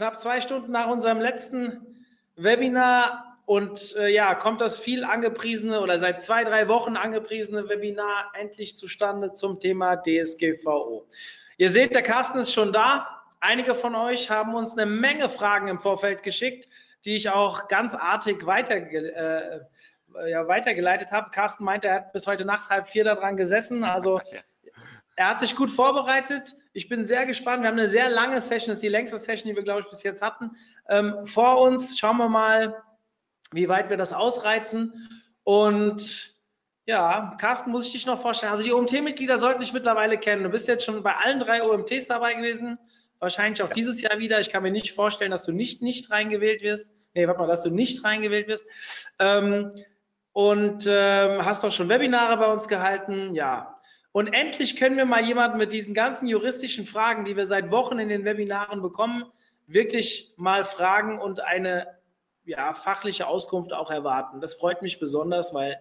knapp zwei Stunden nach unserem letzten Webinar und äh, ja, kommt das viel angepriesene oder seit zwei, drei Wochen angepriesene Webinar endlich zustande zum Thema DSGVO. Ihr seht, der Carsten ist schon da. Einige von euch haben uns eine Menge Fragen im Vorfeld geschickt, die ich auch ganz artig weiter, äh, ja, weitergeleitet habe. Carsten meinte, er hat bis heute Nacht halb vier daran gesessen. Also er hat sich gut vorbereitet. Ich bin sehr gespannt. Wir haben eine sehr lange Session, das ist die längste Session, die wir, glaube ich, bis jetzt hatten. Ähm, vor uns schauen wir mal, wie weit wir das ausreizen. Und ja, Carsten, muss ich dich noch vorstellen. Also die OMT-Mitglieder sollten dich mittlerweile kennen. Du bist jetzt schon bei allen drei OMTs dabei gewesen. Wahrscheinlich auch ja. dieses Jahr wieder. Ich kann mir nicht vorstellen, dass du nicht nicht reingewählt wirst. Nee, warte mal, dass du nicht reingewählt wirst. Ähm, und ähm, hast doch schon Webinare bei uns gehalten. Ja, und endlich können wir mal jemanden mit diesen ganzen juristischen Fragen, die wir seit Wochen in den Webinaren bekommen, wirklich mal fragen und eine ja, fachliche Auskunft auch erwarten. Das freut mich besonders, weil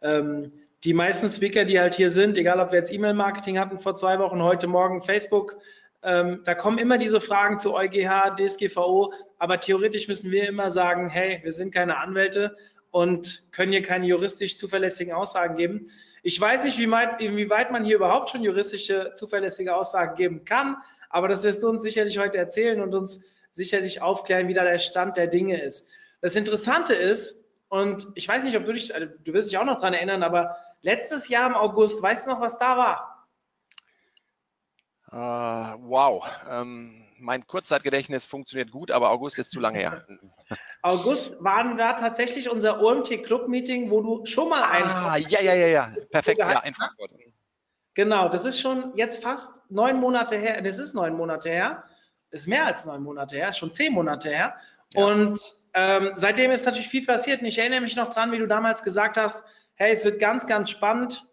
ähm, die meisten Speaker, die halt hier sind, egal ob wir jetzt E-Mail-Marketing hatten vor zwei Wochen, heute Morgen Facebook, ähm, da kommen immer diese Fragen zu EuGH, DSGVO, aber theoretisch müssen wir immer sagen, hey, wir sind keine Anwälte und können hier keine juristisch zuverlässigen Aussagen geben. Ich weiß nicht, wie weit, inwieweit man hier überhaupt schon juristische, zuverlässige Aussagen geben kann, aber das wirst du uns sicherlich heute erzählen und uns sicherlich aufklären, wie da der Stand der Dinge ist. Das Interessante ist, und ich weiß nicht, ob du dich, also du wirst dich auch noch dran erinnern, aber letztes Jahr im August, weißt du noch, was da war? Uh, wow. Ähm, mein Kurzzeitgedächtnis funktioniert gut, aber August ist zu lange her. August waren wir tatsächlich unser OMT Club Meeting, wo du schon mal ein. Ah, ja, ja, ja, ja. Perfekt, ja, in Frankfurt. Genau, das ist schon jetzt fast neun Monate her. Das ist neun Monate her. Ist mehr als neun Monate her, ist schon zehn Monate her. Ja. Und ähm, seitdem ist natürlich viel passiert. Und ich erinnere mich noch dran, wie du damals gesagt hast, hey, es wird ganz, ganz spannend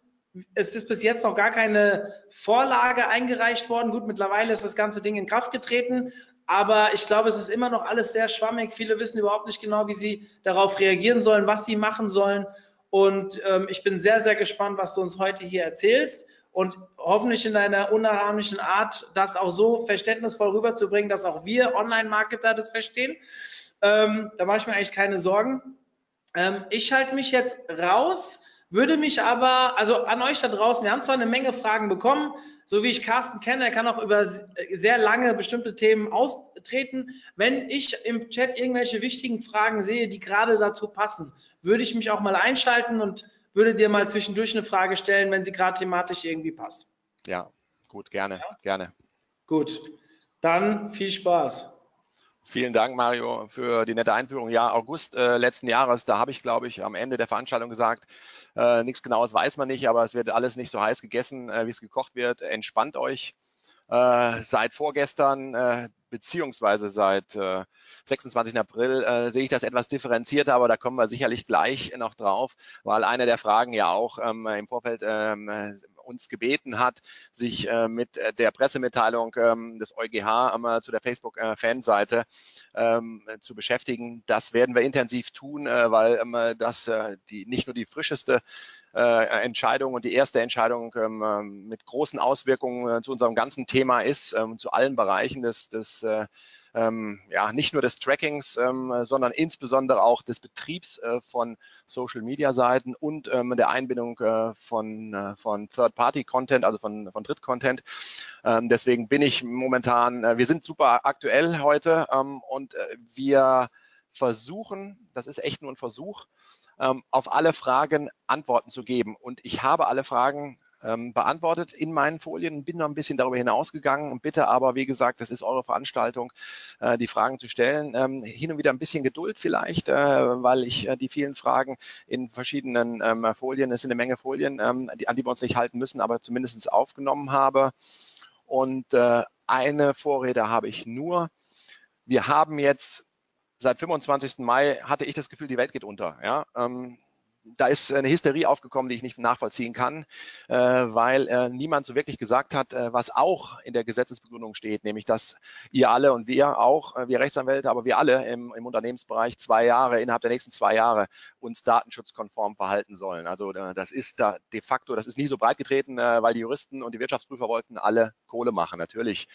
es ist bis jetzt noch gar keine Vorlage eingereicht worden. Gut, mittlerweile ist das ganze Ding in Kraft getreten, aber ich glaube, es ist immer noch alles sehr schwammig. Viele wissen überhaupt nicht genau, wie sie darauf reagieren sollen, was sie machen sollen. Und ähm, ich bin sehr, sehr gespannt, was du uns heute hier erzählst und hoffentlich in deiner unnachahmlichen Art, das auch so verständnisvoll rüberzubringen, dass auch wir Online-Marketer das verstehen. Ähm, da mache ich mir eigentlich keine Sorgen. Ähm, ich schalte mich jetzt raus würde mich aber, also an euch da draußen, wir haben zwar eine Menge Fragen bekommen, so wie ich Carsten kenne, er kann auch über sehr lange bestimmte Themen austreten. Wenn ich im Chat irgendwelche wichtigen Fragen sehe, die gerade dazu passen, würde ich mich auch mal einschalten und würde dir mal zwischendurch eine Frage stellen, wenn sie gerade thematisch irgendwie passt. Ja, gut, gerne, ja? gerne. Gut, dann viel Spaß. Vielen Dank, Mario, für die nette Einführung. Ja, August äh, letzten Jahres, da habe ich, glaube ich, am Ende der Veranstaltung gesagt, äh, nichts Genaues weiß man nicht, aber es wird alles nicht so heiß gegessen, äh, wie es gekocht wird. Entspannt euch. Äh, seit vorgestern äh, beziehungsweise seit äh, 26. April äh, sehe ich das etwas differenzierter, aber da kommen wir sicherlich gleich noch drauf, weil eine der Fragen ja auch ähm, im Vorfeld ähm, uns gebeten hat, sich äh, mit äh, der Pressemitteilung ähm, des EuGH ähm, zu der Facebook-Fanseite ähm, zu beschäftigen. Das werden wir intensiv tun, äh, weil ähm, das die, nicht nur die frischeste Entscheidung und die erste Entscheidung mit großen Auswirkungen zu unserem ganzen Thema ist, zu allen Bereichen des, des ähm, ja, nicht nur des Trackings, ähm, sondern insbesondere auch des Betriebs äh, von Social-Media-Seiten und ähm, der Einbindung äh, von, äh, von Third-Party-Content, also von, von Dritt-Content. Ähm, deswegen bin ich momentan, äh, wir sind super aktuell heute ähm, und äh, wir versuchen, das ist echt nur ein Versuch, ähm, auf alle Fragen Antworten zu geben. Und ich habe alle Fragen ähm, beantwortet in meinen Folien, bin noch ein bisschen darüber hinausgegangen und bitte aber, wie gesagt, das ist eure Veranstaltung, äh, die Fragen zu stellen. Ähm, hin und wieder ein bisschen Geduld vielleicht, äh, weil ich äh, die vielen Fragen in verschiedenen ähm, Folien, es sind eine Menge Folien, ähm, die, an die wir uns nicht halten müssen, aber zumindest aufgenommen habe. Und äh, eine Vorrede habe ich nur. Wir haben jetzt seit 25. Mai hatte ich das Gefühl, die Welt geht unter. Ja? Ähm, da ist eine Hysterie aufgekommen, die ich nicht nachvollziehen kann, äh, weil äh, niemand so wirklich gesagt hat, äh, was auch in der Gesetzesbegründung steht, nämlich dass ihr alle und wir auch, äh, wir Rechtsanwälte, aber wir alle im, im, Unternehmensbereich zwei Jahre, innerhalb der nächsten zwei Jahre uns datenschutzkonform verhalten sollen. Also äh, das ist da de facto, das ist nie so breit getreten, äh, weil die Juristen und die Wirtschaftsprüfer wollten alle Kohle machen, natürlich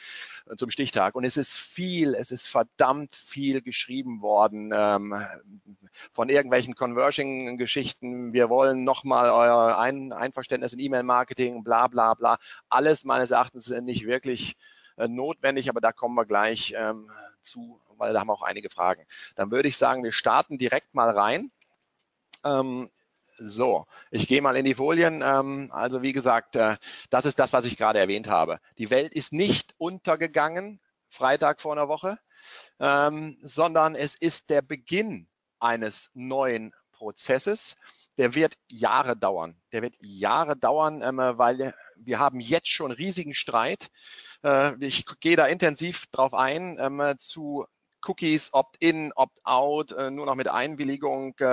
zum Stichtag. Und es ist viel, es ist verdammt viel geschrieben worden ähm, von irgendwelchen Conversion-Geschichten Nachrichten, wir wollen nochmal euer Ein Einverständnis in E-Mail-Marketing, bla bla bla. Alles meines Erachtens nicht wirklich äh, notwendig, aber da kommen wir gleich ähm, zu, weil da haben wir auch einige Fragen. Dann würde ich sagen, wir starten direkt mal rein. Ähm, so, ich gehe mal in die Folien. Ähm, also wie gesagt, äh, das ist das, was ich gerade erwähnt habe. Die Welt ist nicht untergegangen, Freitag vor einer Woche, ähm, sondern es ist der Beginn eines neuen Prozesses, der wird Jahre dauern. Der wird Jahre dauern, ähm, weil wir haben jetzt schon riesigen Streit. Äh, ich gehe da intensiv drauf ein ähm, zu Cookies, Opt-in, Opt-out, äh, nur noch mit Einwilligung, äh,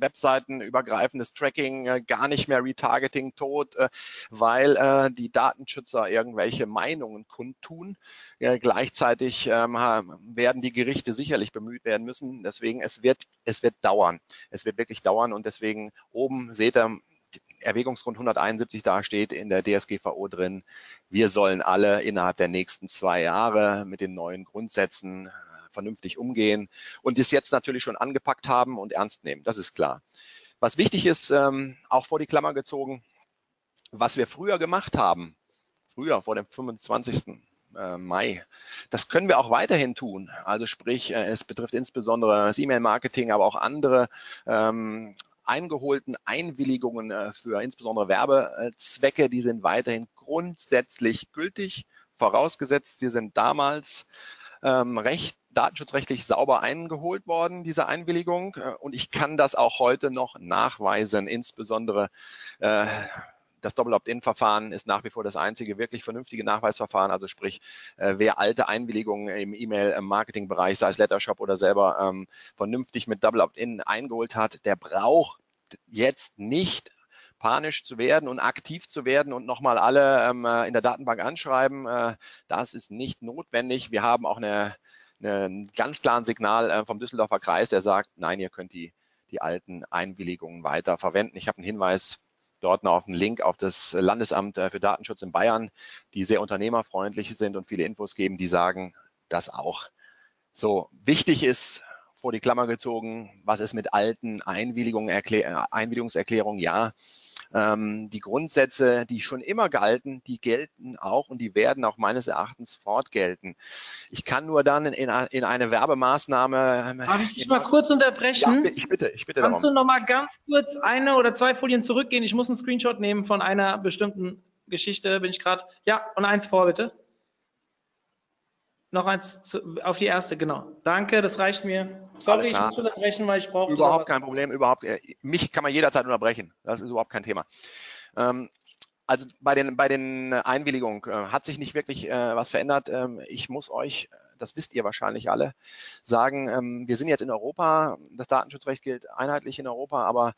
Webseitenübergreifendes Tracking, äh, gar nicht mehr Retargeting tot, äh, weil äh, die Datenschützer irgendwelche Meinungen kundtun. Gleichzeitig ähm, werden die Gerichte sicherlich bemüht werden müssen. Deswegen, es wird, es wird dauern. Es wird wirklich dauern und deswegen oben seht ihr, Erwägungsgrund 171 da steht in der DSGVO drin, wir sollen alle innerhalb der nächsten zwei Jahre mit den neuen Grundsätzen vernünftig umgehen und es jetzt natürlich schon angepackt haben und ernst nehmen. Das ist klar. Was wichtig ist, ähm, auch vor die Klammer gezogen, was wir früher gemacht haben, früher vor dem 25. Äh, Mai. Das können wir auch weiterhin tun. Also sprich, äh, es betrifft insbesondere das E-Mail-Marketing, aber auch andere ähm, eingeholten Einwilligungen äh, für insbesondere Werbezwecke, die sind weiterhin grundsätzlich gültig, vorausgesetzt, sie sind damals ähm, recht datenschutzrechtlich sauber eingeholt worden, diese Einwilligung. Äh, und ich kann das auch heute noch nachweisen, insbesondere äh, das Doppel-Opt-in-Verfahren ist nach wie vor das einzige wirklich vernünftige Nachweisverfahren. Also sprich, äh, wer alte Einwilligungen im E-Mail-Marketing-Bereich, sei es Lettershop oder selber, ähm, vernünftig mit Double-Opt-in eingeholt hat, der braucht jetzt nicht panisch zu werden und aktiv zu werden und nochmal alle ähm, in der Datenbank anschreiben. Äh, das ist nicht notwendig. Wir haben auch eine ein ganz klaren Signal äh, vom Düsseldorfer Kreis, der sagt, nein, ihr könnt die, die alten Einwilligungen weiter verwenden. Ich habe einen Hinweis dort noch auf einen Link auf das Landesamt äh, für Datenschutz in Bayern, die sehr unternehmerfreundlich sind und viele Infos geben, die sagen das auch. So, wichtig ist, vor die Klammer gezogen, was ist mit alten Einwilligungen, Einwilligungserklärungen? Ja, ähm, die Grundsätze, die schon immer galten, die gelten auch und die werden auch meines Erachtens fortgelten. Ich kann nur dann in, in eine Werbemaßnahme. Ähm, Darf ich dich mal kurz unterbrechen? Ja, ich bitte, ich bitte Kannst darum. du noch mal ganz kurz eine oder zwei Folien zurückgehen? Ich muss einen Screenshot nehmen von einer bestimmten Geschichte, bin ich gerade. Ja, und eins vor, bitte. Noch eins zu, auf die erste, genau. Danke, das reicht mir. Sorry, ich muss unterbrechen, weil ich brauche. Überhaupt kein Problem, überhaupt. Äh, mich kann man jederzeit unterbrechen. Das ist überhaupt kein Thema. Ähm, also bei den, bei den Einwilligungen äh, hat sich nicht wirklich äh, was verändert. Ähm, ich muss euch das wisst ihr wahrscheinlich alle, sagen, ähm, wir sind jetzt in Europa, das Datenschutzrecht gilt einheitlich in Europa, aber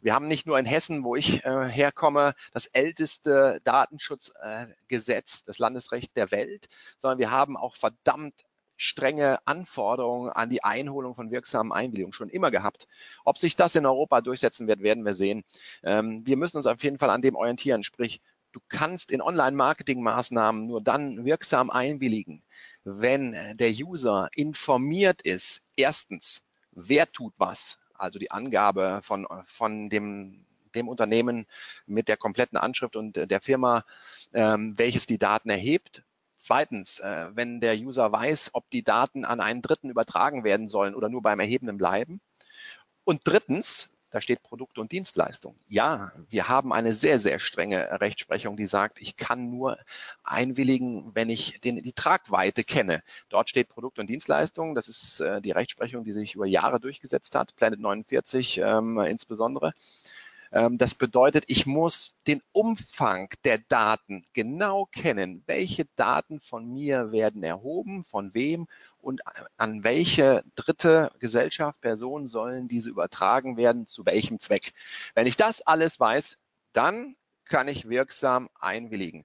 wir haben nicht nur in Hessen, wo ich äh, herkomme, das älteste Datenschutzgesetz, äh, das Landesrecht der Welt, sondern wir haben auch verdammt strenge Anforderungen an die Einholung von wirksamen Einwilligungen schon immer gehabt. Ob sich das in Europa durchsetzen wird, werden wir sehen. Ähm, wir müssen uns auf jeden Fall an dem orientieren, sprich, du kannst in Online-Marketing-Maßnahmen nur dann wirksam einwilligen, wenn der User informiert ist, erstens, wer tut was, also die Angabe von, von dem, dem Unternehmen mit der kompletten Anschrift und der Firma, ähm, welches die Daten erhebt. Zweitens, äh, wenn der User weiß, ob die Daten an einen Dritten übertragen werden sollen oder nur beim Erhebenden bleiben. Und drittens, da steht Produkte und Dienstleistung. Ja, wir haben eine sehr, sehr strenge Rechtsprechung, die sagt, ich kann nur einwilligen, wenn ich den, die Tragweite kenne. Dort steht Produkt und Dienstleistung. Das ist äh, die Rechtsprechung, die sich über Jahre durchgesetzt hat, Planet 49 ähm, insbesondere. Ähm, das bedeutet, ich muss den Umfang der Daten genau kennen. Welche Daten von mir werden erhoben, von wem und an welche dritte Gesellschaft, Person sollen diese übertragen werden, zu welchem Zweck. Wenn ich das alles weiß, dann kann ich wirksam einwilligen.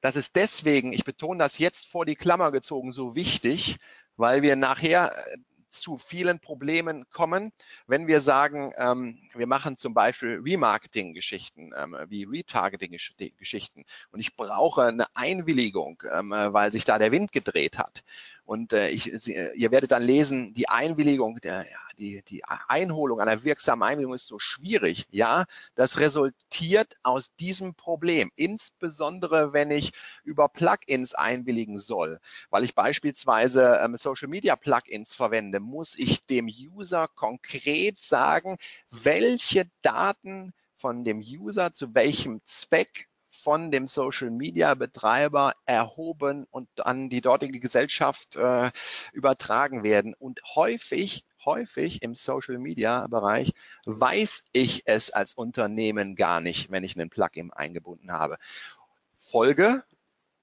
Das ist deswegen, ich betone das jetzt vor die Klammer gezogen, so wichtig, weil wir nachher äh, zu vielen Problemen kommen, wenn wir sagen, ähm, wir machen zum Beispiel Remarketing-Geschichten, ähm, wie Retargeting-Geschichten und ich brauche eine Einwilligung, ähm, weil sich da der Wind gedreht hat. Und äh, ich, Sie, ihr werdet dann lesen, die Einwilligung, der, ja, die, die Einholung einer wirksamen Einwilligung ist so schwierig. Ja, das resultiert aus diesem Problem, insbesondere wenn ich über Plugins einwilligen soll, weil ich beispielsweise ähm, Social Media Plugins verwende, muss ich dem User konkret sagen, welche Daten von dem User zu welchem Zweck von dem Social Media Betreiber erhoben und an die dortige Gesellschaft äh, übertragen werden. Und häufig, häufig im Social Media Bereich weiß ich es als Unternehmen gar nicht, wenn ich einen Plugin eingebunden habe. Folge,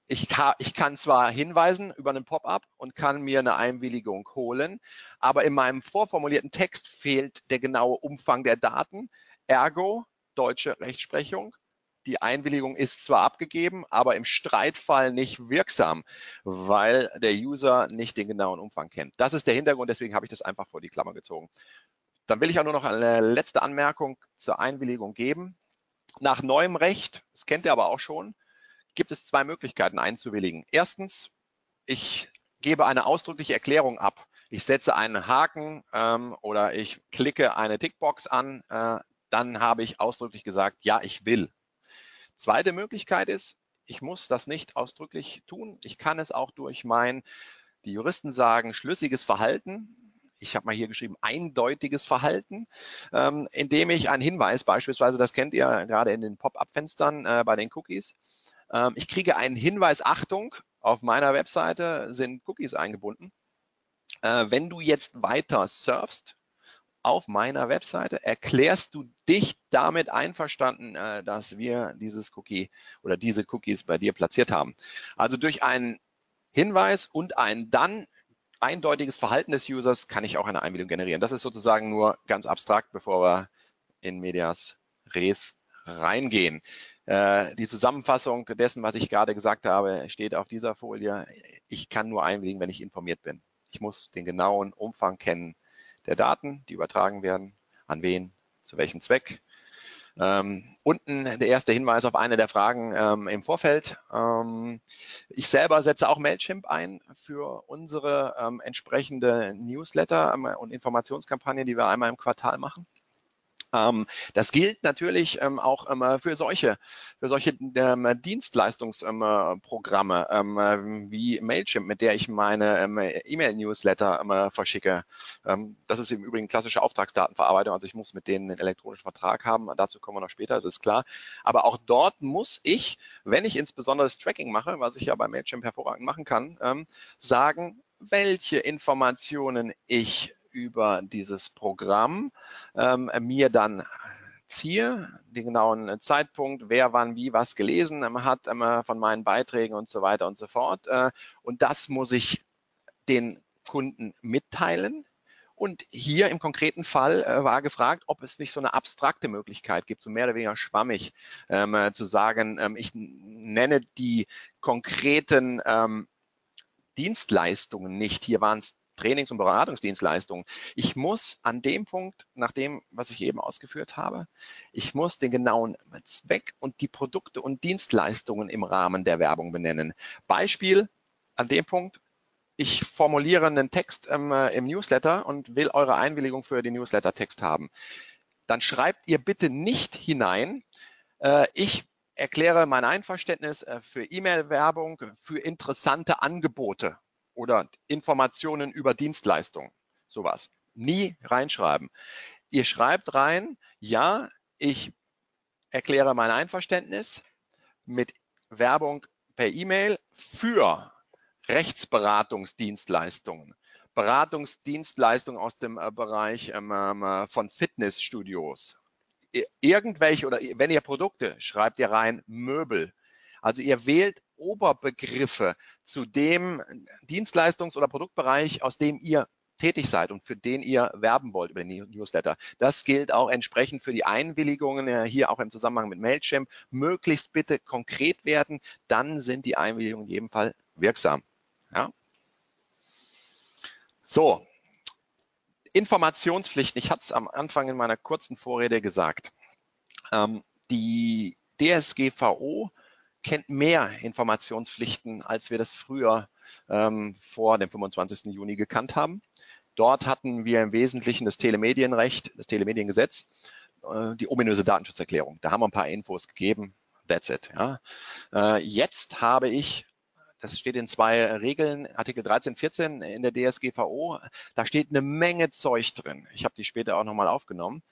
ich kann, ich kann, zwar hinweisen über einen Pop-up und kann mir eine Einwilligung holen, aber in meinem vorformulierten Text fehlt der genaue Umfang der Daten. Ergo, deutsche Rechtsprechung, die Einwilligung ist zwar abgegeben, aber im Streitfall nicht wirksam, weil der User nicht den genauen Umfang kennt. Das ist der Hintergrund, deswegen habe ich das einfach vor die Klammer gezogen. Dann will ich auch nur noch eine letzte Anmerkung zur Einwilligung geben. Nach neuem Recht, das kennt ihr aber auch schon, gibt es zwei Möglichkeiten einzuwilligen. Erstens, ich gebe eine ausdrückliche Erklärung ab. Ich setze einen Haken ähm, oder ich klicke eine Tickbox an, äh, dann habe ich ausdrücklich gesagt, ja, ich will. Zweite Möglichkeit ist, ich muss das nicht ausdrücklich tun. Ich kann es auch durch mein, die Juristen sagen, schlüssiges Verhalten ich habe mal hier geschrieben, eindeutiges Verhalten, ähm, indem ich einen Hinweis, beispielsweise, das kennt ihr gerade in den Pop-up-Fenstern äh, bei den Cookies, ähm, ich kriege einen Hinweis, Achtung, auf meiner Webseite sind Cookies eingebunden. Äh, wenn du jetzt weiter surfst, auf meiner Webseite erklärst du dich damit einverstanden, äh, dass wir dieses Cookie oder diese Cookies bei dir platziert haben. Also durch einen Hinweis und ein dann eindeutiges Verhalten des Users kann ich auch eine Einwilligung generieren. Das ist sozusagen nur ganz abstrakt, bevor wir in Medias Res reingehen. Äh, die Zusammenfassung dessen, was ich gerade gesagt habe, steht auf dieser Folie. Ich kann nur einwilligen, wenn ich informiert bin. Ich muss den genauen Umfang kennen der Daten, die übertragen werden, an wen, zu welchem Zweck. Ähm, unten der erste Hinweis auf eine der Fragen ähm, im Vorfeld. Ähm, ich selber setze auch Mailchimp ein für unsere ähm, entsprechende Newsletter ähm, und Informationskampagne, die wir einmal im Quartal machen. Ähm, das gilt natürlich ähm, auch ähm, für solche, für solche ähm, Dienstleistungsprogramme ähm, ähm, wie Mailchimp, mit der ich meine E-Mail-Newsletter verschicke. das ist im Übrigen klassische Auftragsdatenverarbeitung, also ich muss mit denen einen elektronischen Vertrag haben. Dazu kommen wir noch später, das ist klar. Aber auch dort muss ich, wenn ich insbesondere das Tracking mache, was ich ja bei Mailchimp hervorragend machen kann, sagen, welche Informationen ich über dieses Programm ähm, mir dann ziehe, den genauen Zeitpunkt, wer wann wie was gelesen ähm, hat ähm, von meinen Beiträgen und so weiter und so fort. Äh, und das muss ich den Kunden mitteilen. Und hier im konkreten Fall äh, war gefragt, ob es nicht so eine abstrakte Möglichkeit gibt, so mehr oder weniger schwammig ähm, äh, zu sagen, ähm, ich nenne die konkreten ähm, Dienstleistungen nicht. Hier waren es Trainings- und Beratungsdienstleistungen. Ich muss an dem Punkt, nach dem, was ich eben ausgeführt habe, ich muss den genauen Zweck und die Produkte und Dienstleistungen im Rahmen der Werbung benennen. Beispiel an dem Punkt, ich formuliere einen Text ähm, im Newsletter und will eure Einwilligung für den Newsletter-Text haben. Dann schreibt ihr bitte nicht hinein, äh, ich erkläre mein Einverständnis äh, für E-Mail-Werbung, für interessante Angebote oder Informationen über Dienstleistungen, sowas. Nie reinschreiben. Ihr schreibt rein, ja, ich erkläre mein Einverständnis mit Werbung per E-Mail für Rechtsberatungsdienstleistungen, Beratungsdienstleistungen aus dem äh, Bereich ähm, ähm, von Fitnessstudios, irgendwelche oder wenn ihr Produkte, schreibt ihr rein Möbel. Also ihr wählt Oberbegriffe zu dem Dienstleistungs- oder Produktbereich, aus dem ihr tätig seid und für den ihr werben wollt über den Newsletter. Das gilt auch entsprechend für die Einwilligungen, hier auch im Zusammenhang mit Mailchimp. Möglichst bitte konkret werden, dann sind die Einwilligungen in jedem Fall wirksam. Ja? So, Informationspflichten. Ich hatte es am Anfang in meiner kurzen Vorrede gesagt. Ähm, die DSGVO kennt mehr Informationspflichten, als wir das früher ähm, vor dem 25. Juni gekannt haben. Dort hatten wir im Wesentlichen das Telemedienrecht, das Telemediengesetz, äh, die ominöse Datenschutzerklärung. Da haben wir ein paar Infos gegeben. That's it. Ja. Äh, jetzt habe ich das steht in zwei Regeln, Artikel 13, 14 in der DSGVO. Da steht eine Menge Zeug drin. Ich habe die später auch nochmal aufgenommen.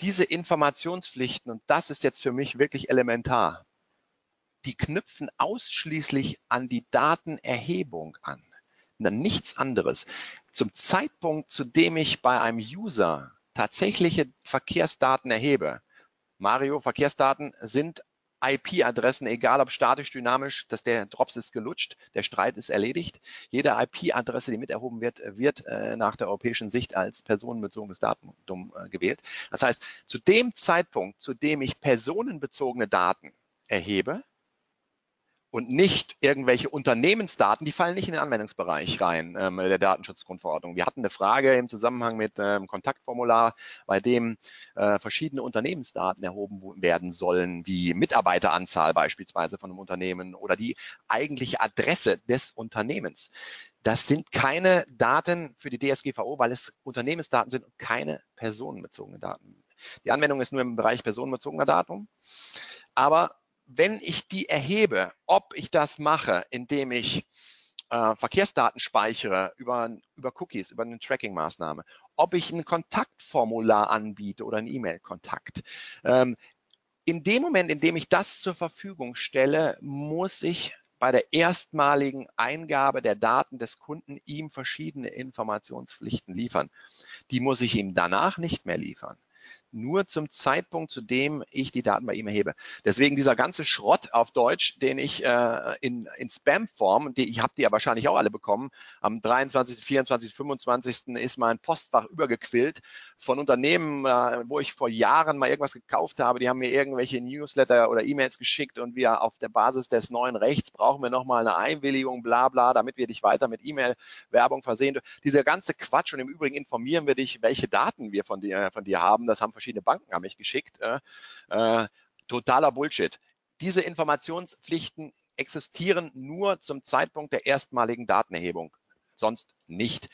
Diese Informationspflichten, und das ist jetzt für mich wirklich elementar, die knüpfen ausschließlich an die Datenerhebung an. Nichts anderes. Zum Zeitpunkt, zu dem ich bei einem User tatsächliche Verkehrsdaten erhebe, Mario, Verkehrsdaten sind IP-Adressen, egal ob statisch, dynamisch, dass der Drops ist gelutscht, der Streit ist erledigt. Jede IP-Adresse, die mit erhoben wird, wird äh, nach der europäischen Sicht als personenbezogenes Datentum äh, gewählt. Das heißt, zu dem Zeitpunkt, zu dem ich personenbezogene Daten erhebe, und nicht irgendwelche Unternehmensdaten, die fallen nicht in den Anwendungsbereich rein ähm, der Datenschutzgrundverordnung. Wir hatten eine Frage im Zusammenhang mit ähm, Kontaktformular, bei dem äh, verschiedene Unternehmensdaten erhoben werden sollen, wie Mitarbeiteranzahl beispielsweise von einem Unternehmen oder die eigentliche Adresse des Unternehmens. Das sind keine Daten für die DSGVO, weil es Unternehmensdaten sind und keine personenbezogene Daten. Die Anwendung ist nur im Bereich personenbezogener Daten. Aber wenn ich die erhebe, ob ich das mache, indem ich äh, Verkehrsdaten speichere über, über Cookies, über eine Tracking-Maßnahme, ob ich ein Kontaktformular anbiete oder einen E-Mail-Kontakt. Ähm, in dem Moment, in dem ich das zur Verfügung stelle, muss ich bei der erstmaligen Eingabe der Daten des Kunden ihm verschiedene Informationspflichten liefern. Die muss ich ihm danach nicht mehr liefern nur zum Zeitpunkt, zu dem ich die Daten bei ihm erhebe. Deswegen dieser ganze Schrott auf Deutsch, den ich äh, in, in Spam-Form, die, ich habe die ja wahrscheinlich auch alle bekommen, am 23., 24., 25. ist mein Postfach übergequillt von Unternehmen, äh, wo ich vor Jahren mal irgendwas gekauft habe. Die haben mir irgendwelche Newsletter oder E-Mails geschickt und wir auf der Basis des neuen Rechts brauchen wir nochmal eine Einwilligung, bla bla, damit wir dich weiter mit E-Mail-Werbung versehen. Dieser ganze Quatsch und im Übrigen informieren wir dich, welche Daten wir von dir, von dir haben. Das haben verschiedene Banken haben mich geschickt. Äh, äh, totaler Bullshit. Diese Informationspflichten existieren nur zum Zeitpunkt der erstmaligen Datenerhebung, sonst nicht.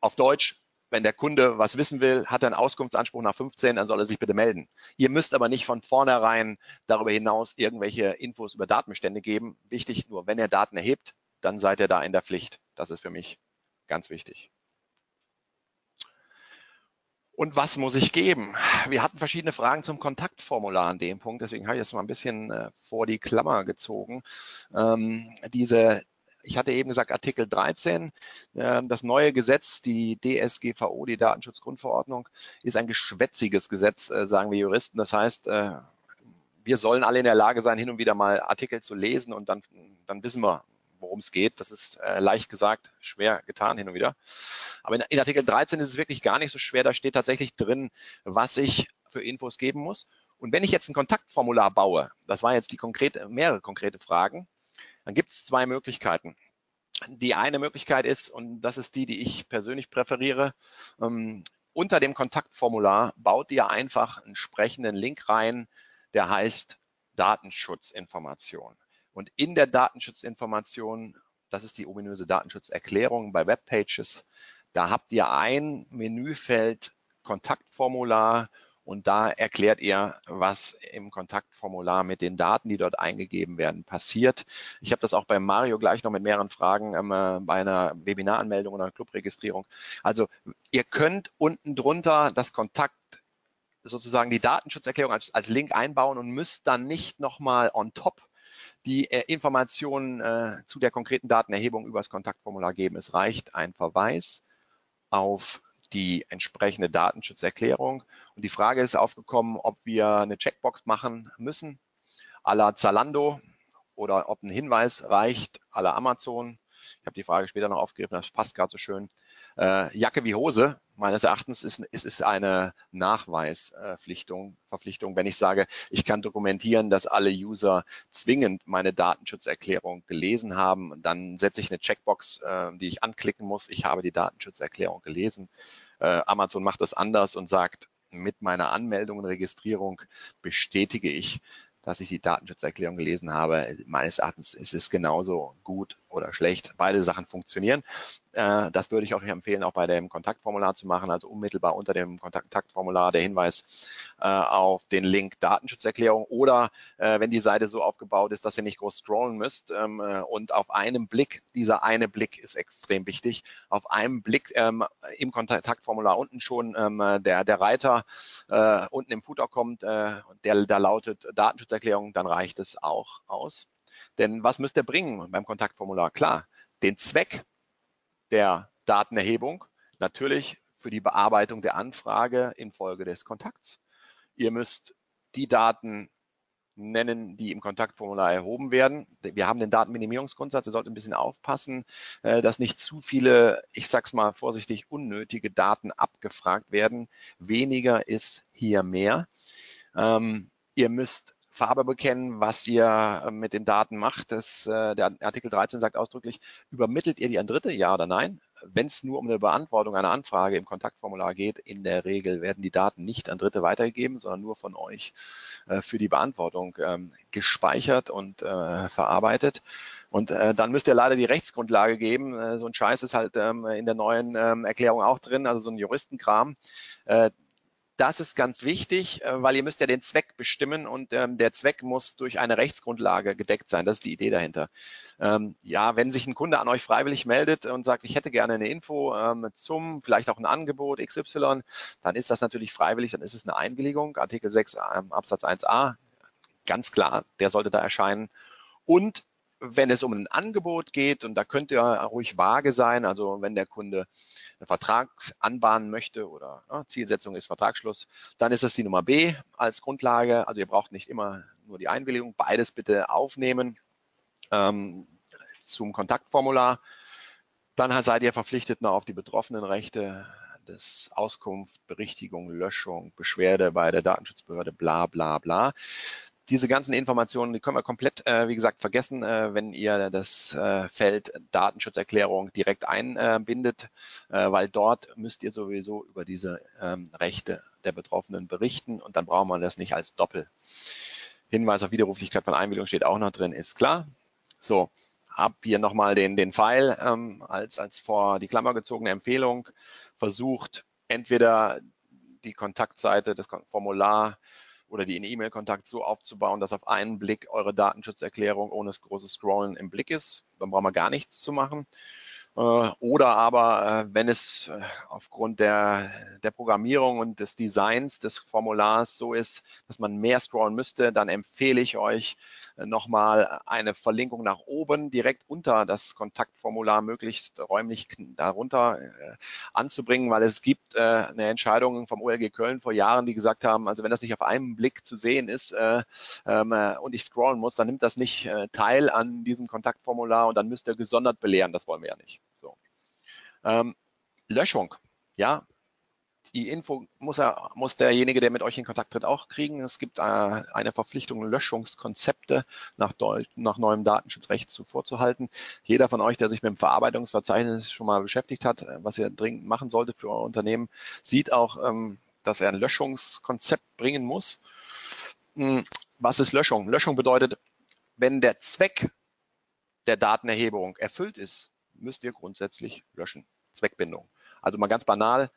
Auf Deutsch, wenn der Kunde was wissen will, hat er einen Auskunftsanspruch nach 15, dann soll er sich bitte melden. Ihr müsst aber nicht von vornherein darüber hinaus irgendwelche Infos über Datenbestände geben. Wichtig nur, wenn er Daten erhebt, dann seid ihr da in der Pflicht. Das ist für mich ganz wichtig. Und was muss ich geben? Wir hatten verschiedene Fragen zum Kontaktformular an dem Punkt, deswegen habe ich das mal ein bisschen äh, vor die Klammer gezogen. Ähm, diese ich hatte eben gesagt, Artikel 13, äh, das neue Gesetz, die DSGVO, die Datenschutzgrundverordnung, ist ein geschwätziges Gesetz, äh, sagen wir Juristen. Das heißt, äh, wir sollen alle in der Lage sein, hin und wieder mal Artikel zu lesen und dann, dann wissen wir, worum es geht. Das ist äh, leicht gesagt, schwer getan hin und wieder. Aber in, in Artikel 13 ist es wirklich gar nicht so schwer. Da steht tatsächlich drin, was ich für Infos geben muss. Und wenn ich jetzt ein Kontaktformular baue, das waren jetzt die konkrete, mehrere konkrete Fragen, dann gibt es zwei Möglichkeiten. Die eine Möglichkeit ist, und das ist die, die ich persönlich präferiere, ähm, unter dem Kontaktformular baut ihr einfach einen sprechenden Link rein, der heißt Datenschutzinformation. Und in der Datenschutzinformation, das ist die ominöse Datenschutzerklärung bei Webpages, da habt ihr ein Menüfeld Kontaktformular und da erklärt ihr, was im Kontaktformular mit den Daten, die dort eingegeben werden, passiert. Ich habe das auch bei Mario gleich noch mit mehreren Fragen ähm, äh, bei einer Webinaranmeldung oder einer Clubregistrierung. Also ihr könnt unten drunter das Kontakt sozusagen die Datenschutzerklärung als, als Link einbauen und müsst dann nicht nochmal on top die äh, Informationen äh, zu der konkreten Datenerhebung über das Kontaktformular geben. Es reicht ein Verweis auf die entsprechende Datenschutzerklärung. Und die Frage ist aufgekommen, ob wir eine Checkbox machen müssen, à la Zalando, oder ob ein Hinweis reicht, à la Amazon. Ich habe die Frage später noch aufgegriffen, das passt gerade so schön. Äh, Jacke wie Hose, meines Erachtens ist, ist, ist eine Nachweisverpflichtung, Verpflichtung, wenn ich sage, ich kann dokumentieren, dass alle User zwingend meine Datenschutzerklärung gelesen haben, dann setze ich eine Checkbox, äh, die ich anklicken muss. Ich habe die Datenschutzerklärung gelesen. Äh, Amazon macht das anders und sagt, mit meiner Anmeldung und Registrierung bestätige ich, dass ich die Datenschutzerklärung gelesen habe. Meines Erachtens ist es genauso gut oder schlecht. Beide Sachen funktionieren. Äh, das würde ich auch empfehlen, auch bei dem Kontaktformular zu machen, also unmittelbar unter dem Kontaktformular der Hinweis äh, auf den Link Datenschutzerklärung oder äh, wenn die Seite so aufgebaut ist, dass ihr nicht groß scrollen müsst ähm, und auf einem Blick, dieser eine Blick ist extrem wichtig, auf einem Blick ähm, im Kontaktformular unten schon ähm, der, der Reiter unten im Footer kommt, der da lautet Datenschutzerklärung, dann reicht es auch aus. Denn was müsst ihr bringen beim Kontaktformular? Klar, den Zweck der Datenerhebung, natürlich für die Bearbeitung der Anfrage infolge des Kontakts. Ihr müsst die Daten nennen, die im Kontaktformular erhoben werden. Wir haben den Datenminimierungsgrundsatz. Ihr solltet ein bisschen aufpassen, äh, dass nicht zu viele, ich sag's mal vorsichtig, unnötige Daten abgefragt werden. Weniger ist hier mehr. Ähm, ihr müsst Farbe bekennen, was ihr äh, mit den Daten macht. Das, äh, der Artikel 13 sagt ausdrücklich, übermittelt ihr die an Dritte, ja oder nein? Wenn es nur um eine Beantwortung einer Anfrage im Kontaktformular geht, in der Regel werden die Daten nicht an Dritte weitergegeben, sondern nur von euch äh, für die Beantwortung ähm, gespeichert und verarbeitet. Und äh, dann müsst ihr leider die Rechtsgrundlage geben. Äh, so ein Scheiß ist halt ähm, in der neuen ähm, Erklärung auch drin, also so ein Juristenkram. Äh, das ist ganz wichtig, äh, weil ihr müsst ja den Zweck bestimmen und ähm, der Zweck muss durch eine Rechtsgrundlage gedeckt sein. Das ist die Idee dahinter. Ähm, ja, wenn sich ein Kunde an euch freiwillig meldet und sagt, ich hätte gerne eine Info ähm, zum, vielleicht auch ein Angebot XY, dann ist das natürlich freiwillig, dann ist es eine Einwilligung. Artikel 6 ähm, Absatz 1a, ganz klar, der sollte da erscheinen. Und wenn es um ein Angebot geht, und da könnt ihr ruhig vage sein, also wenn der Kunde einen Vertrag anbahnen möchte oder ja, Zielsetzung ist Vertragsschluss, dann ist das die Nummer B als Grundlage. Also ihr braucht nicht immer nur die Einwilligung, beides bitte aufnehmen ähm, zum Kontaktformular. Dann seid ihr verpflichtet noch auf die betroffenen Rechte des Auskunft, Berichtigung, Löschung, Beschwerde bei der Datenschutzbehörde, bla bla bla diese ganzen Informationen, die können wir komplett, äh, wie gesagt, vergessen, äh, wenn ihr das äh, Feld Datenschutzerklärung direkt einbindet, äh, weil dort müsst ihr sowieso über diese ähm, Rechte der Betroffenen berichten und dann braucht man das nicht als Doppel. Hinweis auf Widerruflichkeit von Einwilligung steht auch noch drin, ist klar. So, hab hier nochmal den, den Pfeil ähm, als, als vor die Klammer gezogene Empfehlung versucht, entweder die Kontaktseite, das Formular oder die in E-Mail-Kontakt so aufzubauen, dass auf einen Blick eure Datenschutzerklärung ohne das große Scrollen im Blick ist. Dann brauchen wir gar nichts zu machen. Äh, oder aber, äh, wenn es äh, aufgrund der, der Programmierung und des Designs des Formulars so ist, dass man mehr scrollen müsste, dann empfehle ich euch nochmal eine Verlinkung nach oben direkt unter das Kontaktformular möglichst räumlich darunter anzubringen, weil es gibt eine Entscheidung vom OLG Köln vor Jahren, die gesagt haben, also wenn das nicht auf einen Blick zu sehen ist ähm, und ich scrollen muss, dann nimmt das nicht teil an diesem Kontaktformular und dann müsst ihr gesondert belehren. Das wollen wir ja nicht. So. Ähm, Löschung. Ja, die Info muss, er, muss derjenige, der mit euch in Kontakt tritt, auch kriegen. Es gibt äh, eine Verpflichtung, Löschungskonzepte nach, nach neuem Datenschutzrecht zu vorzuhalten. Jeder von euch, der sich mit dem Verarbeitungsverzeichnis schon mal beschäftigt hat, äh, was ihr dringend machen solltet für euer Unternehmen, sieht auch, ähm, dass er ein Löschungskonzept bringen muss. Hm, was ist Löschung? Löschung bedeutet, wenn der Zweck der Datenerhebung erfüllt ist, müsst ihr grundsätzlich löschen. Zweckbindung. Also mal ganz banal,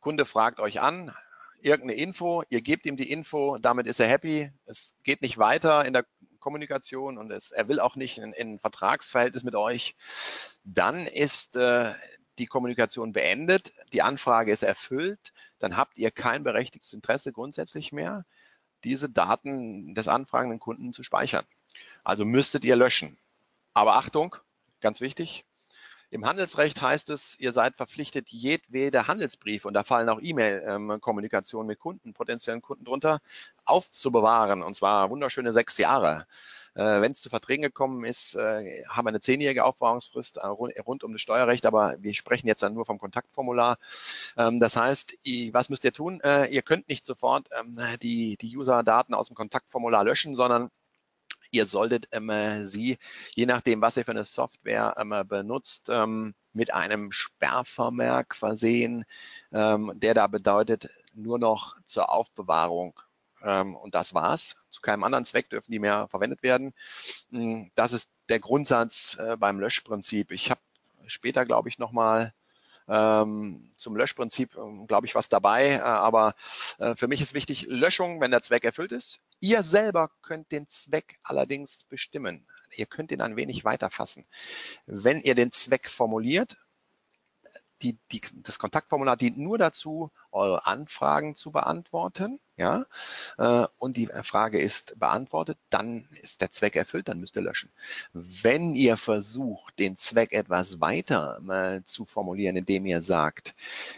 Kunde fragt euch an, irgendeine Info, ihr gebt ihm die Info, damit ist er happy, es geht nicht weiter in der Kommunikation und es, er will auch nicht in, in Vertragsverhältnis mit euch, dann ist äh, die Kommunikation beendet, die Anfrage ist erfüllt, dann habt ihr kein berechtigtes Interesse grundsätzlich mehr, diese Daten des anfragenden Kunden zu speichern. Also müsstet ihr löschen. Aber Achtung, ganz wichtig, Im Handelsrecht heißt es, ihr seid verpflichtet, jedwede Handelsbrief, und da fallen auch E-Mail-Kommunikation mit Kunden, potenziellen Kunden drunter, aufzubewahren, und zwar wunderschöne sechs Jahre. Äh, Wenn es zu Verträgen gekommen ist, äh, haben wir eine zehnjährige Aufbewahrungsfrist äh, rund, um das Steuerrecht, aber wir sprechen jetzt dann nur vom Kontaktformular. Ähm, das heißt, was müsst ihr tun? Ihr könnt nicht sofort ähm, die User-Daten aus dem Kontaktformular löschen, sondern ihr solltet ähm, sie, je nachdem, was ihr für eine Software ähm, benutzt, ähm, mit einem Sperrvermerk versehen, ähm, der da bedeutet, nur noch zur Aufbewahrung. Ähm, und das war's. Zu keinem anderen Zweck dürfen die mehr verwendet werden. Hm, das ist der Grundsatz äh, beim Löschprinzip. Ich habe später, glaube ich, nochmal ähm, zum Löschprinzip, ähm, glaube ich, was dabei. Äh, aber äh, für mich ist wichtig, Löschung, wenn der Zweck erfüllt ist. Ihr selber könnt den Zweck allerdings bestimmen. Ihr könnt ihn ein wenig weiterfassen. Wenn ihr den Zweck formuliert, die, die, das Kontaktformular dient nur dazu, eure Anfragen zu beantworten. Ja, äh, und die Frage ist beantwortet, dann ist der Zweck erfüllt, dann müsst ihr löschen. Wenn ihr versucht, den Zweck etwas weiter zu formulieren, indem ihr sagt,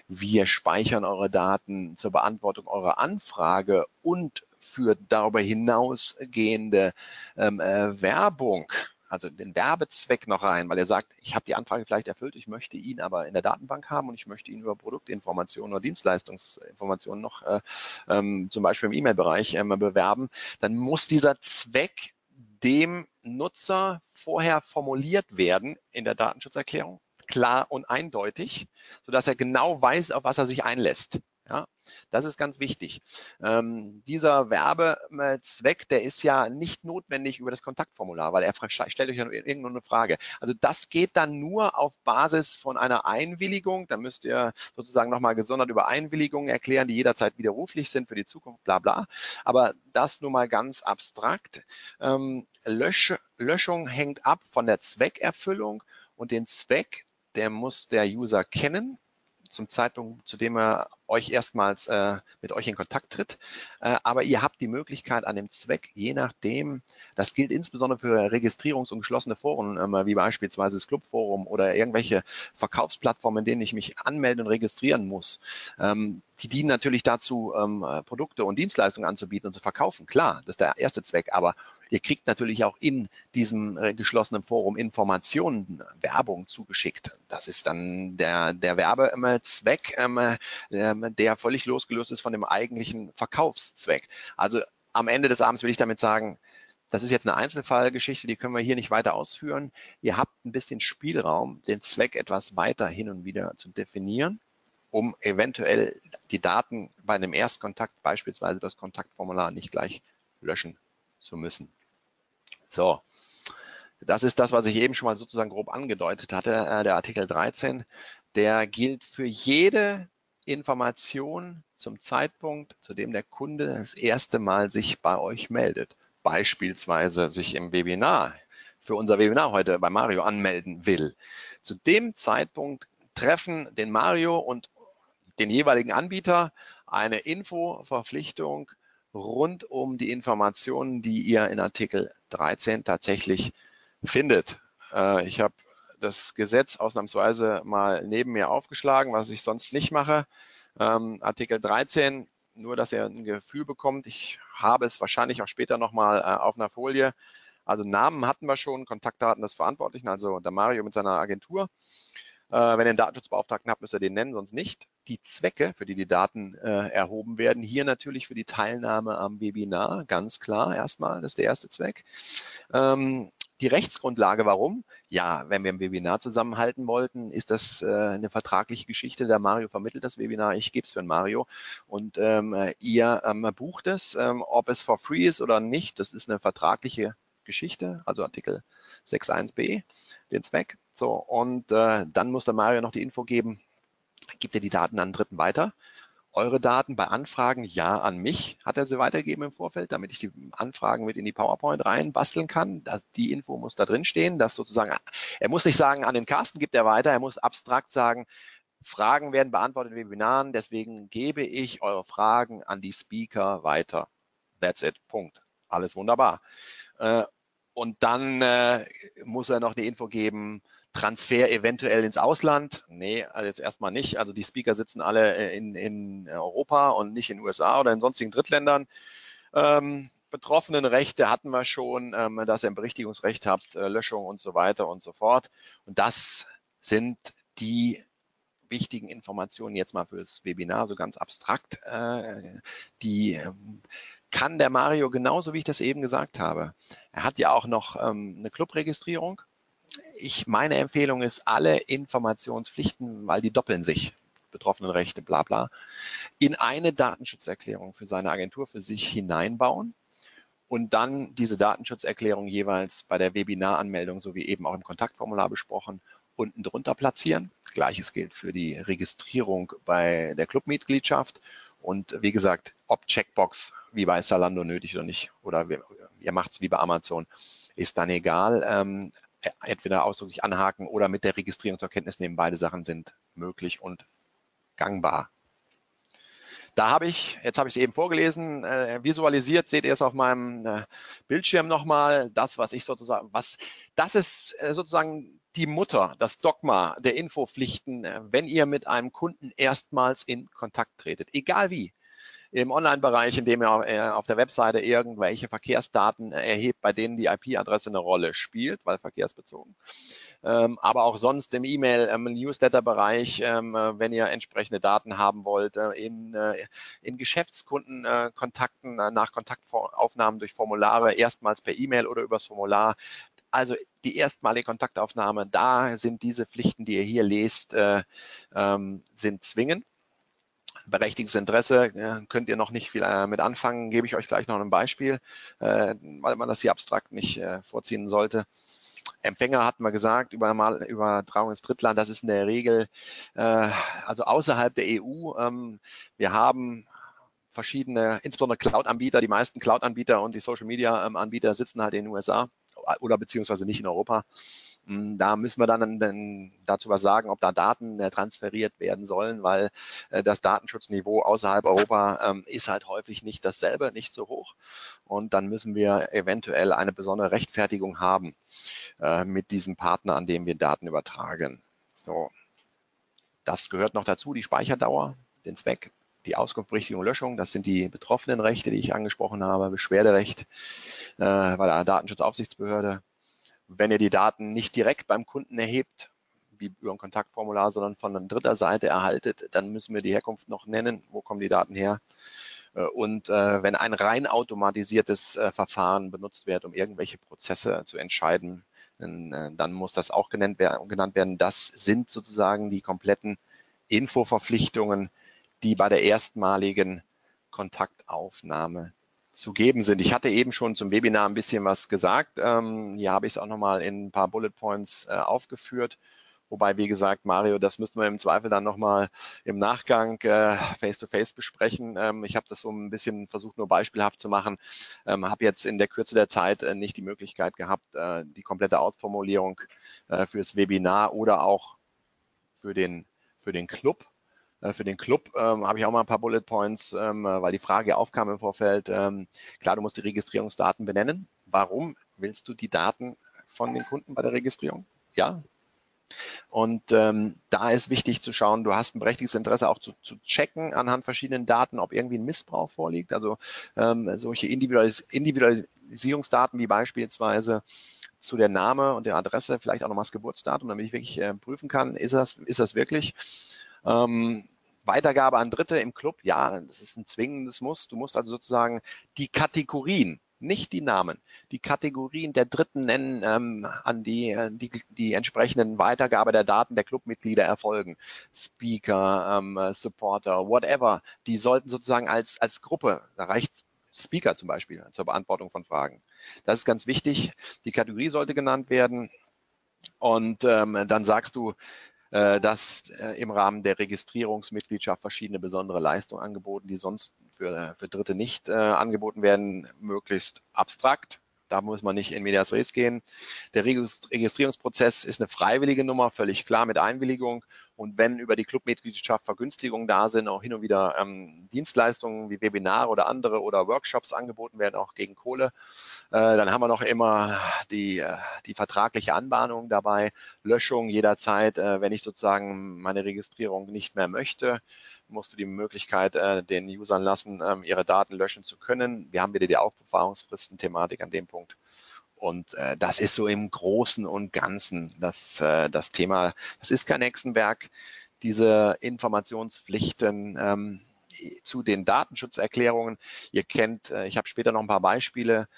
wir speichern eure Daten zur Beantwortung eurer Anfrage und für darüber hinausgehende ähm, äh, Werbung also den Werbezweck noch rein, weil er sagt, ich habe die Anfrage vielleicht erfüllt, ich möchte ihn aber in der Datenbank haben und ich möchte ihn über Produktinformationen oder Dienstleistungsinformationen noch äh, ähm, zum Beispiel im E-Mail-Bereich ähm, bewerben, dann muss dieser Zweck dem Nutzer vorher formuliert werden in der Datenschutzerklärung, klar und eindeutig, sodass er genau weiß, auf was er sich einlässt. Ja, das ist ganz wichtig. Ähm, dieser Werbezweck, der ist ja nicht notwendig über das Kontaktformular, weil er stellt euch ja irgendeine Frage. Also das geht dann nur auf Basis von einer Einwilligung. Da müsst ihr sozusagen nochmal gesondert über Einwilligungen erklären, die jederzeit widerruflich sind für die Zukunft, bla bla. Aber das nur mal ganz abstrakt. Ähm, Lösch, Löschung hängt ab von der Zweckerfüllung und den Zweck, der muss der User kennen zum Zeitpunkt, zu dem er euch erstmals äh, mit euch in Kontakt tritt. Äh, aber ihr habt die Möglichkeit an dem Zweck, je nachdem, das gilt insbesondere für Registrierungs- und geschlossene Foren, äh, wie beispielsweise das Clubforum oder irgendwelche Verkaufsplattformen, in denen ich mich anmelden und registrieren muss. Ähm, die dienen natürlich dazu, ähm, Produkte und Dienstleistungen anzubieten und zu verkaufen. Klar, das ist der erste Zweck. Aber ihr kriegt natürlich auch in diesem äh, geschlossenen Forum Informationen, Werbung zugeschickt. Das ist dann der, der Werbezweck, ähm, ähm, der völlig losgelöst ist von dem eigentlichen Verkaufszweck. Also am Ende des Abends will ich damit sagen, das ist jetzt eine Einzelfallgeschichte, die können wir hier nicht weiter ausführen. Ihr habt ein bisschen Spielraum, den Zweck etwas weiter hin und wieder zu definieren um eventuell die Daten bei einem Erstkontakt, beispielsweise das Kontaktformular, nicht gleich löschen zu müssen. So, das ist das, was ich eben schon mal sozusagen grob angedeutet hatte. Äh, der Artikel 13, der gilt für jede Information zum Zeitpunkt, zu dem der Kunde das erste Mal sich bei euch meldet. Beispielsweise sich im Webinar für unser Webinar heute bei Mario anmelden will. Zu dem Zeitpunkt treffen den Mario und den jeweiligen Anbieter eine Infoverpflichtung rund um die Informationen, die ihr in Artikel 13 tatsächlich findet. Äh, ich habe das Gesetz ausnahmsweise mal neben mir aufgeschlagen, was ich sonst nicht mache. Ähm, Artikel 13, nur dass ihr ein Gefühl bekommt. Ich habe es wahrscheinlich auch später nochmal äh, auf einer Folie. Also Namen hatten wir schon, Kontaktdaten des Verantwortlichen, also der Mario mit seiner Agentur. Äh, wenn ihr einen Datenschutzbeauftragten habt, müsst ihr den nennen, sonst nicht. Die Zwecke, für die die Daten äh, erhoben werden, hier natürlich für die Teilnahme am Webinar, ganz klar erstmal, das ist der erste Zweck. Ähm, die Rechtsgrundlage, warum? Ja, wenn wir ein Webinar zusammenhalten wollten, ist das äh, eine vertragliche Geschichte. Der Mario vermittelt das Webinar, ich gebe es für den Mario und ähm, ihr ähm, bucht es. Ähm, ob es for free ist oder nicht, das ist eine vertragliche Geschichte, also Artikel 6.1b, den Zweck. So, und äh, dann muss der Mario noch die Info geben, gibt er die Daten an Dritten weiter. Eure Daten bei Anfragen ja an mich, hat er sie weitergegeben im Vorfeld, damit ich die Anfragen mit in die PowerPoint rein basteln kann. Die Info muss da drin stehen, dass sozusagen, er muss nicht sagen, an den Carsten gibt er weiter, er muss abstrakt sagen, Fragen werden beantwortet in Webinaren, deswegen gebe ich eure Fragen an die Speaker weiter. That's it. Punkt. Alles wunderbar. Äh, und dann äh, muss er noch die Info geben, Transfer eventuell ins Ausland? Nee, also jetzt erstmal nicht. Also die Speaker sitzen alle in, in Europa und nicht in USA oder in sonstigen Drittländern. Ähm, betroffenen Rechte hatten wir schon, ähm, dass ihr ein Berichtigungsrecht habt, äh, Löschung und so weiter und so fort. Und das sind die wichtigen Informationen jetzt mal fürs Webinar, so ganz abstrakt. Äh, die ähm, kann der Mario genauso, wie ich das eben gesagt habe. Er hat ja auch noch ähm, eine Clubregistrierung. Ich, meine Empfehlung ist, alle Informationspflichten, weil die doppeln sich, betroffenen Rechte, bla bla, in eine Datenschutzerklärung für seine Agentur für sich hineinbauen und dann diese Datenschutzerklärung jeweils bei der Webinaranmeldung sowie eben auch im Kontaktformular besprochen unten drunter platzieren. Gleiches gilt für die Registrierung bei der Clubmitgliedschaft. Und wie gesagt, ob Checkbox wie bei Salando nötig oder nicht, oder ihr macht es wie bei Amazon, ist dann egal. Ähm, entweder ausdrücklich anhaken oder mit der Registrierung zur Kenntnis nehmen. Beide Sachen sind möglich und gangbar. Da habe ich, jetzt habe ich es eben vorgelesen, äh, visualisiert, seht ihr es auf meinem äh, Bildschirm nochmal, das, was ich sozusagen, was, das ist äh, sozusagen die Mutter, das Dogma der Infopflichten, äh, wenn ihr mit einem Kunden erstmals in Kontakt tretet, egal wie im Online-Bereich, in dem er äh, auf der Webseite irgendwelche Verkehrsdaten erhebt, bei denen die IP-Adresse eine Rolle spielt, weil verkehrsbezogen. Ähm, aber auch sonst im E-Mail, im ähm, Newsletter-Bereich, ähm, äh, wenn ihr entsprechende Daten haben wollt, äh, in, in Geschäftskundenkontakten nach Kontaktaufnahmen durch Formulare, erstmals per E-Mail oder übers Formular, also die erstmalige Kontaktaufnahme, da sind diese Pflichten, die ihr hier lest, äh, sind zwingend berechtigtes Interesse äh, könnt ihr noch nicht viel äh, mit anfangen. Gebe ich euch gleich noch ein Beispiel, äh, weil man das hier abstrakt nicht vorziehen sollte. Empfänger hatten wir gesagt, über Mal, Übertragung ins Drittland, das ist in der Regel also außerhalb der EU. Ähm, wir haben verschiedene, insbesondere Cloud-Anbieter, die meisten Cloud-Anbieter und die Social-Media-Anbieter sitzen halt in den USA oder beziehungsweise nicht in Europa. Hm, da müssen wir dann, dann dazu was sagen, ob da Daten äh, transferiert werden sollen, weil äh, das Datenschutzniveau außerhalb Europa ähm, ist halt häufig nicht dasselbe, nicht so hoch. Und dann müssen wir eventuell eine besondere Rechtfertigung haben äh, mit diesem Partner, an dem wir Daten übertragen. So, das gehört noch dazu, die Speicherdauer, den Zweck, die Auskunft, Berichtigung, Löschung, das sind die betroffenen Rechte, die ich angesprochen habe, Beschwerderecht äh, bei der Datenschutzaufsichtsbehörde. Wenn ihr die Daten nicht direkt beim Kunden erhebt, wie über ein Kontaktformular, sondern von dritter Seite erhaltet, dann müssen wir die Herkunft noch nennen. Wo kommen die Daten her? Äh, und äh, wenn ein rein automatisiertes äh, Verfahren benutzt wird, um irgendwelche Prozesse zu entscheiden, dann, äh, dann muss das auch genannt werden. Das sind sozusagen die kompletten Infoverpflichtungen, die bei der erstmaligen Kontaktaufnahme zu geben sind. Ich hatte eben schon zum Webinar ein bisschen was gesagt. Ähm, hier habe ich es auch nochmal in ein paar Bullet Points äh, aufgeführt. Wobei, wie gesagt, Mario, das müssten wir im Zweifel dann nochmal im Nachgang äh, face-to-face -face besprechen. Ähm, ich habe das so ein bisschen versucht, nur beispielhaft zu machen. Ähm, habe jetzt in der Kürze der Zeit äh, nicht die Möglichkeit gehabt, äh, die komplette Ausformulierung äh, fürs Webinar oder auch für den, für den Club äh, für den Club ähm, habe ich auch mal ein paar Bullet Points, ähm, weil die Frage aufkam im Vorfeld. Ähm, klar, du musst die Registrierungsdaten benennen. Warum willst du die Daten von den Kunden bei der Registrierung? Ja. Und ähm, da ist wichtig zu schauen, du hast ein berechtigtes Interesse auch zu, zu checken anhand verschiedenen Daten, ob irgendwie ein Missbrauch vorliegt. Also ähm, solche Individualis Individualisierungsdaten wie beispielsweise zu der Name und der Adresse, vielleicht auch nochmal das Geburtsdatum, damit ich wirklich äh, prüfen kann, ist das, ist das wirklich. Ähm, Weitergabe an Dritte im Club, ja, das ist ein zwingendes Muss. Du musst also sozusagen die Kategorien, nicht die Namen, die Kategorien der Dritten nennen, ähm, an die, äh, die die entsprechenden Weitergabe der Daten der Clubmitglieder erfolgen. Speaker, ähm, Supporter, whatever. Die sollten sozusagen als, als Gruppe, da reicht Speaker zum Beispiel zur Beantwortung von Fragen. Das ist ganz wichtig. Die Kategorie sollte genannt werden. Und ähm, dann sagst du, dass äh, im Rahmen der Registrierungsmitgliedschaft verschiedene besondere Leistungen angeboten, die sonst für, für Dritte nicht äh, angeboten werden, möglichst abstrakt. Da muss man nicht in Medias Res gehen. Der Registrierungsprozess ist eine freiwillige Nummer, völlig klar mit Einwilligung. Und wenn über die Clubmitgliedschaft Vergünstigungen da sind, auch hin und wieder ähm, Dienstleistungen wie Webinare oder andere oder Workshops angeboten werden, auch gegen Kohle, Äh, dann haben wir noch immer die, äh, die vertragliche Anbahnung dabei, Löschung jederzeit, äh, wenn ich sozusagen meine Registrierung nicht mehr möchte, musst du die Möglichkeit den Usern lassen, ähm, ihre Daten löschen zu können. Wir haben wieder die Aufbewahrungsfristen-Thematik an dem Punkt. Und äh, das ist so im Großen und Ganzen das, äh, das Thema. Das ist kein Hexenwerk. Diese Informationspflichten ähm, zu den Datenschutzerklärungen. Ihr kennt, äh, ich habe später noch ein paar Beispiele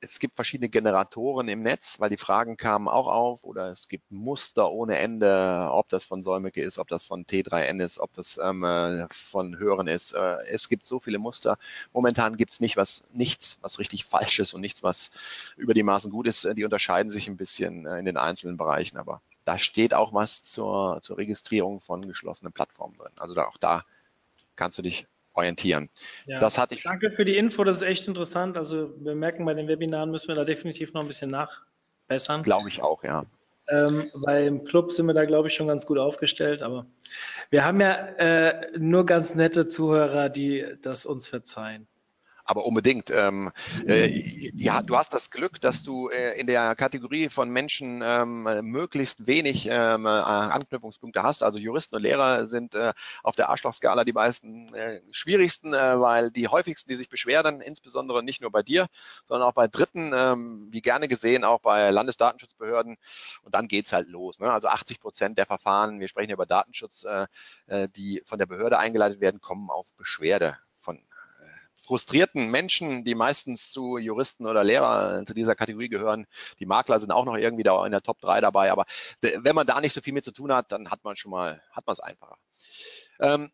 es gibt verschiedene Generatoren im Netz, weil die Fragen kamen auch auf oder es gibt Muster ohne Ende, ob das von Säumecke ist, ob das von T3N ist, ob das ähm, äh, von Hören ist. Äh, es gibt so viele Muster. Momentan gibt es nicht was, nichts, was richtig falsch ist und nichts, was über die Maßen gut ist. Die unterscheiden sich ein bisschen äh, in den einzelnen Bereichen, aber da steht auch was zur, zur Registrierung von geschlossenen Plattformen drin. Also da, auch da kannst du dich orientieren. Ja, das hatte ich. Danke für die Info, das ist echt interessant. Also wir merken, bei den Webinaren müssen wir da definitiv noch ein bisschen nachbessern. Glaube ich auch, ja. Ähm, weil im Club sind wir da, glaube ich, schon ganz gut aufgestellt. Aber wir haben ja äh, nur ganz nette Zuhörer, die das uns verzeihen aber unbedingt. Ähm, äh, ja, du hast das Glück, dass du äh, in der Kategorie von Menschen ähm, möglichst wenig ähm, äh, Anknüpfungspunkte hast. Also Juristen und Lehrer sind äh, auf der Arschlochskala die meisten äh, schwierigsten, äh, weil die häufigsten, die sich beschweren, insbesondere nicht nur bei dir, sondern auch bei Dritten, ähm, wie gerne gesehen, auch bei Landesdatenschutzbehörden. Und dann geht's halt los. Ne? Also 80 Prozent der Verfahren, wir sprechen über Datenschutz, die von der Behörde eingeleitet werden, kommen auf Beschwerde frustrierten Menschen, die meistens zu Juristen oder Lehrer zu dieser Kategorie gehören. Die Makler sind auch noch irgendwie da in der Top 3 dabei, aber wenn man da nicht so viel mit zu tun hat, dann hat man schon mal, hat man es einfacher. Ähm,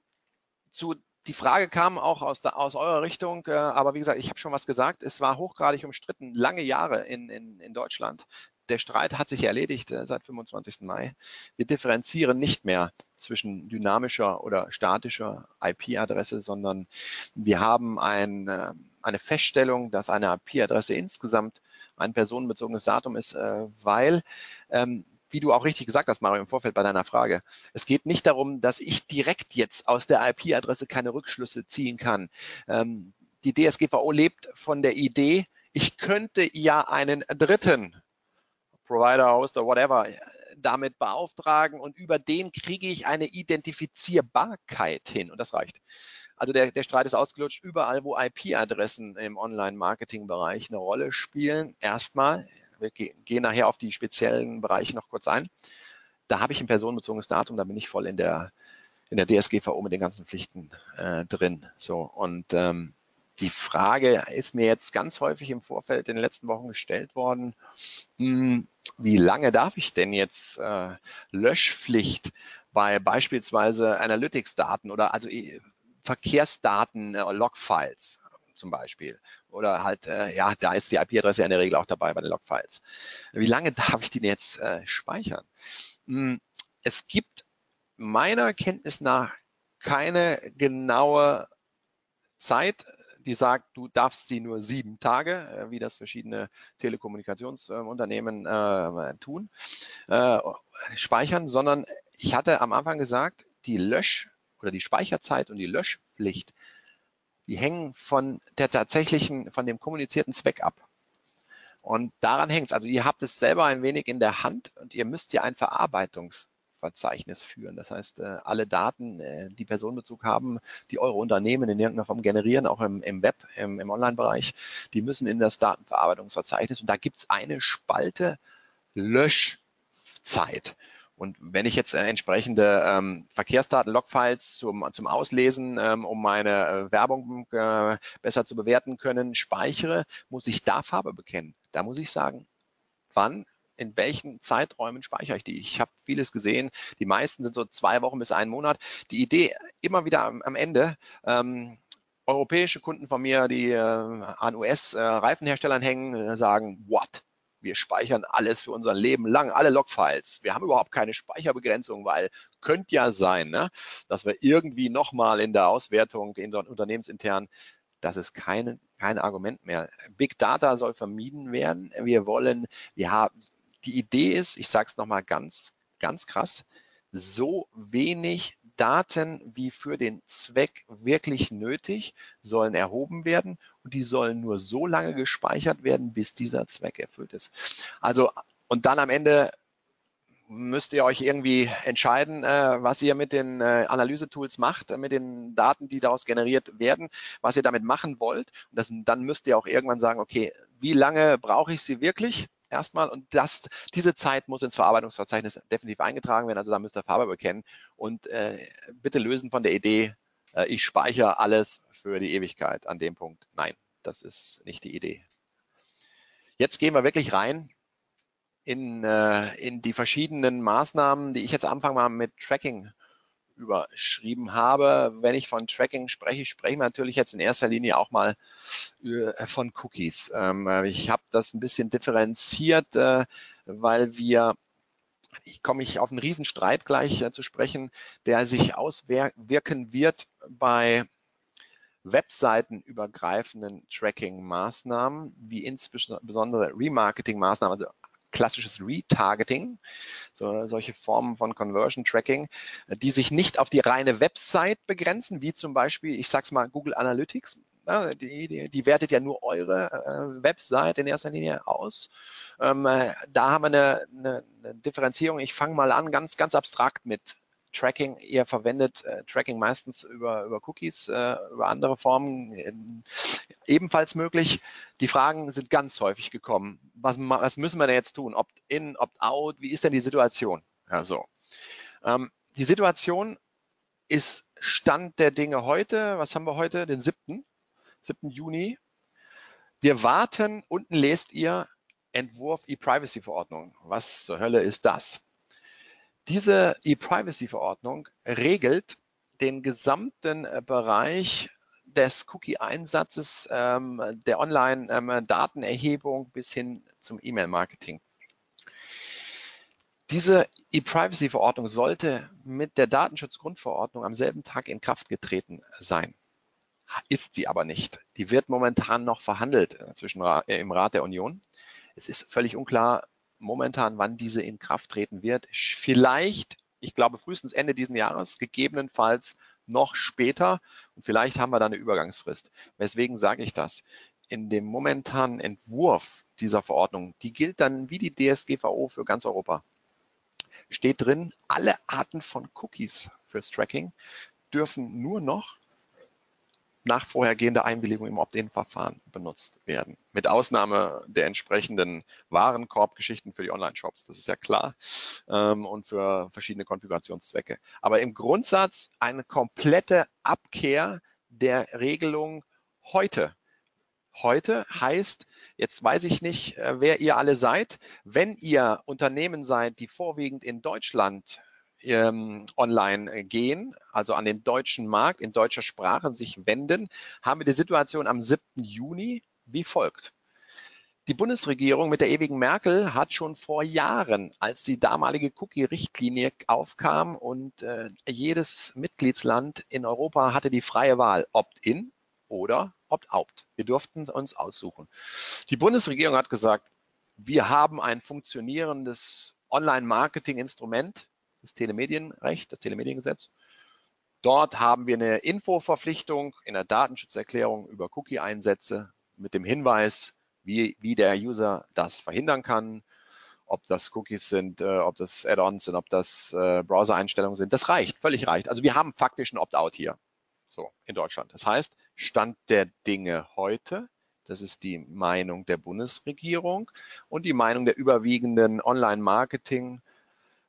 zu die Frage kam auch aus, der, aus eurer Richtung, äh, aber wie gesagt, ich habe schon was gesagt. Es war hochgradig umstritten, lange Jahre in, in, in Deutschland der Streit hat sich erledigt äh, seit 25. Mai. Wir differenzieren nicht mehr zwischen dynamischer oder statischer IP-Adresse, sondern wir haben ein, äh, eine Feststellung, dass eine IP-Adresse insgesamt ein personenbezogenes Datum ist, äh, weil ähm, wie du auch richtig gesagt hast, Mario, im Vorfeld bei deiner Frage. Es geht nicht darum, dass ich direkt jetzt aus der IP-Adresse keine Rückschlüsse ziehen kann. Ähm, die DSGVO lebt von der Idee, ich könnte ja einen Dritten Provider, Hoster, whatever, damit beauftragen und über den kriege ich eine Identifizierbarkeit hin und das reicht. Also der, der Streit ist ausgelutscht. Überall, wo IP-Adressen im Online-Marketing-Bereich eine Rolle spielen, erstmal, wir gehen nachher auf die speziellen Bereiche noch kurz ein, da habe ich ein personenbezogenes Datum, da bin ich voll in der, in der DSGVO mit den ganzen Pflichten äh, drin. So und ähm, die Frage ist mir jetzt ganz häufig im Vorfeld in den letzten Wochen gestellt worden, hm, wie lange darf ich denn jetzt äh, Löschpflicht bei beispielsweise Analytics-Daten oder also äh, Verkehrsdaten, äh, Logfiles zum Beispiel. Oder halt, äh, ja, da ist die IP-Adresse in der Regel auch dabei bei den Logfiles. Wie lange darf ich den jetzt äh, speichern? Hm, es gibt meiner Kenntnis nach keine genaue Zeit, die sagt, du darfst sie nur sieben Tage, äh, wie das verschiedene Telekommunikationsunternehmen äh, tun, äh, speichern, sondern ich hatte am Anfang gesagt, die Lösch- oder die Speicherzeit und die Löschpflicht, die hängen von der tatsächlichen, von dem kommunizierten Zweck ab. Und daran hängt es. Also ihr habt es selber ein wenig in der Hand und ihr müsst ja ein Verarbeitungs Verzeichnis führen. Das heißt, äh, alle Daten, äh, die Personenbezug haben, die eure Unternehmen in irgendeiner Form generieren, auch im, im Web, im, im Online-Bereich, die müssen in das Datenverarbeitungsverzeichnis. Und da gibt es eine Spalte Löschzeit. Und wenn ich jetzt äh, entsprechende ähm, Verkehrsdaten, Logfiles zum, zum Auslesen, ähm, um meine Werbung äh, besser zu bewerten können, speichere, muss ich da Farbe bekennen. Da muss ich sagen, wann in welchen Zeiträumen speichere ich die? Ich habe vieles gesehen. Die meisten sind so zwei Wochen bis einen Monat. Die Idee immer wieder am, am Ende. Ähm, europäische Kunden von mir, die äh, an US-Reifenherstellern äh, hängen, äh, sagen, what? Wir speichern alles für unser Leben lang, alle Logfiles. Wir haben überhaupt keine Speicherbegrenzung, weil könnte ja sein, ne, dass wir irgendwie nochmal in der Auswertung in der unternehmensintern das ist kein, kein Argument mehr. Big Data soll vermieden werden. Wir wollen, wir haben, die Idee ist, ich sage es nochmal ganz, ganz krass, so wenig Daten wie für den Zweck wirklich nötig, sollen erhoben werden und die sollen nur so lange gespeichert werden, bis dieser Zweck erfüllt ist. Also und dann am Ende müsst ihr euch irgendwie entscheiden, äh, was ihr mit den äh, Analyse-Tools macht, mit den Daten, die daraus generiert werden, was ihr damit machen wollt. Und das, dann müsst ihr auch irgendwann sagen, okay, wie lange brauche ich sie wirklich? Erstmal und das, diese Zeit muss ins Verarbeitungsverzeichnis definitiv eingetragen werden. Also da müsst ihr Farbe bekennen und äh, bitte lösen von der Idee, äh, ich speichere alles für die Ewigkeit an dem Punkt. Nein, das ist nicht die Idee. Jetzt gehen wir wirklich rein in, äh, in die verschiedenen Maßnahmen, die ich jetzt anfangen mal mit Tracking überschrieben habe. Wenn ich von Tracking spreche, spreche ich natürlich jetzt in erster Linie auch mal äh, von Cookies. Ähm, ich habe das ein bisschen differenziert, äh, weil wir ich komme ich auf einen Riesenstreit gleich äh, zu sprechen, der sich auswirken wird bei webseitenübergreifenden Tracking-Maßnahmen, wie insbesondere Remarketing-Maßnahmen, also klassisches Retargeting, so, solche Formen von Conversion Tracking, die sich nicht auf die reine Website begrenzen, wie zum Beispiel, ich sag's mal, Google Analytics. Die, die, die wertet ja nur eure äh, Website in erster Linie aus. Ähm, äh, da haben wir eine, eine, eine Differenzierung. Ich fange mal an, ganz, ganz abstrakt mit Tracking. Ihr verwendet äh, Tracking meistens über, über Cookies, äh, über andere Formen äh, ebenfalls möglich. Die Fragen sind ganz häufig gekommen. Was, was müssen wir denn jetzt tun? Opt-in, opt-out? Wie ist denn die Situation? Ja, so. Ähm, die Situation ist Stand der Dinge heute. Was haben wir heute? Den 7. 7. Juni. Wir warten. Unten lest ihr Entwurf E-Privacy-Verordnung. Was zur Hölle ist das? Diese E-Privacy-Verordnung regelt den gesamten äh, Bereich des Cookie-Einsatzes, ähm, der Online-Datenerhebung ähm, bis hin zum E-Mail-Marketing. Diese E-Privacy-Verordnung sollte mit der Datenschutzgrundverordnung am selben Tag in Kraft getreten sein. Ist sie aber nicht. Die wird momentan noch verhandelt äh, zwischen, äh, im Rat der Union. Es ist völlig unklar, momentan, wann diese in Kraft treten wird. Vielleicht, ich glaube frühestens Ende diesen Jahres, gegebenenfalls noch später und vielleicht haben wir da eine Übergangsfrist. Weswegen sage ich das? In dem momentanen Entwurf dieser Verordnung, die gilt dann wie die DSGVO für ganz Europa, steht drin, alle Arten von Cookies fürs Tracking dürfen nur noch nach vorhergehender Einwilligung im Opt-in-Verfahren benutzt werden. Mit Ausnahme der entsprechenden Warenkorbgeschichten für die Online-Shops, das ist ja klar, ähm, und für verschiedene Konfigurationszwecke. Aber im Grundsatz eine komplette Abkehr der Regelung heute. Heute heißt, jetzt weiß ich nicht, äh, wer ihr alle seid. Wenn ihr Unternehmen seid, die vorwiegend in Deutschland ähm, online äh, gehen, also an den deutschen Markt in deutscher Sprache sich wenden, haben wir die Situation am 7. Juni wie folgt. Die Bundesregierung mit der ewigen Merkel hat schon vor Jahren, als die damalige Cookie-Richtlinie aufkam und äh, jedes Mitgliedsland in Europa hatte die freie Wahl, opt-in oder opt-out. Wir durften uns aussuchen. Die Bundesregierung hat gesagt, wir haben ein funktionierendes Online-Marketing-Instrument, das Telemedienrecht, das Telemediengesetz. Dort haben wir eine Infoverpflichtung in der Datenschutzerklärung über Cookie-Einsätze mit dem Hinweis, wie, wie der User das verhindern kann, ob das Cookies sind, äh, ob das Add-ons sind, ob das äh, Browser-Einstellungen sind. Das reicht, völlig reicht. Also wir haben faktisch ein Opt-out hier, so in Deutschland. Das heißt, Stand der Dinge heute, das ist die Meinung der Bundesregierung und die Meinung der überwiegenden Online-Marketing-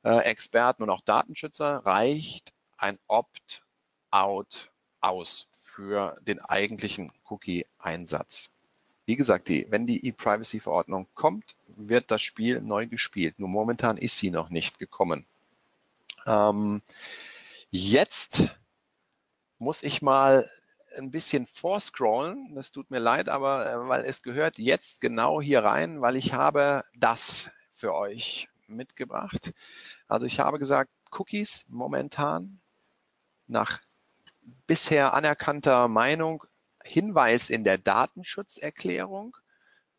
Experten und auch Datenschützer reicht ein Opt-out aus für den eigentlichen Cookie-Einsatz. Wie gesagt, die, wenn die E-Privacy-Verordnung kommt, wird das Spiel neu gespielt. Nur momentan ist sie noch nicht gekommen. Ähm, jetzt muss ich mal ein bisschen vorscrollen. Das tut mir leid, aber äh, weil es gehört jetzt genau hier rein, weil ich habe das für euch mitgebracht. Also ich habe gesagt, Cookies momentan nach bisher anerkannter Meinung Hinweis in der Datenschutzerklärung,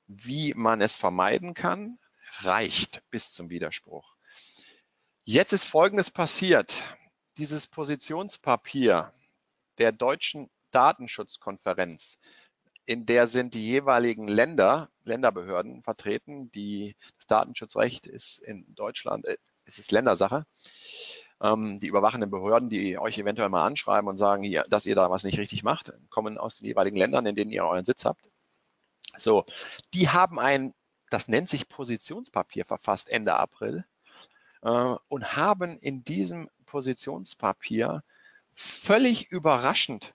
wie man es vermeiden kann, reicht bis zum Widerspruch. Jetzt ist Folgendes passiert. dieses Positionspapier der deutschen Datenschutzkonferenz, in der sind die jeweiligen Länder, Länderbehörden vertreten. Die, das Datenschutzrecht ist in Deutschland, äh, es ist Ländersache. Ähm, die überwachenden Behörden, die euch eventuell mal anschreiben und sagen, hier, dass ihr da was nicht richtig macht, kommen aus den jeweiligen Ländern, in denen ihr euren Sitz habt. So, die haben ein, das nennt sich Positionspapier verfasst Ende April äh, und haben in diesem Positionspapier völlig überraschend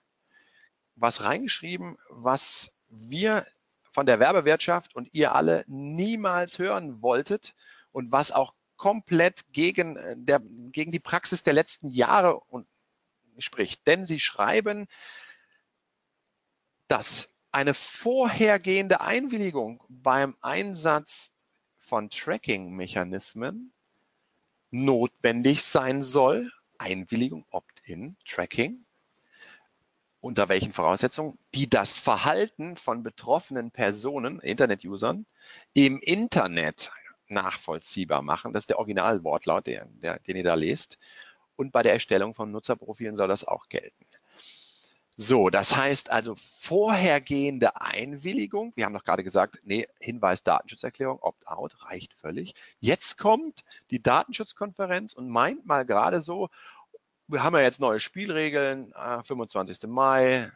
was reingeschrieben, was wir von der Werbewirtschaft und ihr alle niemals hören wolltet und was auch komplett gegen, äh, der, gegen die Praxis der letzten Jahre spricht. Denn sie schreiben, dass eine vorhergehende Einwilligung beim Einsatz von Tracking-Mechanismen notwendig sein soll. Einwilligung, Opt-in, Tracking. Unter welchen Voraussetzungen? Die das Verhalten von betroffenen Personen, Internet-Usern, im Internet nachvollziehbar machen. Das ist der Originalwortlaut, der, der, den ihr da lest. Und bei der Erstellung von Nutzerprofilen soll das auch gelten. So, das heißt also vorhergehende Einwilligung. Wir haben doch gerade gesagt, nee, Hinweis Datenschutzerklärung, Opt-out reicht völlig. Jetzt kommt die Datenschutzkonferenz und meint mal gerade so, wir haben ja jetzt neue Spielregeln, 25. Äh, Mai,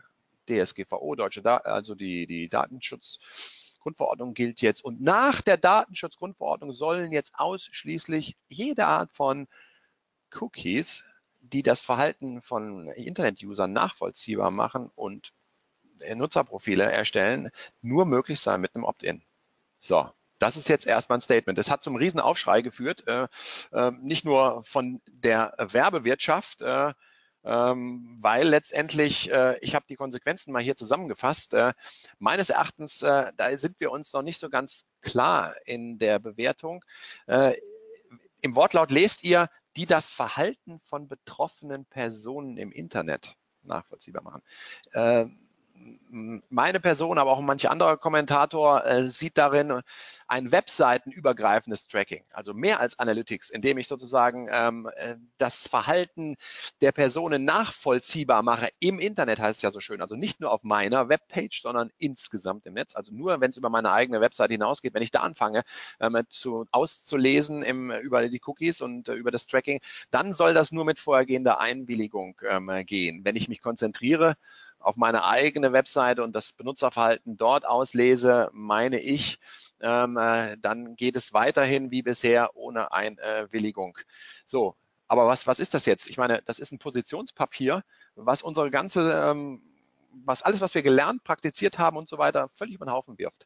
DSGVO, deutsche, da also die, die Datenschutzgrundverordnung gilt jetzt. Und nach der Datenschutzgrundverordnung sollen jetzt ausschließlich jede Art von Cookies die das Verhalten von Internet-Usern nachvollziehbar machen und Nutzerprofile erstellen, nur möglich sein mit einem Opt-in. So, das ist jetzt erstmal ein Statement. Das hat zum Riesenaufschrei geführt, äh, äh, nicht nur von der Werbewirtschaft, äh, ähm, weil letztendlich, äh, ich habe die Konsequenzen mal hier zusammengefasst, äh, meines Erachtens, äh, da sind wir uns noch nicht so ganz klar in der Bewertung. Im Wortlaut lest ihr, die das Verhalten von betroffenen Personen im Internet nachvollziehbar machen. Meine Person, aber auch manche andere Kommentator äh, sieht darin ein webseitenübergreifendes Tracking, also mehr als Analytics, indem ich sozusagen ähm, äh, das Verhalten der Personen nachvollziehbar mache. Im Internet heißt es ja so schön, also nicht nur auf meiner Webpage, sondern insgesamt im Netz. Also nur, wenn es über meine eigene Webseite hinausgeht, wenn ich da anfange ähm, zu, auszulesen im, über die Cookies und äh, über das Tracking, dann soll das nur mit vorhergehender Einwilligung ähm, gehen. Wenn ich mich konzentriere auf meine eigene Webseite und das Benutzerverhalten dort auslese, meine ich, ähm, äh, dann geht es weiterhin wie bisher ohne Einwilligung. So, aber was, was ist das jetzt? Ich meine, das ist ein Positionspapier, was unsere ganze, ähm, was alles, was wir gelernt, praktiziert haben und so weiter, völlig über den Haufen wirft.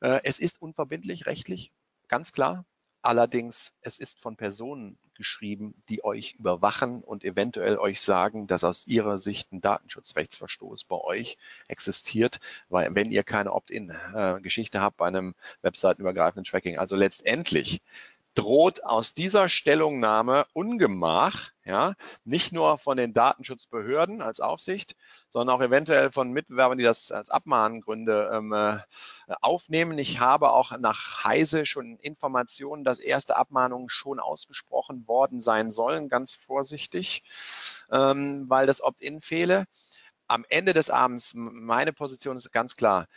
Äh, es ist unverbindlich rechtlich, ganz klar. Allerdings, es ist von Personen geschrieben, die euch überwachen und eventuell euch sagen, dass aus ihrer Sicht ein Datenschutzrechtsverstoß bei euch existiert, weil wenn ihr keine Opt-in-Geschichte habt bei einem webseitenübergreifenden Tracking. Also letztendlich droht aus dieser Stellungnahme Ungemach, ja, nicht nur von den Datenschutzbehörden als Aufsicht, sondern auch eventuell von Mitbewerbern, die das als Abmahngründe ähm, äh, aufnehmen. Ich habe auch nach Heise schon Informationen, dass erste Abmahnungen schon ausgesprochen worden sein sollen, ganz vorsichtig, ähm, weil das Opt-in fehle. Am Ende des Abends, meine Position ist ganz klar,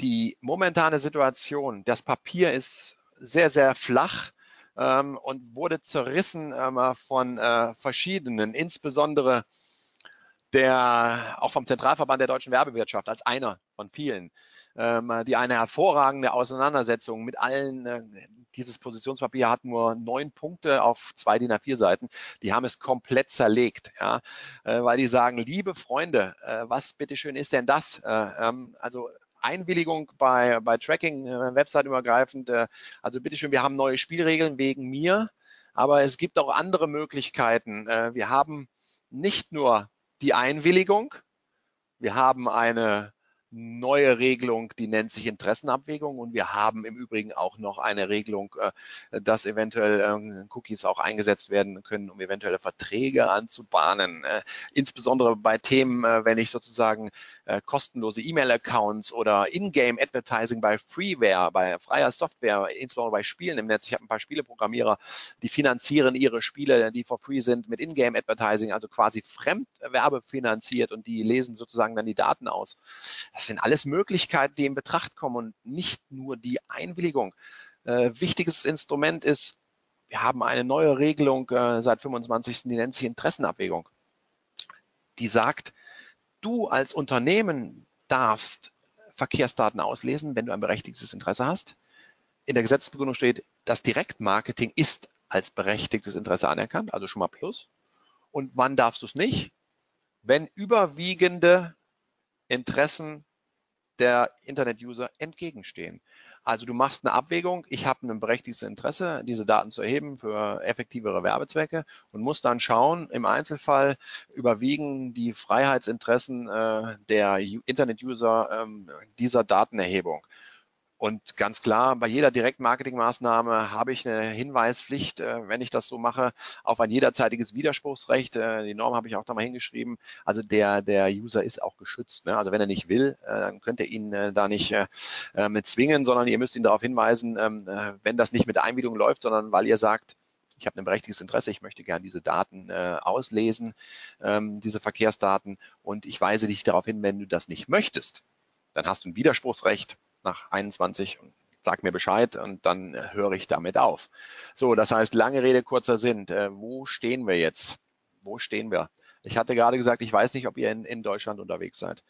die momentane Situation, das Papier ist sehr, sehr flach ähm, und wurde zerrissen ähm, von äh, verschiedenen, insbesondere der, auch vom Zentralverband der deutschen Werbewirtschaft als einer von vielen, ähm, die eine hervorragende Auseinandersetzung mit allen, äh, dieses Positionspapier hat nur neun Punkte auf zwei DIN A4 Seiten. Die haben es komplett zerlegt, ja, äh, weil die sagen, liebe Freunde, äh, was bitteschön ist denn das? Äh, ähm, also Einwilligung bei, bei Tracking, äh, websiteübergreifend. Äh, also bitteschön, wir haben neue Spielregeln wegen mir, aber es gibt auch andere Möglichkeiten. Äh, wir haben nicht nur die Einwilligung, wir haben eine neue Regelung, die nennt sich Interessenabwägung und wir haben im Übrigen auch noch eine Regelung, äh, dass eventuell ähm, Cookies auch eingesetzt werden können, um eventuelle Verträge anzubahnen. Äh, insbesondere bei Themen, äh, wenn ich sozusagen kostenlose E-Mail-Accounts oder In-Game-Advertising bei Freeware, bei freier Software, insbesondere bei Spielen im Netz. Ich habe ein paar Spieleprogrammierer, die finanzieren ihre Spiele, die for free sind, mit In-Game-Advertising, also quasi Fremdwerbe finanziert und die lesen sozusagen dann die Daten aus. Das sind alles Möglichkeiten, die in Betracht kommen und nicht nur die Einwilligung. Äh, wichtiges Instrument ist, wir haben eine neue Regelung äh, seit 25. Die nennt sich Interessenabwägung. Die sagt, du als Unternehmen darfst Verkehrsdaten auslesen, wenn du ein berechtigtes Interesse hast. In der Gesetzesbegründung steht, das Direktmarketing ist als berechtigtes Interesse anerkannt, also schon mal Plus. Und wann darfst du es nicht? Wenn überwiegende Interessen der Internet-User entgegenstehen. Also du machst eine Abwägung, ich habe ein berechtigtes Interesse, diese Daten zu erheben für effektivere Werbezwecke und muss dann schauen, im Einzelfall überwiegen die Freiheitsinteressen äh, der Internet-User ähm, dieser Datenerhebung. Und ganz klar, bei jeder Direktmarketingmaßnahme habe ich eine Hinweispflicht, äh, wenn ich das so mache, auf ein jederzeitiges Widerspruchsrecht. Äh, die Norm habe ich auch da mal hingeschrieben. Also der, der User ist auch geschützt. Ne? Also wenn er nicht will, äh, dann könnt ihr ihn da nicht mit zwingen, sondern ihr müsst ihn darauf hinweisen, ähm, wenn das nicht mit Einwilligung läuft, sondern weil ihr sagt, ich habe ein berechtigtes Interesse, ich möchte gerne diese Daten äh, auslesen, ähm, diese Verkehrsdaten und ich weise dich darauf hin, wenn du das nicht möchtest, dann hast du ein Widerspruchsrecht nach 21 und sag mir Bescheid und dann höre ich damit auf. So, das heißt, lange Rede, kurzer Sinn. Äh, wo stehen wir jetzt? Wo stehen wir? Ich hatte gerade gesagt, ich weiß nicht, ob ihr in, in Deutschland unterwegs seid.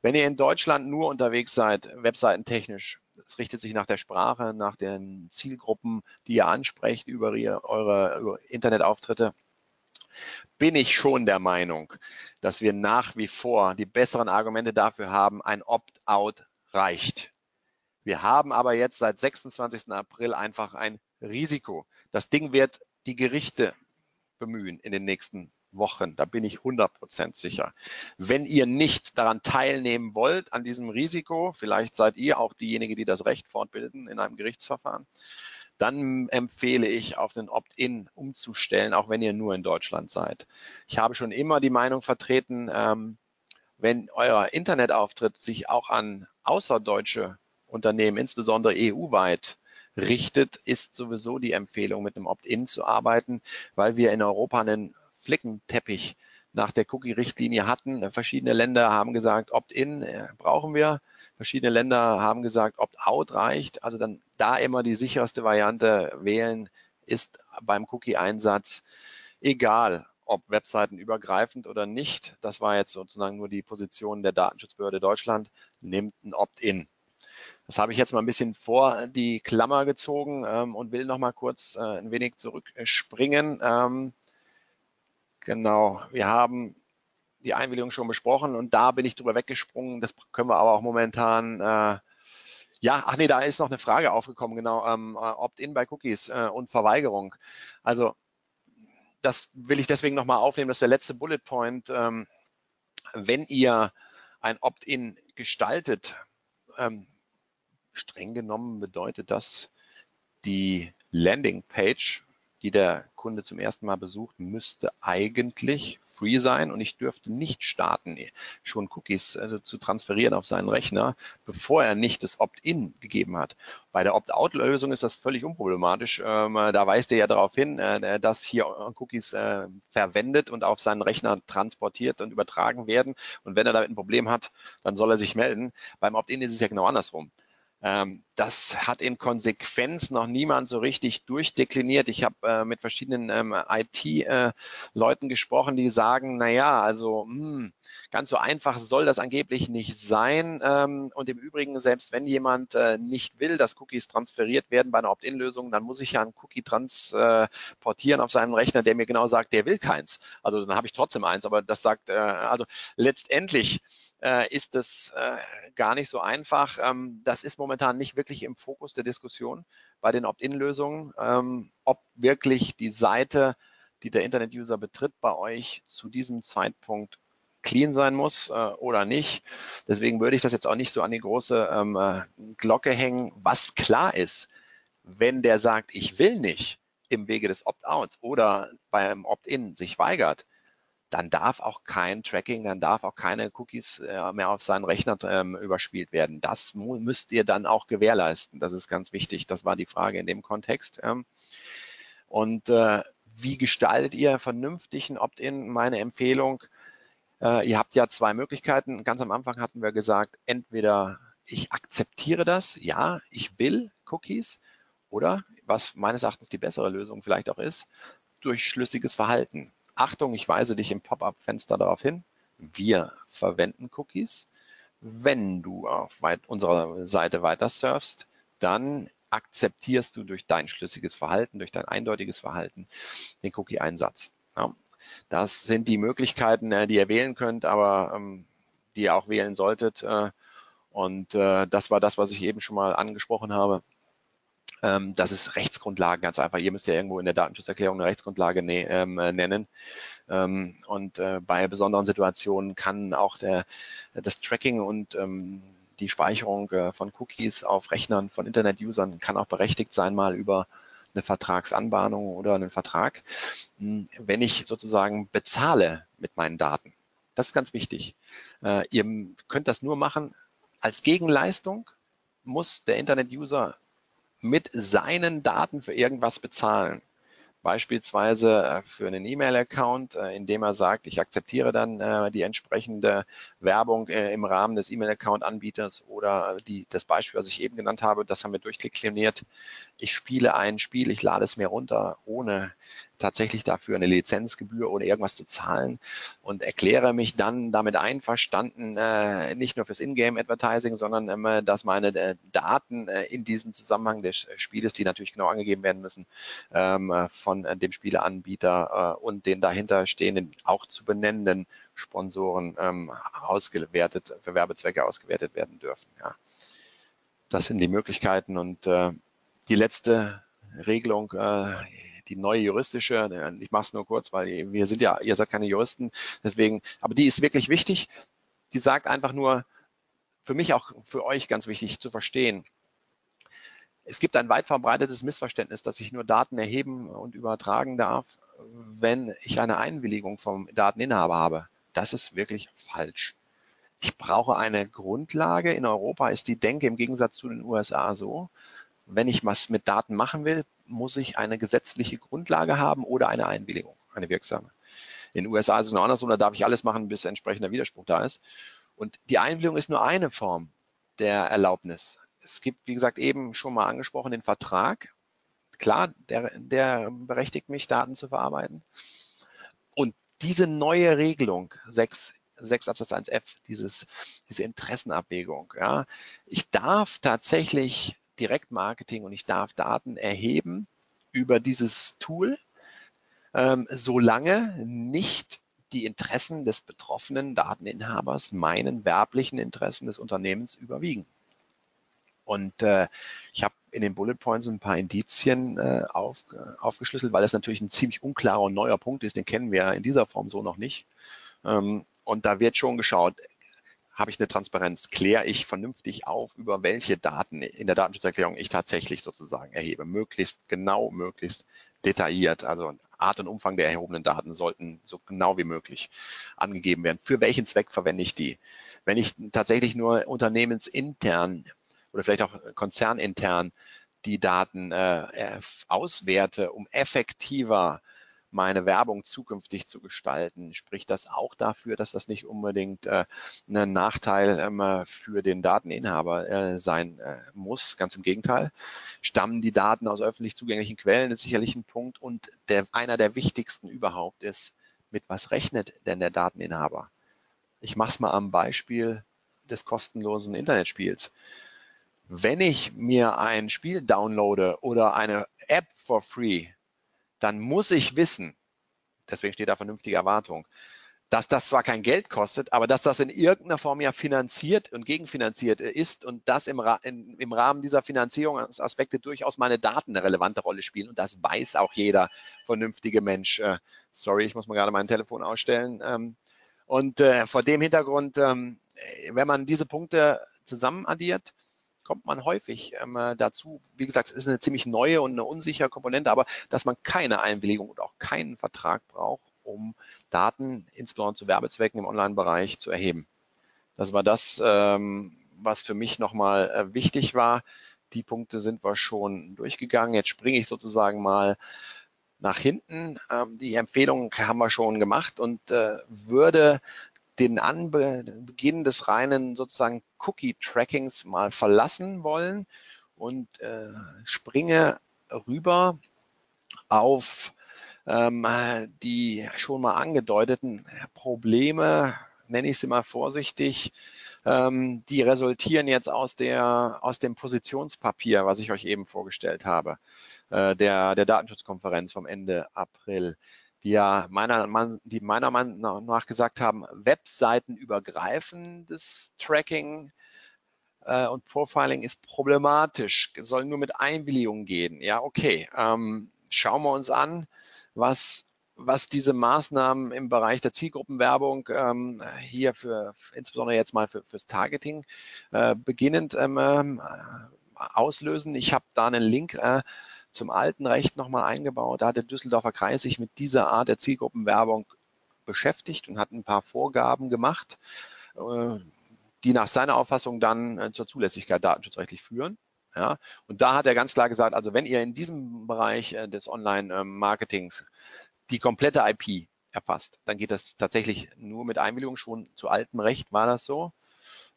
Wenn ihr in Deutschland nur unterwegs seid, webseitentechnisch, es richtet sich nach der Sprache, nach den Zielgruppen, die ihr ansprecht über ihr, eure, eure Internetauftritte, bin ich schon der Meinung, dass wir nach wie vor die besseren Argumente dafür haben, ein Opt-out reicht. Wir haben aber jetzt seit 26. April einfach ein Risiko. Das Ding wird die Gerichte bemühen in den nächsten Wochen. Da bin ich 100% sicher. Wenn ihr nicht daran teilnehmen wollt, an diesem Risiko, vielleicht seid ihr auch diejenige, die das Recht fortbilden in einem Gerichtsverfahren, dann empfehle ich, auf den Opt-in umzustellen, auch wenn ihr nur in Deutschland seid. Ich habe schon immer die Meinung vertreten, ähm, wenn euer Internetauftritt sich auch an außerdeutsche Unternehmen, insbesondere EU-weit, richtet, ist sowieso die Empfehlung, mit einem Opt-in zu arbeiten, weil wir in Europa einen Flickenteppich nach der Cookie-Richtlinie hatten. Verschiedene Länder haben gesagt, Opt-in äh, brauchen wir. Verschiedene Länder haben gesagt, Opt-out reicht. Also dann da immer die sicherste Variante wählen, ist beim Cookie-Einsatz egal, ob Webseiten übergreifend oder nicht. Das war jetzt sozusagen nur die Position der Datenschutzbehörde Deutschland, nimmt ein Opt-in. Das habe ich jetzt mal ein bisschen vor die Klammer gezogen ähm, und will noch mal kurz äh, ein wenig zurückspringen. Ähm, genau, wir haben die Einwilligung schon besprochen und da bin ich drüber weggesprungen. Das können wir aber auch momentan äh, ja, ach nee, da ist noch eine Frage aufgekommen, genau, ähm, äh, Opt-in bei Cookies äh, und Verweigerung. Also das will ich deswegen nochmal aufnehmen, das ist der letzte Bullet Point. Ähm, wenn ihr ein Opt-in gestaltet, ähm, streng genommen bedeutet das, die Landingpage die der Kunde zum ersten Mal besucht, müsste eigentlich free sein und ich dürfte nicht starten, schon Cookies also zu transferieren auf seinen Rechner, bevor er nicht das Opt-in gegeben hat. Bei der Opt-out-Lösung ist das völlig unproblematisch. Ähm, da weist er ja darauf hin, äh, dass hier Cookies äh, verwendet und auf seinen Rechner transportiert und übertragen werden. Und wenn er damit ein Problem hat, dann soll er sich melden. Beim Opt-in ist es ja genau andersrum. Ähm, das hat in Konsequenz noch niemand so richtig durchdekliniert. Ich habe äh, mit verschiedenen ähm, IT-Leuten äh, gesprochen, die sagen, na ja, also mh, hm, ganz so einfach soll das angeblich nicht sein. Ähm, und im Übrigen, selbst wenn jemand äh, nicht will, dass Cookies transferiert werden bei einer Opt-in-Lösung, dann muss ich ja einen Cookie transportieren auf seinen Rechner, der mir genau sagt, der will keins. Also dann habe ich trotzdem eins, aber das sagt, äh, also letztendlich äh, ist es äh, gar nicht so einfach. Ähm, das ist momentan nicht wirklich im Fokus der Diskussion bei den Opt-in-Lösungen, ähm, ob wirklich die Seite, die der Internet-User betritt, bei euch zu diesem Zeitpunkt clean sein muss äh, oder nicht. Deswegen würde ich das jetzt auch nicht so an die große ähm, äh, Glocke hängen. Was klar ist, wenn der sagt, ich will nicht im Wege des Opt-outs oder beim Opt-in sich weigert, dann darf auch kein Tracking, dann darf auch keine Cookies äh, mehr auf seinen Rechner ähm, überspielt werden. Das müsst ihr dann auch gewährleisten. Das ist ganz wichtig. Das war die Frage in dem Kontext. Ähm. Und äh, wie gestaltet ihr vernünftig ein Opt-in? Meine Empfehlung, äh, ihr habt ja zwei Möglichkeiten. Ganz am Anfang hatten wir gesagt, entweder ich akzeptiere das, ja, ich will Cookies, oder was meines Erachtens die bessere Lösung vielleicht auch ist, durch schlüssiges Verhalten. Achtung, ich weise dich im Pop-up-Fenster darauf hin. Wir verwenden Cookies. Wenn du auf unserer Seite weiter surfst, dann akzeptierst du durch dein schlüssiges Verhalten, durch dein eindeutiges Verhalten den Cookie-Einsatz. Ja, das sind die Möglichkeiten, äh, die ihr wählen könnt, aber ähm, die ihr auch wählen solltet. Äh, und äh, das war das, was ich eben schon mal angesprochen habe. Ähm, das ist Rechtsgrundlagen ganz einfach. Ihr müsst ja irgendwo in der Datenschutzerklärung eine Rechtsgrundlage ähm, äh, nennen. Und bei besonderen Situationen kann auch der, das Tracking und die Speicherung von Cookies auf Rechnern von Internet-Usern kann auch berechtigt sein, mal über eine Vertragsanbahnung oder einen Vertrag, hm, wenn ich sozusagen bezahle mit meinen Daten. Das ist ganz wichtig. Äh, ihr könnt das nur machen als Gegenleistung muss der Internet-User mit seinen Daten für irgendwas bezahlen. Beispielsweise äh, für einen E-Mail-Account, äh, indem er sagt, ich akzeptiere dann die entsprechende Werbung im Rahmen des E-Mail-Account-Anbieters oder die, das Beispiel, was ich eben genannt habe, das haben wir durchdekliniert. Ich spiele ein Spiel, ich lade es mir runter, ohne tatsächlich dafür eine Lizenzgebühr oder irgendwas zu zahlen und erkläre mich dann damit einverstanden, äh, nicht nur fürs Ingame-Advertising, sondern ähm, dass meine äh, Daten äh, in diesem Zusammenhang des Spieles, die natürlich genau angegeben werden müssen, ähm, von äh, dem Spieleanbieter äh, und den dahinter stehenden, auch zu benennenden Sponsoren ähm, ausgewertet, für Werbezwecke ausgewertet werden dürfen. Ja. Das sind die Möglichkeiten und äh, die letzte Regelung, äh, die neue juristische, äh, ich mache es nur kurz, weil wir sind ja, ihr seid keine Juristen, deswegen, aber die ist wirklich wichtig. Die sagt einfach nur, für mich auch für euch ganz wichtig zu verstehen. Es gibt ein weit verbreitetes Missverständnis, dass ich nur Daten erheben und übertragen darf, wenn ich eine Einwilligung vom Dateninhaber habe. Das ist wirklich falsch. Ich brauche eine Grundlage. In Europa ist die Denke im Gegensatz zu den USA so, wenn ich was mit Daten machen will, muss ich eine gesetzliche Grundlage haben oder eine Einwilligung, eine wirksame. In den USA ist es noch andersrum, da darf ich alles machen, bis entsprechender Widerspruch da ist. Und die Einwilligung ist nur eine Form der Erlaubnis. Es gibt, wie gesagt, eben schon mal angesprochen, den Vertrag. Klar, der, der berechtigt mich, Daten zu verarbeiten. Und diese neue Regelung, 6, 6 Absatz 1f, dieses, diese Interessenabwägung, ja, ich darf tatsächlich Direktmarketing und ich darf Daten erheben über dieses Tool, ähm, solange nicht die Interessen des betroffenen Dateninhabers meinen werblichen Interessen des Unternehmens überwiegen. Und äh, ich habe in den Bullet Points ein paar Indizien äh, auf, aufgeschlüsselt, weil das natürlich ein ziemlich unklarer und neuer Punkt ist, den kennen wir in dieser Form so noch nicht. Ähm, und da wird schon geschaut, habe ich eine Transparenz, kläre ich vernünftig auf, über welche Daten in der Datenschutzerklärung ich tatsächlich sozusagen erhebe. Möglichst genau, möglichst detailliert. Also Art und Umfang der erhobenen Daten sollten so genau wie möglich angegeben werden. Für welchen Zweck verwende ich die? Wenn ich tatsächlich nur unternehmensintern oder vielleicht auch konzernintern die Daten äh, auswerte, um effektiver meine Werbung zukünftig zu gestalten, spricht das auch dafür, dass das nicht unbedingt äh, ein Nachteil ähm, für den Dateninhaber äh, sein äh, muss. Ganz im Gegenteil. Stammen die Daten aus öffentlich zugänglichen Quellen, ist sicherlich ein Punkt. Und der, einer der wichtigsten überhaupt ist, mit was rechnet denn der Dateninhaber? Ich mache es mal am Beispiel des kostenlosen Internetspiels. Wenn ich mir ein Spiel downloade oder eine App for free, dann muss ich wissen, deswegen steht da vernünftige Erwartung, dass das zwar kein Geld kostet, aber dass das in irgendeiner Form ja finanziert und gegenfinanziert ist und dass im, in, im Rahmen dieser Finanzierungsaspekte durchaus meine Daten eine relevante Rolle spielen. Und das weiß auch jeder vernünftige Mensch. Äh, sorry, ich muss mal gerade mein Telefon ausstellen. Ähm, Und äh, vor dem Hintergrund, ähm, wenn man diese Punkte zusammen addiert, kommt man häufig ähm, dazu. Wie gesagt, es ist eine ziemlich neue und eine unsichere Komponente, aber dass man keine Einwilligung und auch keinen Vertrag braucht, um Daten, insbesondere zu Werbezwecken im Online-Bereich, zu erheben. Das war das, ähm, was für mich nochmal äh, wichtig war. Die Punkte sind wir schon durchgegangen. Jetzt springe ich sozusagen mal nach hinten. Ähm, die Empfehlungen haben wir schon gemacht und äh, würde den Anbeginn des reinen sozusagen Cookie-Trackings mal verlassen wollen und äh, springe rüber auf ähm, die schon mal angedeuteten Probleme, nenne ich sie mal vorsichtig, ähm, die resultieren jetzt aus, der, aus dem Positionspapier, was ich euch eben vorgestellt habe, äh, der, der Datenschutzkonferenz vom Ende April die ja meiner, die meiner Meinung nach gesagt haben, webseitenübergreifendes Tracking äh, und Profiling ist problematisch, soll nur mit Einwilligung gehen. Ja, okay. Ähm, schauen wir uns an, was was diese Maßnahmen im Bereich der Zielgruppenwerbung ähm, hier für, insbesondere jetzt mal für, fürs Targeting äh, beginnend ähm, äh, auslösen. Ich habe da einen Link äh, zum alten Recht nochmal eingebaut. Da hat der Düsseldorfer Kreis sich mit dieser Art der Zielgruppenwerbung beschäftigt und hat ein paar Vorgaben gemacht, äh, die nach seiner Auffassung dann äh, zur Zulässigkeit datenschutzrechtlich führen. Ja, und da hat er ganz klar gesagt, also wenn ihr in diesem Bereich äh, des Online-Marketings die komplette IP erfasst, dann geht das tatsächlich nur mit Einwilligung. Schon zu altem Recht war das so.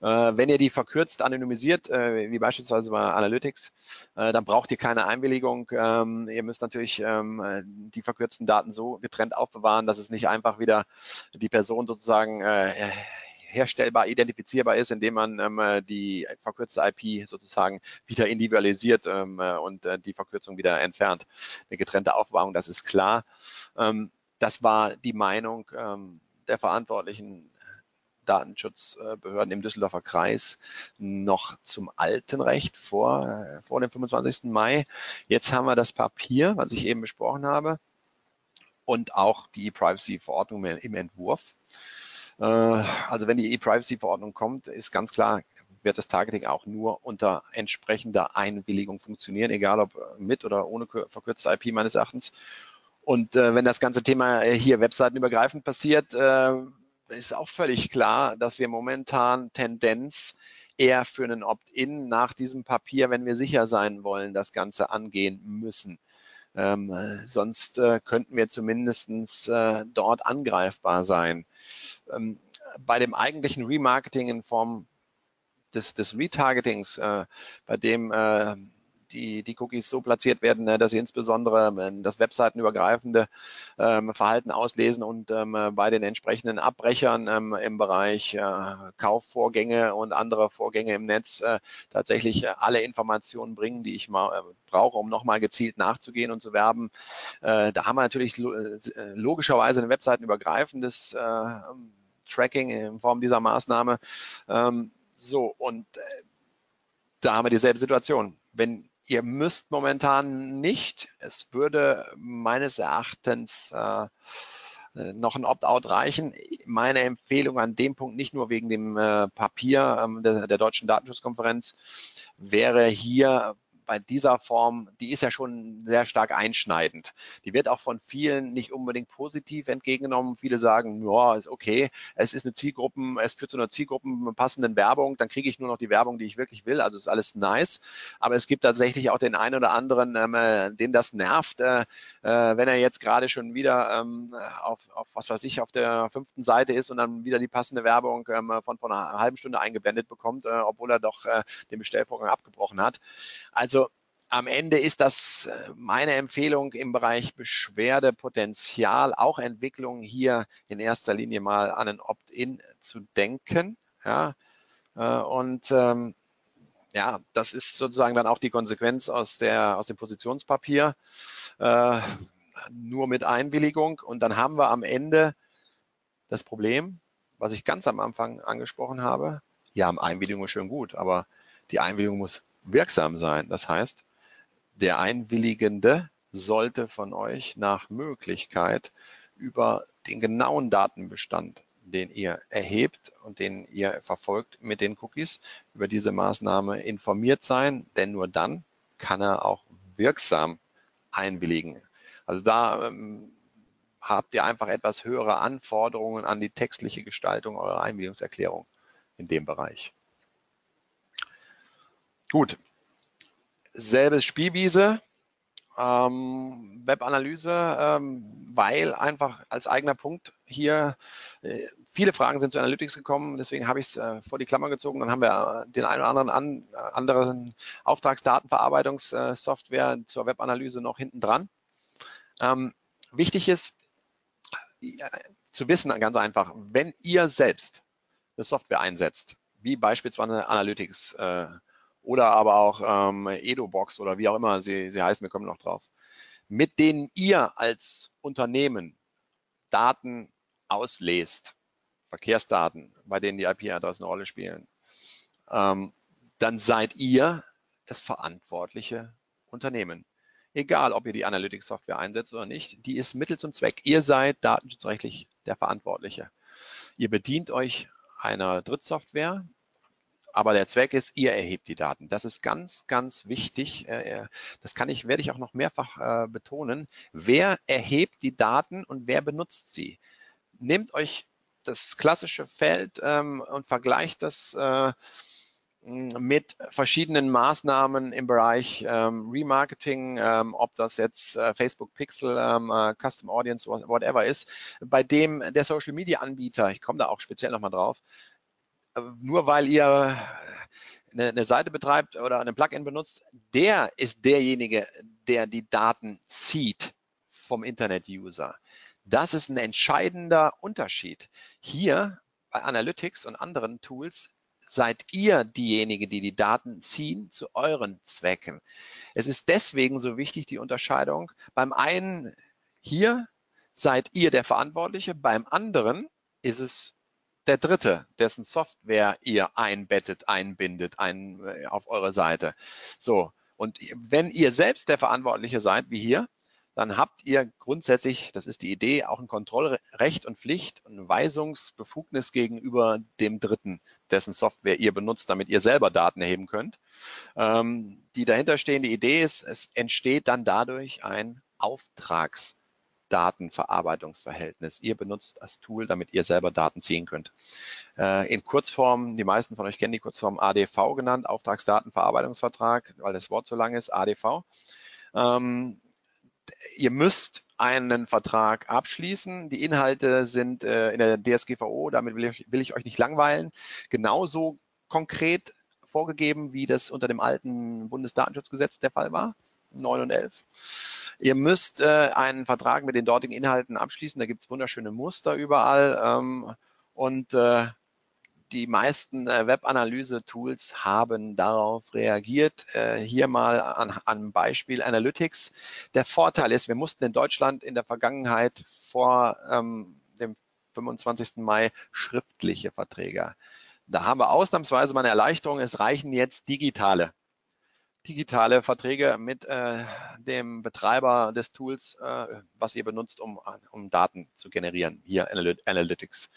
Äh, wenn ihr die verkürzt anonymisiert, äh, wie beispielsweise bei Analytics, äh, dann braucht ihr keine Einwilligung. Ähm, ihr müsst natürlich ähm, die verkürzten Daten so getrennt aufbewahren, dass es nicht einfach wieder die Person sozusagen herstellbar, identifizierbar ist, indem man ähm, die verkürzte IP sozusagen wieder individualisiert ähm, und äh, die Verkürzung wieder entfernt. Eine getrennte Aufbewahrung, das ist klar. Ähm, das war die Meinung ähm, der Verantwortlichen Datenschutzbehörden im Düsseldorfer Kreis noch zum alten Recht vor, äh, vor dem 25. Mai. Jetzt haben wir das Papier, was ich eben besprochen habe, und auch die E-Privacy-Verordnung im Entwurf. Äh, also wenn die E-Privacy-Verordnung kommt, ist ganz klar, wird das Targeting auch nur unter entsprechender Einwilligung funktionieren, egal ob mit oder ohne verkürzte IP meines Erachtens. Und äh, wenn das ganze Thema hier webseitenübergreifend passiert, äh, ist auch völlig klar, dass wir momentan Tendenz eher für einen Opt-in nach diesem Papier, wenn wir sicher sein wollen, das Ganze angehen müssen. Ähm, sonst äh, könnten wir zumindest äh, dort angreifbar sein. Ähm, bei dem eigentlichen Remarketing in Form des, des Retargetings, äh, bei dem äh, die, die Cookies so platziert werden, ne, dass sie insbesondere ähm, das webseitenübergreifende ähm, Verhalten auslesen und ähm, bei den entsprechenden Abbrechern im Bereich äh, Kaufvorgänge und andere Vorgänge im Netz äh, tatsächlich äh, alle Informationen bringen, die ich äh, brauche, um nochmal gezielt nachzugehen und zu werben. Äh, da haben wir natürlich lo äh, logischerweise ein webseitenübergreifendes Tracking in Form dieser Maßnahme. So, und da haben wir dieselbe Situation. Wenn ihr müsst momentan nicht. Es würde meines Erachtens äh, noch ein Opt-out reichen. Meine Empfehlung an dem Punkt, nicht nur wegen dem äh, Papier ähm, der, der Deutschen Datenschutzkonferenz, wäre hier bei dieser Form, die ist ja schon sehr stark einschneidend. Die wird auch von vielen nicht unbedingt positiv entgegengenommen. Viele sagen, ja, ist okay, es ist eine Zielgruppen, es führt zu einer Zielgruppen passenden Werbung, dann kriege ich nur noch die Werbung, die ich wirklich will. Also ist alles nice. Aber es gibt tatsächlich auch den einen oder anderen, ähm, äh, den das nervt, äh, äh, wenn er jetzt gerade schon wieder ähm, auf, auf, was weiß ich, auf der fünften Seite ist und dann wieder die passende Werbung ähm, von, von einer halben Stunde eingeblendet bekommt, äh, obwohl er doch äh, den Bestellvorgang abgebrochen hat. Also am Ende ist das äh, meine Empfehlung im Bereich Beschwerdepotenzial, auch Entwicklung hier in erster Linie mal an ein Opt-in zu denken. Ja, äh, und ähm, ja, das ist sozusagen dann auch die Konsequenz aus, der, aus dem Positionspapier. Äh, nur mit Einwilligung. Und dann haben wir am Ende das Problem, was ich ganz am Anfang angesprochen habe. Ja, Einwilligung ist schön gut, aber die Einwilligung muss wirksam sein. Das heißt, der Einwilligende sollte von euch nach Möglichkeit über den genauen Datenbestand den ihr erhebt und den ihr verfolgt mit den Cookies, über diese Maßnahme informiert sein, denn nur dann kann er auch wirksam einwilligen. Also da ähm, habt ihr einfach etwas höhere Anforderungen an die textliche Gestaltung eurer Einwilligungserklärung in dem Bereich. Gut, selbes Spielwiese, ähm, Webanalyse, ähm, weil einfach als eigener Punkt hier äh, viele Fragen sind zu Analytics gekommen, deswegen habe ich es äh, vor die Klammer gezogen. Dann haben wir äh, den einen oder anderen an, äh, anderen Auftragsdatenverarbeitungssoftware zur Webanalyse noch hinten dran. Ähm, wichtig ist zu wissen, ganz einfach, wenn ihr selbst eine Software einsetzt, wie beispielsweise Analytics, äh, oder aber auch ähm, EdoBox oder wie auch immer sie, sie heißen, wir kommen noch drauf, mit denen ihr als Unternehmen Daten auslest, Verkehrsdaten, bei denen die IP-Adressen eine Rolle spielen, ähm, dann seid ihr das verantwortliche Unternehmen. Egal, ob ihr die Analytics-Software einsetzt oder nicht, die ist Mittel zum Zweck. Ihr seid datenschutzrechtlich der Verantwortliche. Ihr bedient euch einer Drittsoftware, aber der Zweck ist, ihr erhebt die Daten. Das ist ganz, ganz wichtig. Äh, äh, das kann ich, werde ich auch noch mehrfach äh, betonen. Wer erhebt die Daten und wer benutzt sie? Nehmt euch das klassische Feld ähm, und vergleicht das mit verschiedenen Maßnahmen im Bereich ähm, Remarketing, ähm, ob das jetzt äh, Facebook Pixel, ähm, äh, Custom Audience, whatever ist, bei dem der Social Media Anbieter, ich komme da auch speziell nochmal drauf, nur weil ihr eine, eine Seite betreibt oder ein Plugin benutzt, der ist derjenige, der die Daten zieht vom Internet-User. Das ist ein entscheidender Unterschied. Hier bei Analytics und anderen Tools seid ihr diejenige, die die Daten ziehen zu euren Zwecken. Es ist deswegen so wichtig, die Unterscheidung. Beim einen hier seid ihr der Verantwortliche, beim anderen ist es der Dritte, dessen Software ihr einbettet, einbindet ein, äh, auf eure Seite. So. Und wenn ihr selbst der Verantwortliche seid, wie hier, dann habt ihr grundsätzlich, das ist die Idee, auch ein Kontrollrecht und Pflicht und Weisungsbefugnis gegenüber dem Dritten, dessen Software ihr benutzt, damit ihr selber Daten erheben könnt. Ähm, die dahinterstehende Idee ist, es entsteht dann dadurch ein Auftrags- Datenverarbeitungsverhältnis. Ihr benutzt das Tool, damit ihr selber Daten ziehen könnt. Äh, in Kurzform, die meisten von euch kennen die Kurzform ADV genannt, Auftragsdatenverarbeitungsvertrag, weil das Wort so lang ist, ADV. Ähm, ihr müsst einen Vertrag abschließen. Die Inhalte sind äh, in der DSGVO, damit will ich, will ich euch nicht langweilen, genauso konkret vorgegeben, wie das unter dem alten Bundesdatenschutzgesetz der Fall war. 9 und 11. Ihr müsst äh, einen Vertrag mit den dortigen Inhalten abschließen. Da gibt es wunderschöne Muster überall. Ähm, und äh, die meisten äh, Web-Analyse-Tools haben darauf reagiert. Äh, hier mal an, an Beispiel Analytics. Der Vorteil ist, wir mussten in Deutschland in der Vergangenheit vor ähm, dem 25. Mai schriftliche Verträge. Da haben wir ausnahmsweise mal eine Erleichterung. Es reichen jetzt digitale digitale Verträge mit äh, dem Betreiber des Tools, äh, was ihr benutzt, um, um Daten zu generieren, hier Analytics.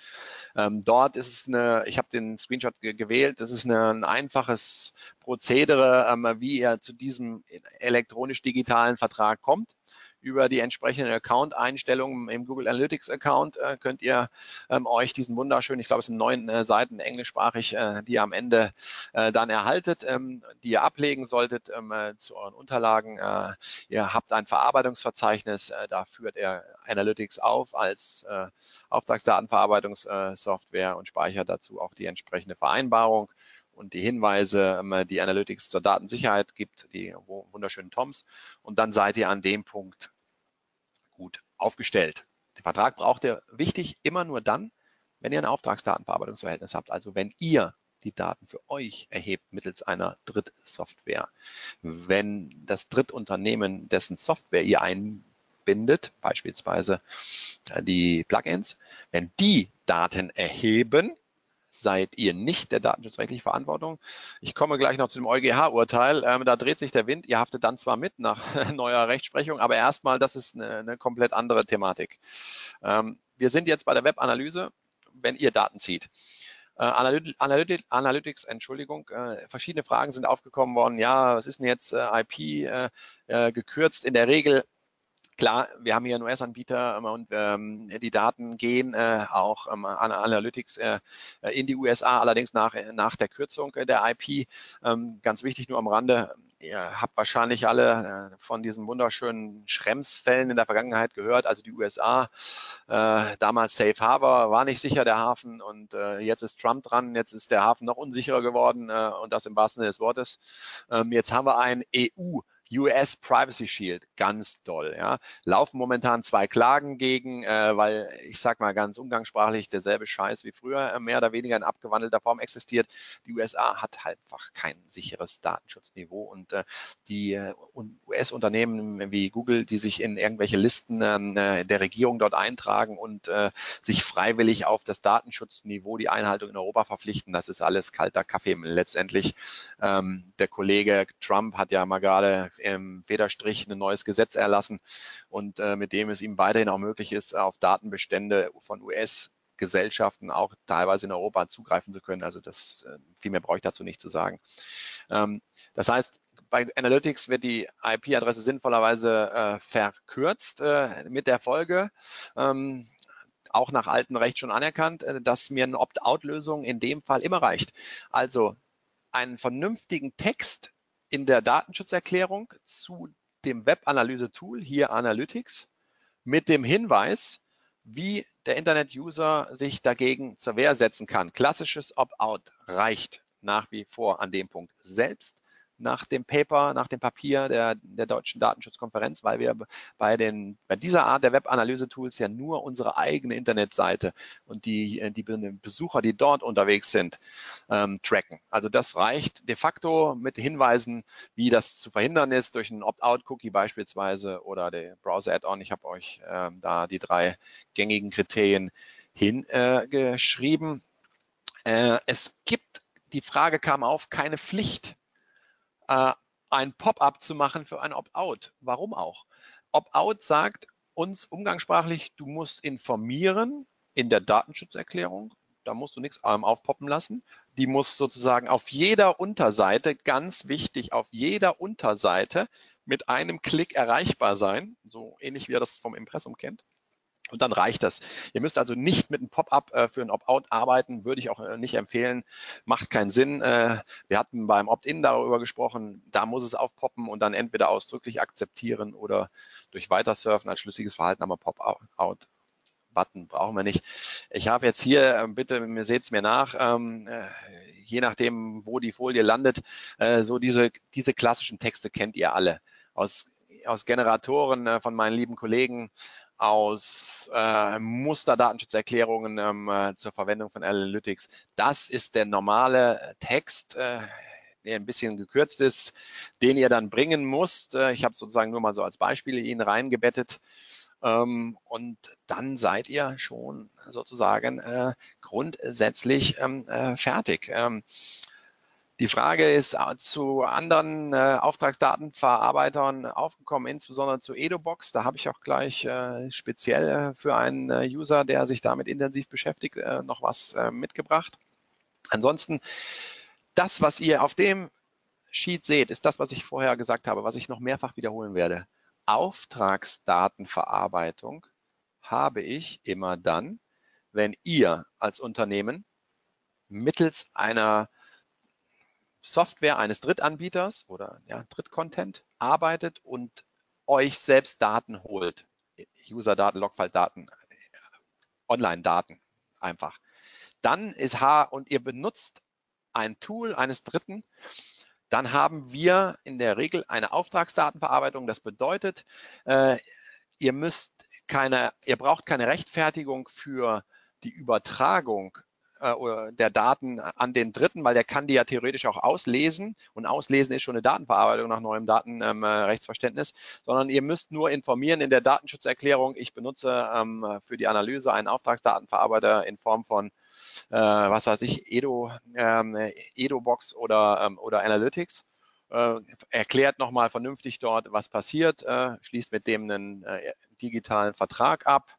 Ähm, dort ist es eine, ich habe den Screenshot ge gewählt, das ist eine, ein einfaches Prozedere, ähm, wie ihr zu diesem elektronisch-digitalen Vertrag kommt über die entsprechenden Account-Einstellungen im Google Analytics-Account äh, könnt ihr ähm, euch diesen wunderschönen, ich glaube es sind neun äh, Seiten englischsprachig, äh, die ihr am Ende äh, dann erhaltet, ähm, die ihr ablegen solltet ähm, äh, zu euren Unterlagen. Äh, ihr habt ein Verarbeitungsverzeichnis, da führt er Analytics auf als Auftragsdatenverarbeitungssoftware und speichert dazu auch die entsprechende Vereinbarung und die Hinweise, ähm, die Analytics zur Datensicherheit gibt, die wunderschönen Toms. Und dann seid ihr an dem Punkt gut aufgestellt. Den Vertrag braucht ihr wichtig immer nur dann, wenn ihr ein Auftragsdatenverarbeitungsverhältnis habt. Also wenn ihr die Daten für euch erhebt mittels einer Drittsoftware. Wenn das Drittunternehmen, dessen Software ihr einbindet, beispielsweise äh, die Plugins, wenn die Daten erheben, seid ihr nicht der datenschutzrechtlichen Verantwortung. Ich komme gleich noch zu dem EuGH-Urteil. Ähm, da dreht sich der Wind. Ihr haftet dann zwar mit nach neuer Rechtsprechung, aber erstmal, das ist eine, eine komplett andere Thematik. Ähm, wir sind jetzt bei der Webanalyse. wenn ihr Daten zieht. Äh, Analytics, Analytics, Entschuldigung, äh, verschiedene Fragen sind aufgekommen worden. Ja, was ist denn jetzt äh, IP äh, äh, gekürzt? In der Regel Klar, wir haben hier einen US-Anbieter ähm, und ähm, die Daten gehen äh, auch ähm, an Analytics äh, in die USA, allerdings nach, nach der Kürzung der IP. Ähm, ganz wichtig nur am Rande, ihr habt wahrscheinlich alle äh, von diesen wunderschönen Schrems-Fällen in der Vergangenheit gehört. Also die USA, äh, damals Safe Harbor, war nicht sicher der Hafen und äh, jetzt ist Trump dran, jetzt ist der Hafen noch unsicherer geworden äh, und das im wahrsten Sinne des Wortes. Ähm, jetzt haben wir ein EU- US Privacy Shield, ganz doll. Ja. Laufen momentan zwei Klagen gegen, äh, weil ich sag mal ganz umgangssprachlich derselbe Scheiß wie früher äh, mehr oder weniger in abgewandelter Form existiert. Die USA hat halt einfach kein sicheres Datenschutzniveau und äh, die äh, US-Unternehmen wie Google, die sich in irgendwelche Listen ähm, äh, der Regierung dort eintragen und äh, sich freiwillig auf das Datenschutzniveau, die Einhaltung in Europa verpflichten, das ist alles kalter Kaffee letztendlich. Ähm, der Kollege Trump hat ja mal gerade im Federstrich ein neues Gesetz erlassen und äh, mit dem es ihm weiterhin auch möglich ist, auf Datenbestände von US Gesellschaften auch teilweise in Europa zugreifen zu können. Also das äh, viel mehr brauche ich dazu nicht zu sagen. Ähm, das heißt, bei Analytics wird die IP-Adresse sinnvollerweise äh, verkürzt äh, mit der Folge. Ähm, auch nach altem Recht schon anerkannt, dass mir eine Opt-out-Lösung in dem Fall immer reicht. Also einen vernünftigen Text in der Datenschutzerklärung zu dem Web-Analyse-Tool, hier Analytics, mit dem Hinweis, wie der Internet-User sich dagegen zur Wehr setzen kann. Klassisches Opt-out reicht nach wie vor an dem Punkt selbst nach dem Paper, nach dem Papier der, der Deutschen Datenschutzkonferenz, weil wir bei, den, bei dieser Art der Web-Analyse-Tools ja nur unsere eigene Internetseite und die, die Besucher, die dort unterwegs sind, ähm, tracken. Also das reicht de facto mit Hinweisen, wie das zu verhindern ist, durch einen Opt-out-Cookie beispielsweise oder der Browser-Add-on. Ich habe euch ähm, da die drei gängigen Kriterien hingeschrieben. Äh, äh, es gibt, die Frage kam auf, keine Pflicht äh, ein Pop-up zu machen für ein Opt-out. Warum auch? Opt-out sagt uns umgangssprachlich, du musst informieren in der Datenschutzerklärung. Da musst du nichts aufpoppen lassen. Die muss sozusagen auf jeder Unterseite, ganz wichtig, auf jeder Unterseite mit einem Klick erreichbar sein. So ähnlich wie ihr das vom Impressum kennt. Und dann reicht das. Ihr müsst also nicht mit einem Pop-up äh, für ein Opt-out arbeiten, würde ich auch äh, nicht empfehlen. Macht keinen Sinn. Äh, wir hatten beim Opt-in darüber gesprochen, da muss es aufpoppen und dann entweder ausdrücklich akzeptieren oder durch Weitersurfen als schlüssiges Verhalten, aber Pop-out Button brauchen wir nicht. Ich habe jetzt hier, äh, bitte, mir seht es mir nach, ähm, äh, je nachdem, wo die Folie landet, äh, so diese, diese klassischen Texte kennt ihr alle aus, aus Generatoren äh, von meinen lieben Kollegen aus äh, Musterdatenschutzerklärungen ähm, äh, zur Verwendung von Analytics. Das ist der normale Text, äh, der ein bisschen gekürzt ist, den ihr dann bringen müsst. Äh, ich habe sozusagen nur mal so als Beispiel ihn reingebettet. Ähm, und dann seid ihr schon sozusagen äh, grundsätzlich ähm, äh, fertig. Die Frage ist äh, zu anderen äh, Auftragsdatenverarbeitern aufgekommen, insbesondere zu Edobox. Da habe ich auch gleich äh, speziell äh, für einen äh, User, der sich damit intensiv beschäftigt, äh, noch was mitgebracht. Ansonsten, das, was ihr auf dem Sheet seht, ist das, was ich vorher gesagt habe, was ich noch mehrfach wiederholen werde. Auftragsdatenverarbeitung habe ich immer dann, wenn ihr als Unternehmen mittels einer Software eines Drittanbieters oder ja, Drittcontent arbeitet und euch selbst Daten holt. User-Daten, Logfile-Daten, Online-Daten einfach. Dann ist H und ihr benutzt ein Tool eines Dritten, dann haben wir in der Regel eine Auftragsdatenverarbeitung. Das bedeutet, äh, ihr müsst keine, ihr braucht keine Rechtfertigung für die Übertragung äh, der Daten an den Dritten, weil der kann die ja theoretisch auch auslesen. Und auslesen ist schon eine Datenverarbeitung nach neuem Datenrechtsverständnis, ähm, sondern ihr müsst nur informieren in der Datenschutzerklärung, ich benutze ähm, für die Analyse einen Auftragsdatenverarbeiter in Form von äh, was weiß ich, Edo, ähm, Edo-Box oder, ähm, oder Analytics. Äh, erklärt nochmal vernünftig dort, was passiert, äh, schließt mit dem einen äh, digitalen Vertrag ab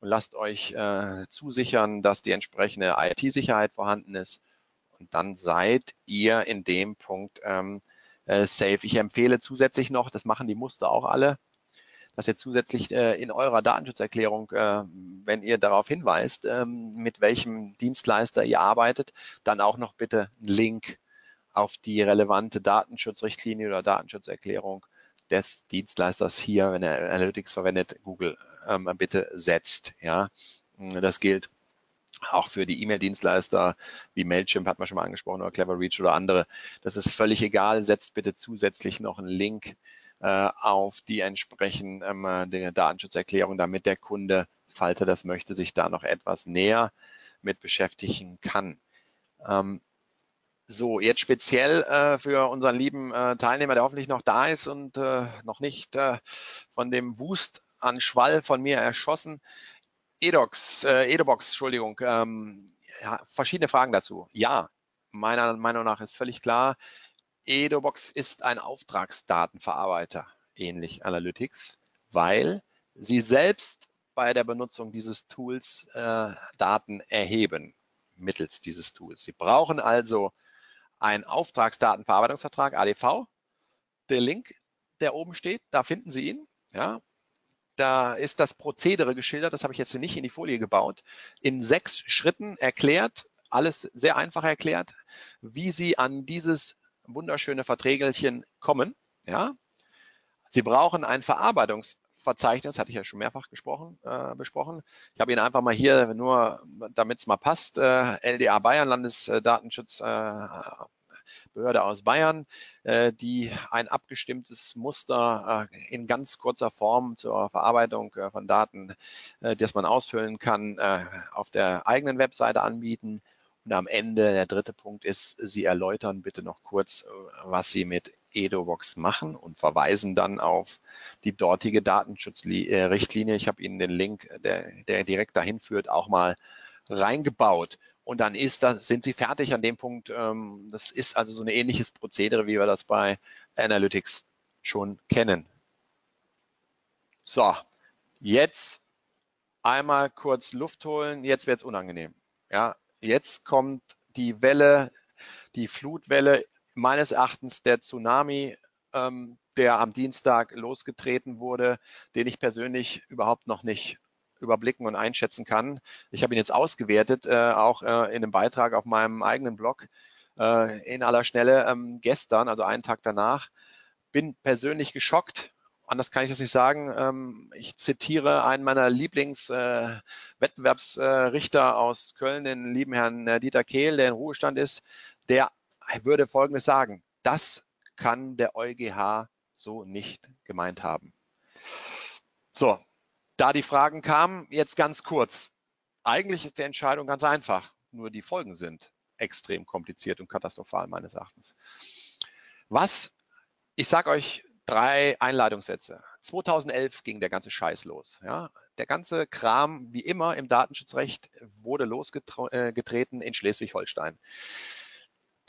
und lasst euch äh, zusichern, dass die entsprechende IT-Sicherheit vorhanden ist. Und dann seid ihr in dem Punkt ähm, äh, safe. Ich empfehle zusätzlich noch, das machen die Muster auch alle, dass ihr zusätzlich äh, in eurer Datenschutzerklärung, äh, wenn ihr darauf hinweist, ähm, mit welchem Dienstleister ihr arbeitet, dann auch noch bitte einen Link auf die relevante Datenschutzrichtlinie oder Datenschutzerklärung des Dienstleisters hier, wenn er Analytics verwendet, Google ähm, bitte setzt. Ja, das gilt auch für die E-Mail-Dienstleister wie Mailchimp hat man schon mal angesprochen oder CleverReach oder andere. Das ist völlig egal. Setzt bitte zusätzlich noch einen Link äh, auf die entsprechende ähm, Datenschutzerklärung, damit der Kunde, falls er das möchte, sich da noch etwas näher mit beschäftigen kann. Ähm, so, jetzt speziell äh, für unseren lieben äh, Teilnehmer, der hoffentlich noch da ist und äh, noch nicht äh, von dem Wust an Schwall von mir erschossen. Edox, äh, Edobox, Entschuldigung, ähm, ja, verschiedene Fragen dazu. Ja, meiner Meinung nach ist völlig klar, Edobox ist ein Auftragsdatenverarbeiter, ähnlich Analytics, weil sie selbst bei der Benutzung dieses Tools äh, Daten erheben mittels dieses Tools. Sie brauchen also einen Auftragsdatenverarbeitungsvertrag, ADV. Der Link, der oben steht, da finden Sie ihn. Ja, da ist das Prozedere geschildert, das habe ich jetzt nicht in die Folie gebaut, in sechs Schritten erklärt, alles sehr einfach erklärt, wie Sie an dieses wunderschöne Verträgelchen kommen. Ja, Sie brauchen ein Verarbeitungsverzeichnis, hatte ich ja schon mehrfach gesprochen, äh, besprochen. Ich habe Ihnen einfach mal hier nur, damit es mal passt, äh, LDA Bayern, Landesdatenschutzbehörde äh, aus Bayern, äh, die ein abgestimmtes Muster äh, in ganz kurzer Form zur Verarbeitung äh, von Daten, das man ausfüllen kann, auf der eigenen Webseite anbieten und am Ende, der dritte Punkt ist, Sie erläutern bitte noch kurz, was Sie mit EdoBox machen und verweisen dann auf die dortige Datenschutzrichtlinie. Ich habe Ihnen den Link, der, der direkt dahin führt, auch mal reingebaut. Und dann ist das, sind Sie fertig an dem Punkt. Ähm, das ist also so ein ähnliches Prozedere, wie wir das bei Analytics schon kennen. So, jetzt einmal kurz Luft holen. Jetzt wird es unangenehm. Ja, Jetzt kommt die Welle, die Flutwelle, meines Erachtens der Tsunami, ähm, der am Dienstag losgetreten wurde, den ich persönlich überhaupt noch nicht überblicken und einschätzen kann. Ich habe ihn jetzt ausgewertet, äh, auch äh, in einem Beitrag auf meinem eigenen Blog äh, in aller Schnelle ähm, gestern, also einen Tag danach. Bin persönlich geschockt, anders kann ich das nicht sagen. Ähm, ich zitiere einen meiner Lieblingswettbewerbsrichter äh, aus Köln, den lieben Herrn äh, Dieter Kehl, der in Ruhestand ist. Der würde Folgendes sagen. Das kann der EuGH so nicht gemeint haben. So, da die Fragen kamen, jetzt ganz kurz. Eigentlich ist die Entscheidung ganz einfach, nur die Folgen sind extrem kompliziert und katastrophal meines Erachtens. Was, ich sage euch drei Einleitungssätze. 2011 ging der ganze Scheiß los. Ja? Der ganze Kram, wie immer im Datenschutzrecht, wurde losgetreten in Schleswig-Holstein.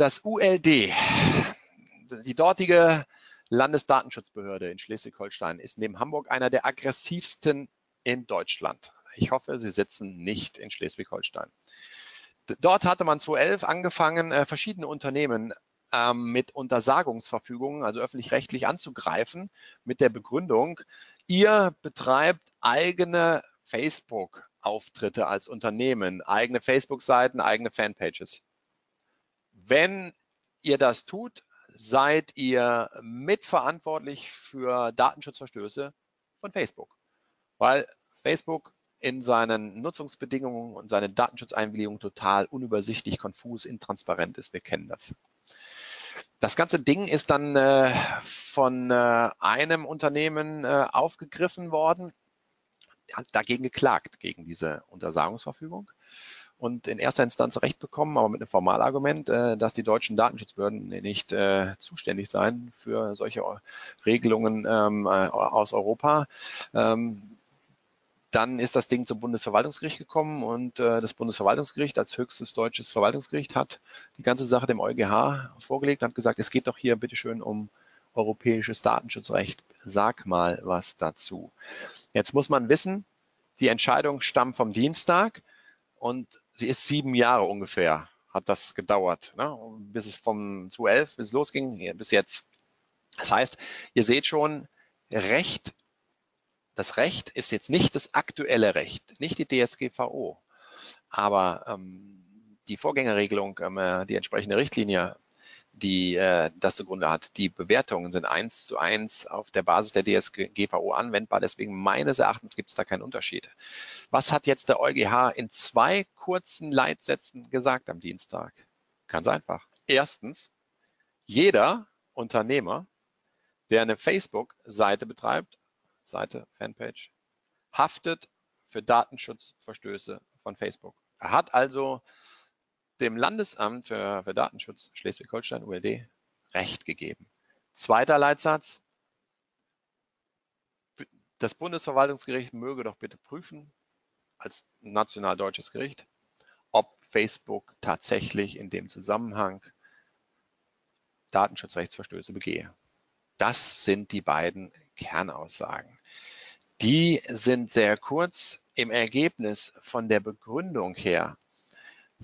Das ULD, die dortige Landesdatenschutzbehörde in Schleswig-Holstein, ist neben Hamburg einer der aggressivsten in Deutschland. Ich hoffe, Sie sitzen nicht in Schleswig-Holstein. Dort hatte man 2011 angefangen, äh, verschiedene Unternehmen ähm, mit Untersagungsverfügungen, also öffentlich-rechtlich anzugreifen, mit der Begründung, ihr betreibt eigene Facebook-Auftritte als Unternehmen, eigene Facebook-Seiten, eigene Fanpages. Wenn ihr das tut, seid ihr mitverantwortlich für Datenschutzverstöße von Facebook, weil Facebook in seinen Nutzungsbedingungen und seinen Datenschutzeinwilligungen total unübersichtlich, konfus, intransparent ist. Wir kennen das. Das ganze Ding ist dann äh, von äh, einem Unternehmen äh, aufgegriffen worden, hat dagegen geklagt, gegen diese Untersagungsverfügung und in erster Instanz Recht bekommen, aber mit einem Formalargument, äh, dass die deutschen Datenschutzbehörden nicht äh, zuständig seien für solche Regelungen ähm, äh, aus Europa. Ähm, dann ist das Ding zum Bundesverwaltungsgericht gekommen und äh, das Bundesverwaltungsgericht als höchstes deutsches Verwaltungsgericht hat die ganze Sache dem EuGH vorgelegt und hat gesagt, es geht doch hier bitteschön um europäisches Datenschutzrecht. Sag mal was dazu. Jetzt muss man wissen, Die Entscheidung stammt vom Dienstag und sie ist sieben Jahre ungefähr, hat das gedauert, ne? bis es vom 2011 bis losging, bis jetzt. Das heißt, ihr seht schon, Recht, das Recht ist jetzt nicht das aktuelle Recht, nicht die DSGVO, aber ähm, die Vorgängerregelung, ähm, äh, die entsprechende Richtlinie die äh, das zugrunde hat. Die Bewertungen sind eins zu eins auf der Basis der DSGVO anwendbar. Deswegen meines Erachtens gibt es da keinen Unterschied. Was hat jetzt der EuGH in zwei kurzen Leitsätzen gesagt am Dienstag? Ganz einfach. Erstens, jeder Unternehmer, der eine Facebook-Seite betreibt, Seite, Fanpage, haftet für Datenschutzverstöße von Facebook. Er hat also dem Landesamt für, für Datenschutz Schleswig-Holstein, ULD, Recht gegeben. Zweiter Leitsatz. Das Bundesverwaltungsgericht möge doch bitte prüfen, als national deutsches Gericht, ob Facebook tatsächlich in dem Zusammenhang Datenschutzrechtsverstöße begehe. Das sind die beiden Kernaussagen. Die sind sehr kurz. Im Ergebnis von der Begründung her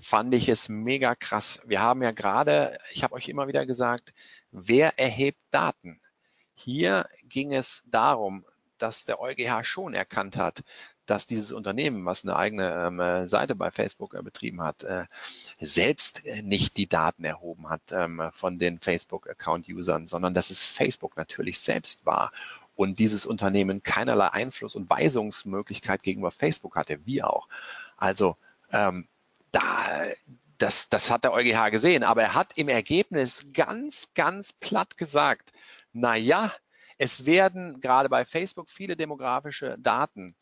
fand ich es mega krass. Wir haben ja gerade, ich habe euch immer wieder gesagt, wer erhebt Daten? Hier ging es darum, dass der EuGH schon erkannt hat, dass dieses Unternehmen, was eine eigene ähm, Seite bei Facebook äh, betrieben hat, äh, selbst äh, nicht die Daten erhoben hat ähm, von den Facebook-Account-Usern, sondern dass es Facebook natürlich selbst war und dieses Unternehmen keinerlei Einfluss und Weisungsmöglichkeit gegenüber Facebook hatte, wie auch. Also ähm, da, das, das hat der EuGH gesehen, aber er hat im Ergebnis ganz, ganz platt gesagt, na ja, es werden gerade bei Facebook viele demografische Daten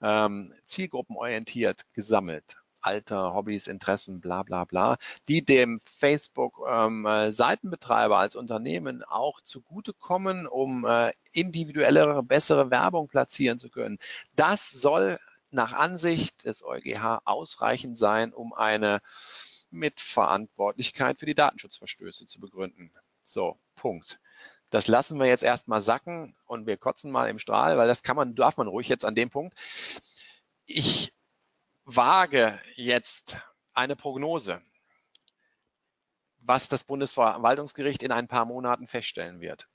ähm, zielgruppenorientiert gesammelt. Alter, Hobbys, Interessen, bla bla bla, die dem Facebook-Seitenbetreiber ähm, als Unternehmen auch zugutekommen, um äh, individuellere, bessere Werbung platzieren zu können. Das soll nach Ansicht des EuGH ausreichend sein, um eine Mitverantwortlichkeit für die Datenschutzverstöße zu begründen. So, Punkt. Das lassen wir jetzt erstmal sacken und wir kotzen mal im Strahl, weil das kann man, darf man ruhig jetzt an dem Punkt. Ich wage jetzt eine Prognose, was das Bundesverwaltungsgericht in ein paar Monaten feststellen wird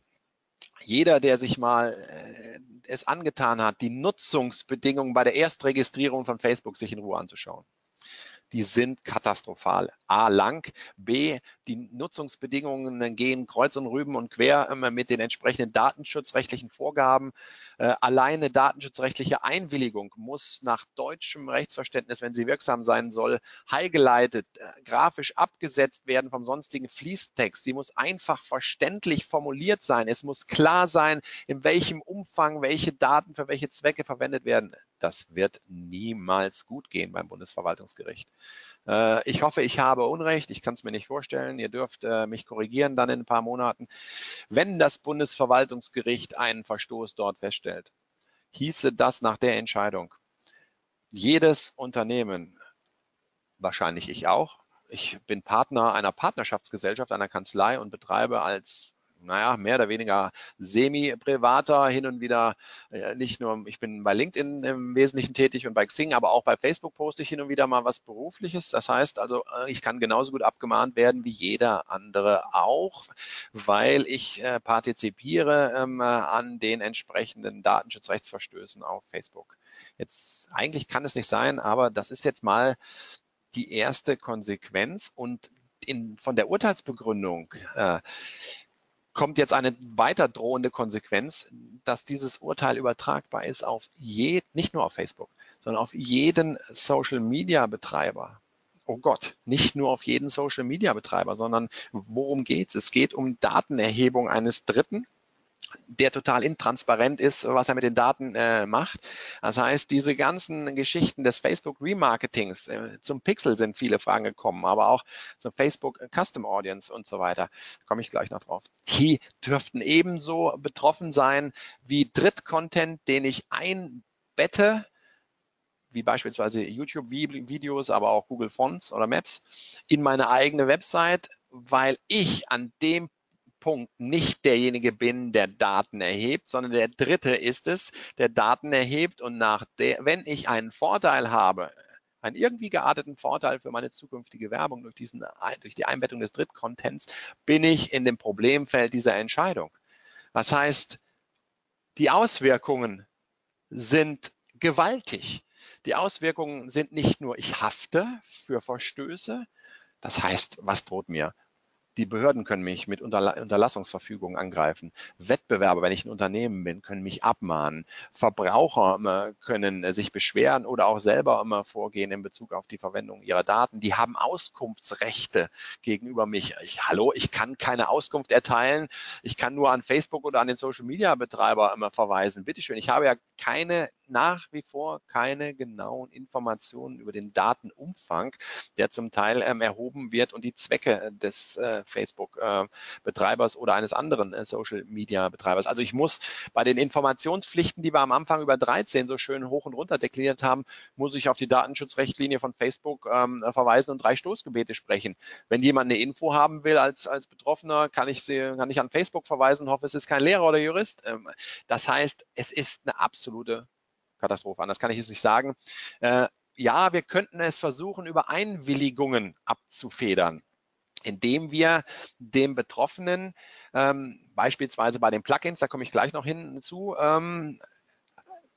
jeder, der sich mal äh, es angetan hat, die Nutzungsbedingungen bei der Erstregistrierung von Facebook sich in Ruhe anzuschauen die sind katastrophal. A lang, B die Nutzungsbedingungen gehen kreuz und rüben und quer immer mit den entsprechenden datenschutzrechtlichen Vorgaben. Äh, alleine datenschutzrechtliche Einwilligung muss nach deutschem Rechtsverständnis, wenn sie wirksam sein soll, highgeleitet, äh, grafisch abgesetzt werden vom sonstigen Fließtext. Sie muss einfach verständlich formuliert sein. Es muss klar sein, in welchem Umfang welche Daten für welche Zwecke verwendet werden. Das wird niemals gut gehen beim Bundesverwaltungsgericht. Äh, ich hoffe, ich habe Unrecht. Ich kann es mir nicht vorstellen. Ihr dürft äh, mich korrigieren dann in ein paar Monaten. Wenn das Bundesverwaltungsgericht einen Verstoß dort feststellt, hieße das nach der Entscheidung, jedes Unternehmen, wahrscheinlich ich auch, ich bin Partner einer Partnerschaftsgesellschaft, einer Kanzlei und betreibe als naja, mehr oder weniger semi-privater, hin und wieder äh, nicht nur, ich bin bei LinkedIn im Wesentlichen tätig und bei Xing, aber auch bei Facebook poste ich hin und wieder mal was Berufliches. Das heißt also, äh, ich kann genauso gut abgemahnt werden wie jeder andere auch, weil ich äh, partizipiere ähm, äh, an den entsprechenden Datenschutzrechtsverstößen auf Facebook. Jetzt eigentlich kann es nicht sein, aber das ist jetzt mal die erste Konsequenz und in, von der Urteilsbegründung äh, kommt jetzt eine weiter drohende Konsequenz, dass dieses Urteil übertragbar ist auf je, nicht nur auf Facebook, sondern auf jeden Social Media Betreiber. Oh Gott, nicht nur auf jeden Social Media Betreiber, sondern worum geht es? Es geht um Datenerhebung eines Dritten der total intransparent ist, was er mit den Daten äh, macht. Das heißt, diese ganzen Geschichten des Facebook Remarketings, äh, zum Pixel sind viele Fragen gekommen, aber auch zum Facebook Custom Audience und so weiter, komme ich gleich noch drauf. Die dürften ebenso betroffen sein wie Drittcontent, den ich einbette, wie beispielsweise YouTube-Videos, aber auch Google Fonts oder Maps, in meine eigene Website, weil ich an dem Punkt nicht derjenige bin, der Daten erhebt, sondern der dritte ist es, der Daten erhebt und nach der, wenn ich einen Vorteil habe, einen irgendwie gearteten Vorteil für meine zukünftige Werbung durch, diesen, durch die Einbettung des Drittcontents, bin ich in dem Problemfeld dieser Entscheidung. Das heißt, die Auswirkungen sind gewaltig. Die Auswirkungen sind nicht nur, ich hafte für Verstöße, das heißt, was droht mir? Die Behörden können mich mit Unterlassungsverfügungen angreifen. Wettbewerber, wenn ich ein Unternehmen bin, können mich abmahnen. Verbraucher können äh, sich beschweren oder auch selber immer vorgehen in Bezug auf die Verwendung ihrer Daten. Die haben Auskunftsrechte gegenüber mich. Ich, hallo, ich kann keine Auskunft erteilen. Ich kann nur an Facebook oder an den Social Media Betreiber immer verweisen. Bitteschön, ich habe ja keine nach wie vor keine genauen Informationen über den Datenumfang, der zum Teil ähm, erhoben wird und die Zwecke des äh, Facebook-Betreibers äh, oder eines anderen äh, Social-Media-Betreibers. Also ich muss bei den Informationspflichten, die wir am Anfang über 13 so schön hoch und runter dekliniert haben, muss ich auf die Datenschutzrechtlinie von Facebook ähm, verweisen und drei Stoßgebete sprechen. Wenn jemand eine Info haben will als, als Betroffener, kann ich, sie, kann ich an Facebook verweisen, hoffe, es ist kein Lehrer oder Jurist. Ähm, das heißt, es ist eine absolute Katastrophe. Anders kann ich es nicht sagen. Äh, ja, wir könnten es versuchen, über Einwilligungen abzufedern indem wir dem Betroffenen ähm, beispielsweise bei den Plugins, da komme ich gleich noch hinzu, ähm,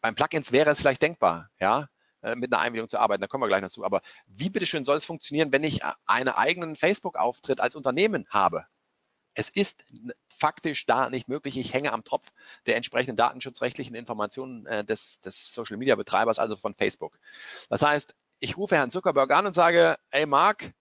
beim Plugins wäre es vielleicht denkbar, ja, äh, mit einer Einwilligung zu arbeiten, da kommen wir gleich noch zu. Aber wie bitteschön soll es funktionieren, wenn ich einen eigenen Facebook-Auftritt als Unternehmen habe? Es ist faktisch da nicht möglich. Ich hänge am Tropf der entsprechenden datenschutzrechtlichen Informationen äh, des, des Social-Media-Betreibers, also von Facebook. Das heißt, ich rufe Herrn Zuckerberg an und sage, ey Mark,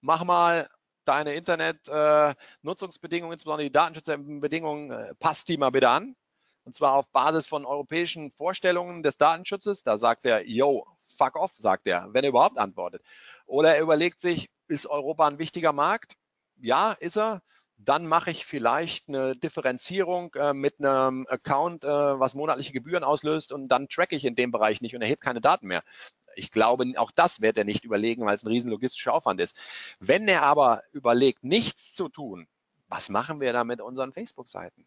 mach mal deine Internet-Nutzungsbedingungen, äh, insbesondere die Datenschutzbedingungen, äh, passt die mal bitte an. Und zwar auf Basis von europäischen Vorstellungen des Datenschutzes. Da sagt er, yo, fuck off, sagt er, wenn er überhaupt antwortet. Oder er überlegt sich, ist Europa ein wichtiger Markt? Ja, ist er dann mache ich vielleicht eine Differenzierung äh, mit einem Account, äh, was monatliche Gebühren auslöst und dann tracke ich in dem Bereich nicht und erhebe keine Daten mehr. Ich glaube, auch das wird er nicht überlegen, weil es ein riesen logistischer Aufwand ist. Wenn er aber überlegt, nichts zu tun, was machen wir da mit unseren Facebook-Seiten?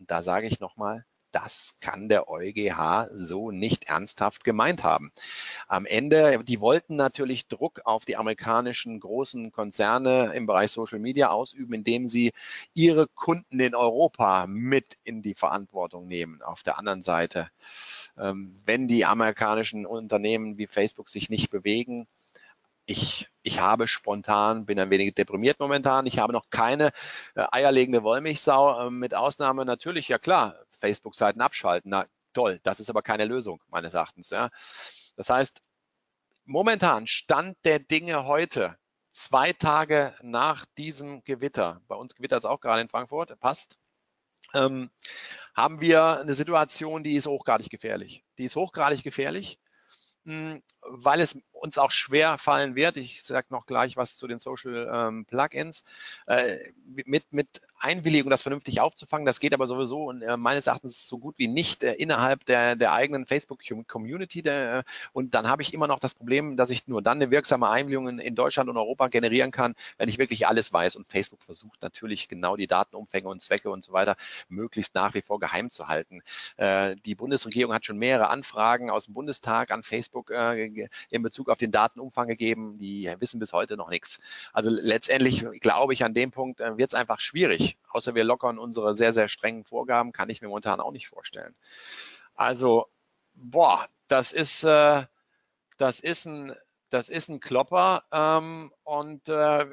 Und da sage ich nochmal, das kann der EuGH so nicht ernsthaft gemeint haben. Am Ende, die wollten natürlich Druck auf die amerikanischen großen Konzerne im Bereich Social Media ausüben, indem sie ihre Kunden in Europa mit in die Verantwortung nehmen. Auf der anderen Seite, ähm, wenn die amerikanischen Unternehmen wie Facebook sich nicht bewegen, ich, ich habe spontan, bin ein wenig deprimiert momentan. Ich habe noch keine äh, eierlegende Wollmilchsau, äh, mit Ausnahme natürlich, ja klar, Facebook-Seiten abschalten. Na toll, das ist aber keine Lösung meines Erachtens. Ja. Das heißt, momentan Stand der Dinge heute, zwei Tage nach diesem Gewitter, bei uns gewittert es auch gerade in Frankfurt, passt, ähm, haben wir eine Situation, die ist hochgradig gefährlich. Die ist hochgradig gefährlich. Hm, weil es uns auch schwer fallen wird. Ich sage noch gleich was zu den Social ähm, Plugins. Äh, mit, mit Einwilligung, das vernünftig aufzufangen, das geht aber sowieso und äh, meines Erachtens so gut wie nicht äh, innerhalb der, der eigenen Facebook-Community. und dann habe ich immer noch das Problem, dass ich nur dann eine wirksame Einwilligung in, in Deutschland und Europa generieren kann, wenn ich wirklich alles weiß. Und Facebook versucht natürlich genau die Datenumfänge und Zwecke und so weiter möglichst nach wie vor geheim zu halten. Äh, die Bundesregierung hat schon mehrere Anfragen aus dem Bundestag an Facebook Facebook äh, in Bezug auf den Datenumfang gegeben. Die wissen bis heute noch nichts. Also letztendlich glaube ich, an dem Punkt äh, wird es einfach schwierig. Außer wir lockern unsere sehr, sehr strengen Vorgaben, kann ich mir momentan auch nicht vorstellen. Also, boah, das ist, äh, das ist ein, das ist ein Klopper. Ähm, und äh,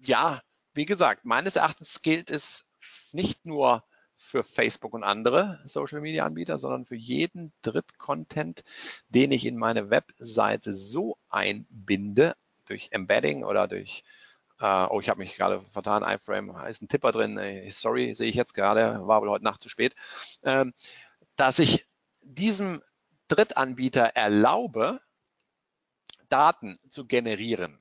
ja, wie gesagt, meines Erachtens gilt es nicht nur für Facebook und andere Social Media Anbieter, sondern für jeden Dritt-Content, den ich in meine Webseite so einbinde, durch Embedding oder durch Uh, oh, ich habe mich gerade vertan, iFrame, ist ein Tipper drin, sorry, sehe ich jetzt gerade, war wohl heute Nacht zu spät, ähm, dass ich diesem Drittanbieter erlaube, Daten zu generieren.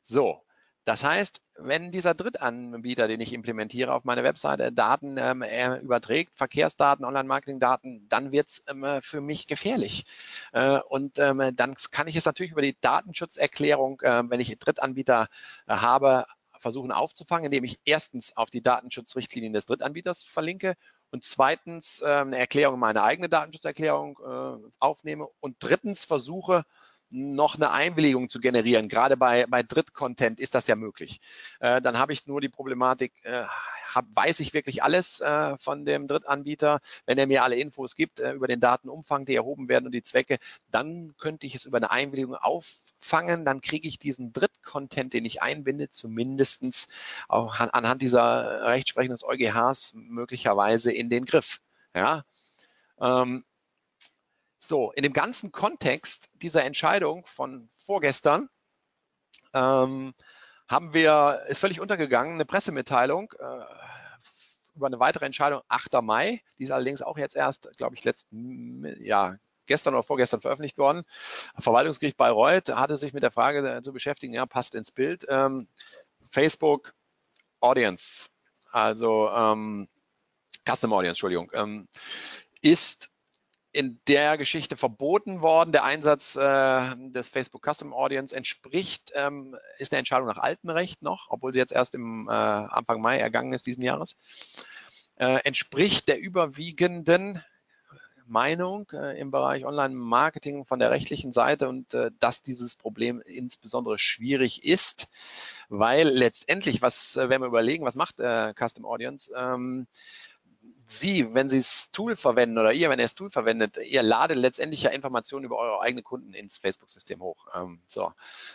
So, das heißt, wenn dieser Drittanbieter, den ich implementiere auf meine Webseite, Daten ähm, überträgt, Verkehrsdaten, Online-Marketing-Daten, dann wird es ähm, für mich gefährlich. Äh, und ähm, dann kann ich es natürlich über die Datenschutzerklärung, äh, wenn ich Drittanbieter äh, habe, versuchen aufzufangen, indem ich erstens auf die Datenschutzrichtlinien des Drittanbieters verlinke und zweitens äh, eine Erklärung, meine eigene Datenschutzerklärung äh, aufnehme und drittens versuche, noch eine Einwilligung zu generieren. Gerade bei, bei Drittcontent ist das ja möglich. Äh, dann habe ich nur die Problematik, äh, hab, weiß ich wirklich alles äh, von dem Drittanbieter? Wenn er mir alle Infos gibt äh, über den Datenumfang, die erhoben werden und die Zwecke, dann könnte ich es über eine Einwilligung auffangen. Dann kriege ich diesen Drittcontent, den ich einbinde, zumindestens auch an, anhand dieser Rechtsprechung des EuGHs möglicherweise in den Griff. Ja. Ähm, so, in dem ganzen Kontext dieser Entscheidung von vorgestern ähm, haben wir, ist völlig untergegangen, eine Pressemitteilung äh, über eine weitere Entscheidung 8. Mai. Die ist allerdings auch jetzt erst, glaube ich, letzten, ja, gestern oder vorgestern veröffentlicht worden. Verwaltungsgericht Bayreuth hatte sich mit der Frage zu beschäftigen, ja, passt ins Bild. Ähm, Facebook Audience, also ähm, Custom Audience, Entschuldigung, ähm, ist in der Geschichte verboten worden. Der Einsatz äh, des Facebook Custom Audience entspricht, ähm, ist eine Entscheidung nach altem Recht noch, obwohl sie jetzt erst im äh, Anfang Mai ergangen ist diesen Jahres, äh, entspricht der überwiegenden Meinung äh, im Bereich Online-Marketing von der rechtlichen Seite und äh, dass dieses Problem insbesondere schwierig ist, weil letztendlich, was, äh, wenn wir überlegen, was macht Custom Audience, ähm, Sie, wenn Sie das Tool verwenden oder ihr, wenn ihr das Tool verwendet, ihr ladet letztendlich ja Informationen über eure eigenen Kunden ins Facebook-System hoch. Ähm, so,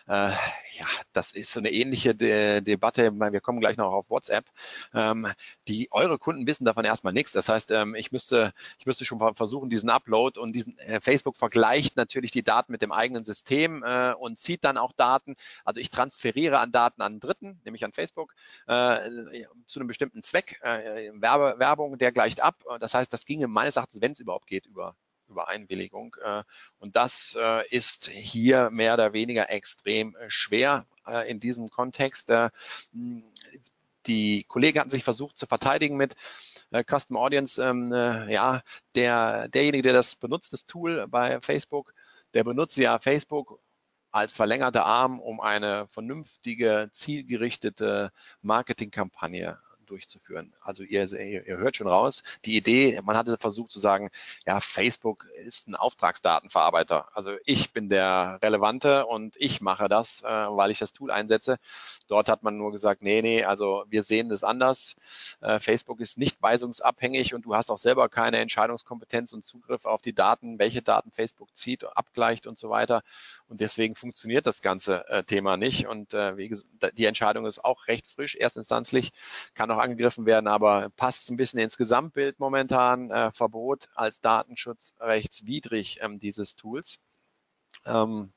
äh, ja, das ist so eine ähnliche De Debatte. Wir kommen gleich noch auf WhatsApp. Ähm, die eure Kunden wissen davon erstmal nichts. Das heißt, ähm, ich müsste, ich müsste schon versuchen, diesen Upload und diesen äh, Facebook vergleicht natürlich die Daten mit dem eigenen System äh, und zieht dann auch Daten. Also ich transferiere an Daten an Dritten, nämlich an Facebook, äh, zu einem bestimmten Zweck, äh, Werbe, Werbung, der gleicht ab. Das heißt, das ginge meines Erachtens, wenn es überhaupt geht, über über Einwilligung. Äh, und das äh, ist hier mehr oder weniger extrem äh, schwer in diesem Kontext. Die Kollegen hatten sich versucht zu verteidigen mit Custom Audience. Ähm, ja, der, derjenige, der das benutzt, das Tool bei Facebook, der benutzt ja Facebook als verlängerter Arm, um eine vernünftige, zielgerichtete Marketingkampagne durchzuführen. Also ihr, ihr hört schon raus, die Idee, man hatte versucht zu sagen, ja, Facebook ist ein Auftragsdatenverarbeiter. Also ich bin der Relevante und ich mache das, äh, weil ich das Tool einsetze. Dort hat man nur gesagt, nee, nee, also wir sehen das anders. Äh, Facebook ist nicht weisungsabhängig und du hast auch selber keine Entscheidungskompetenz und Zugriff auf die Daten, welche Daten Facebook zieht, abgleicht und so weiter. Und deswegen funktioniert das ganze äh, Thema nicht. Und äh, wie gesagt, die Entscheidung ist auch recht frisch, erstinstanzlich, kann auch noch angegriffen werden, aber passt ein bisschen ins Gesamtbild momentan. Äh, Verbot als datenschutzrechtswidrig ähm, dieses Tools. Ähm,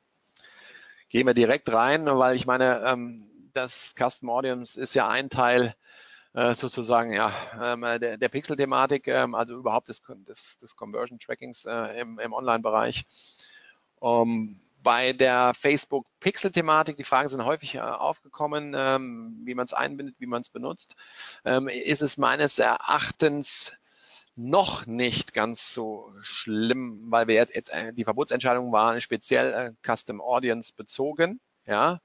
gehen wir direkt rein, weil ich meine, ähm, das Custom Audience ist ja ein Teil äh, sozusagen ja, ähm, der, der Pixel-Thematik, ähm, also überhaupt des, des, des Conversion-Trackings äh, im, im Online-Bereich. Um, bei der Facebook-Pixel-Thematik, die Fragen sind häufig äh, aufgekommen, ähm, wie man es einbindet, wie man es benutzt, ähm, ist es meines Erachtens noch nicht ganz so schlimm, weil wir jetzt, jetzt äh, die Verbotsentscheidung war speziell äh, Custom Audience bezogen. Ja,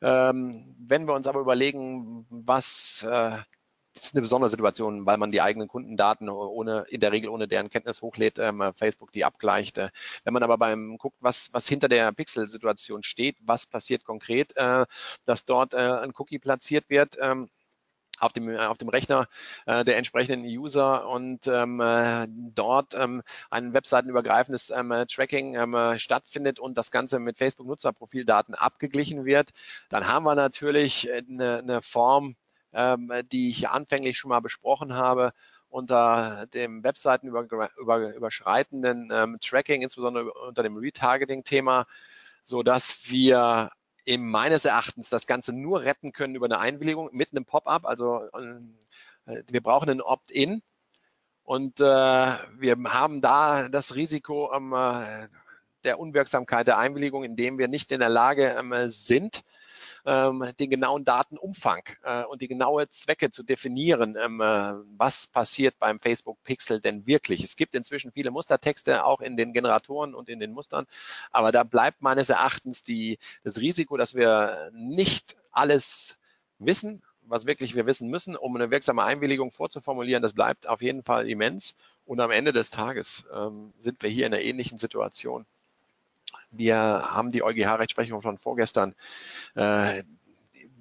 ähm, wenn wir uns aber überlegen, was äh, ist eine besondere Situation, weil man die eigenen Kundendaten ohne, in der Regel ohne deren Kenntnis hochlädt, ähm, Facebook die abgleicht. Äh, wenn man aber beim guckt, was, was hinter der Pixel-Situation steht, was passiert konkret, äh, dass dort äh, ein Cookie platziert wird, ähm, auf dem, auf dem Rechner äh, der entsprechenden User und ähm, äh, dort ähm, ein webseitenübergreifendes ähm, Tracking ähm, stattfindet und das Ganze mit Facebook-Nutzerprofildaten abgeglichen wird, dann haben wir natürlich eine, eine Form ähm, die ich anfänglich schon mal besprochen habe, unter dem Webseiten über, über, überschreitenden ähm, Tracking, insbesondere unter dem Retargeting-Thema, so dass wir eben meines Erachtens das Ganze nur retten können über eine Einwilligung mit einem Pop-up. Also äh, wir brauchen ein Opt-in und äh, wir haben da das Risiko ähm, äh, der Unwirksamkeit der Einwilligung, indem wir nicht in der Lage ähm, sind, ähm, den genauen Datenumfang äh, und die genaue Zwecke zu definieren, ähm, äh, was passiert beim Facebook Pixel denn wirklich. Es gibt inzwischen viele Mustertexte auch in den Generatoren und in den Mustern, aber da bleibt meines Erachtens die, das Risiko, dass wir nicht alles wissen, was wirklich wir wissen müssen, um eine wirksame Einwilligung vorzuformulieren, das bleibt auf jeden Fall immens. Und am Ende des Tages ähm, sind wir hier in einer ähnlichen Situation. Wir haben die EuGH-Rechtsprechung von vorgestern. Äh,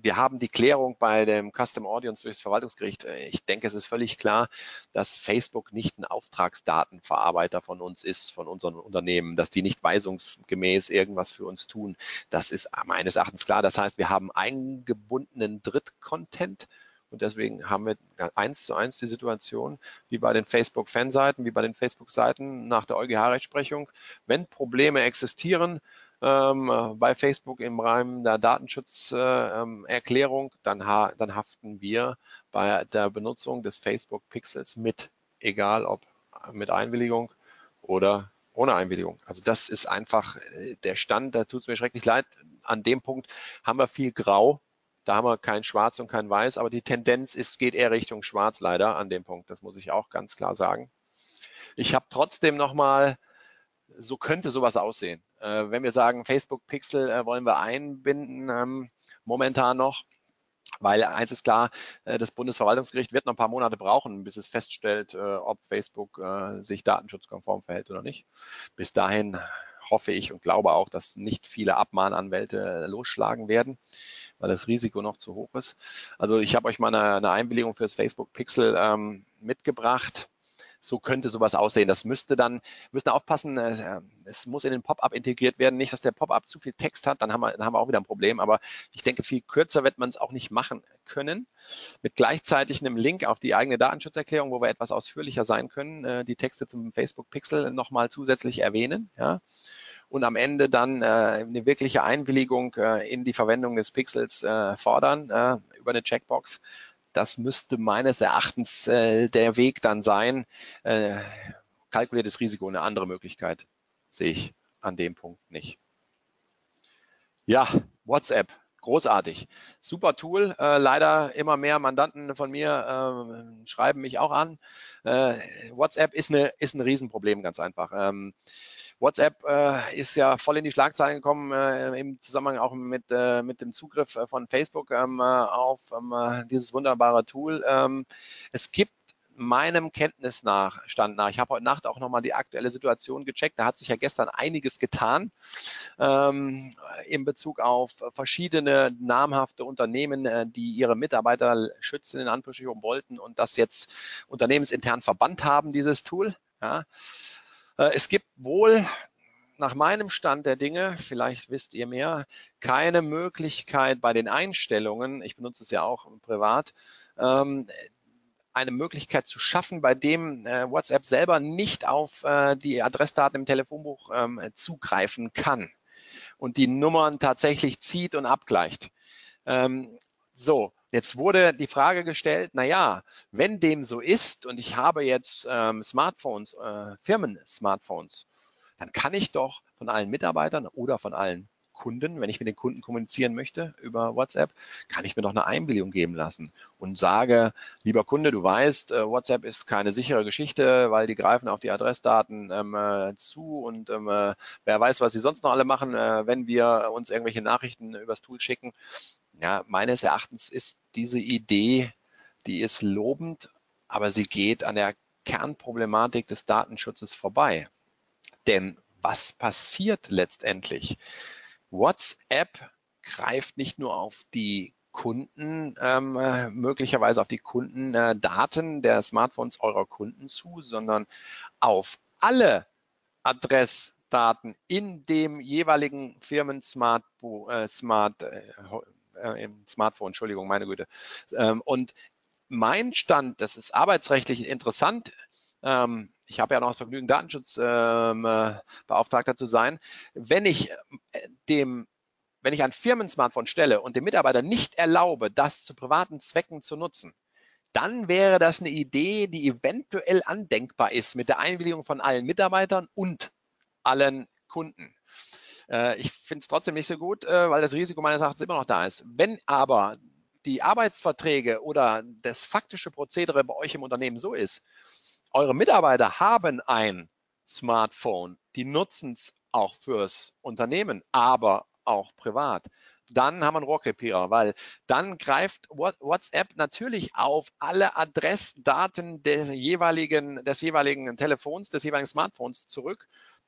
wir haben die Klärung bei dem Custom Audience durchs Verwaltungsgericht. Ich denke, es ist völlig klar, dass Facebook nicht ein Auftragsdatenverarbeiter von uns ist, von unseren Unternehmen, dass die nicht weisungsgemäß irgendwas für uns tun. Das ist meines Erachtens klar. Das heißt, wir haben eingebundenen Drittcontent. Und deswegen haben wir eins zu eins die Situation, wie bei den Facebook-Fanseiten, wie bei den Facebook-Seiten nach der EuGH-Rechtsprechung. Wenn Probleme existieren, ähm, bei Facebook im Rahmen der Datenschutzerklärung, äh, dann, ha dann haften wir bei der Benutzung des Facebook Pixels mit, egal ob mit Einwilligung oder ohne Einwilligung. Also das ist einfach äh, der Stand, da tut es mir schrecklich leid. An dem Punkt haben wir viel Grau, da haben wir kein Schwarz und kein Weiß, aber die Tendenz ist, geht eher Richtung Schwarz leider an dem Punkt. Das muss ich auch ganz klar sagen. Ich habe trotzdem nochmal so könnte sowas aussehen. Äh, wenn wir sagen, Facebook Pixel äh, wollen wir einbinden, ähm, momentan noch, weil eins ist klar, äh, das Bundesverwaltungsgericht wird noch ein paar Monate brauchen, bis es feststellt, äh, ob Facebook äh, sich datenschutzkonform verhält oder nicht. Bis dahin hoffe ich und glaube auch, dass nicht viele Abmahnanwälte äh, losschlagen werden, weil das Risiko noch zu hoch ist. Also ich habe euch mal eine, eine Einwilligung fürs Facebook Pixel ähm, mitgebracht so könnte sowas aussehen. Das müsste dann, müssen aufpassen, äh, es muss in den Pop-up integriert werden. Nicht, dass der Pop-up zu viel Text hat, dann haben, wir, dann haben wir auch wieder ein Problem. Aber ich denke, viel kürzer wird man es auch nicht machen können. Mit gleichzeitig einem Link auf die eigene Datenschutzerklärung, wo wir etwas ausführlicher sein können, äh, die Texte zum Facebook Pixel nochmal zusätzlich erwähnen. Ja und am Ende dann äh, eine wirkliche Einwilligung äh, in die Verwendung des Pixels äh, fordern äh, über eine Checkbox. Das müsste meines Erachtens äh, der Weg dann sein. Äh, kalkuliertes Risiko, eine andere Möglichkeit sehe ich an dem Punkt nicht. Ja, WhatsApp, großartig. Super Tool. Äh, leider immer mehr Mandanten von mir äh, schreiben mich auch an. Äh, WhatsApp ist, eine, ist ein Riesenproblem, ganz einfach. Ähm, WhatsApp äh, ist ja voll in die Schlagzeilen gekommen äh, im Zusammenhang auch mit, äh, mit dem Zugriff äh, von Facebook ähm, äh, auf ähm, äh, dieses wunderbare Tool. Ähm, es gibt meinem Kenntnisstand nach, ich habe heute Nacht auch nochmal die aktuelle Situation gecheckt, da hat sich ja gestern einiges getan ähm, in Bezug auf verschiedene namhafte Unternehmen, äh, die ihre Mitarbeiter schützen, in Anführungsstrichen wollten und das jetzt unternehmensintern verbannt haben, dieses Tool. Ja. Äh, es gibt wohl nach meinem Stand der Dinge, vielleicht wisst ihr mehr, keine Möglichkeit bei den Einstellungen, ich benutze es ja auch privat, ähm, eine Möglichkeit zu schaffen, bei dem äh, WhatsApp selber nicht auf äh, die Adressdaten im Telefonbuch ähm, zugreifen kann und die Nummern tatsächlich zieht und abgleicht. Ähm, so, Jetzt wurde die Frage gestellt, na ja, wenn dem so ist und ich habe jetzt ähm, Smartphones, äh, Firmen-Smartphones, dann kann ich doch von allen Mitarbeitern oder von allen Kunden, wenn ich mit den Kunden kommunizieren möchte über WhatsApp, kann ich mir doch eine Einwilligung geben lassen und sage, lieber Kunde, du weißt, äh, WhatsApp ist keine sichere Geschichte, weil die greifen auf die Adressdaten ähm, äh, zu und ähm, äh, wer weiß, was sie sonst noch alle machen, äh, wenn wir uns irgendwelche Nachrichten übers Tool schicken. Ja, meines Erachtens ist diese Idee, die ist lobend, aber sie geht an der Kernproblematik des Datenschutzes vorbei. Denn was passiert letztendlich? WhatsApp greift nicht nur auf die Kunden, ähm, möglicherweise auf die Kundendaten der Smartphones eurer Kunden zu, sondern auf alle Adressdaten in dem jeweiligen Firmen Smart, äh, Smart äh, äh, im Smartphone, Entschuldigung, meine Güte. Ähm, und mein Stand, das ist arbeitsrechtlich interessant, ähm, ich habe ja noch das Vergnügen, Datenschutzbeauftragter ähm, zu sein, wenn ich äh, dem wenn ich ein Firmensmartphone stelle und dem Mitarbeiter nicht erlaube, das zu privaten Zwecken zu nutzen, dann wäre das eine Idee, die eventuell andenkbar ist mit der Einwilligung von allen Mitarbeitern und allen Kunden. Äh, ich finde es trotzdem nicht so gut, äh, weil das Risiko meines Erachtens immer noch da ist. Wenn aber die Arbeitsverträge oder das faktische Prozedere bei euch im Unternehmen so ist, eure Mitarbeiter haben ein Smartphone, die nutzen es auch fürs Unternehmen, aber auch privat, dann haben wir einen Rohrkrepierer, weil dann greift WhatsApp natürlich auf alle Adressdaten des jeweiligen, des jeweiligen Telefons, des jeweiligen Smartphones zurück.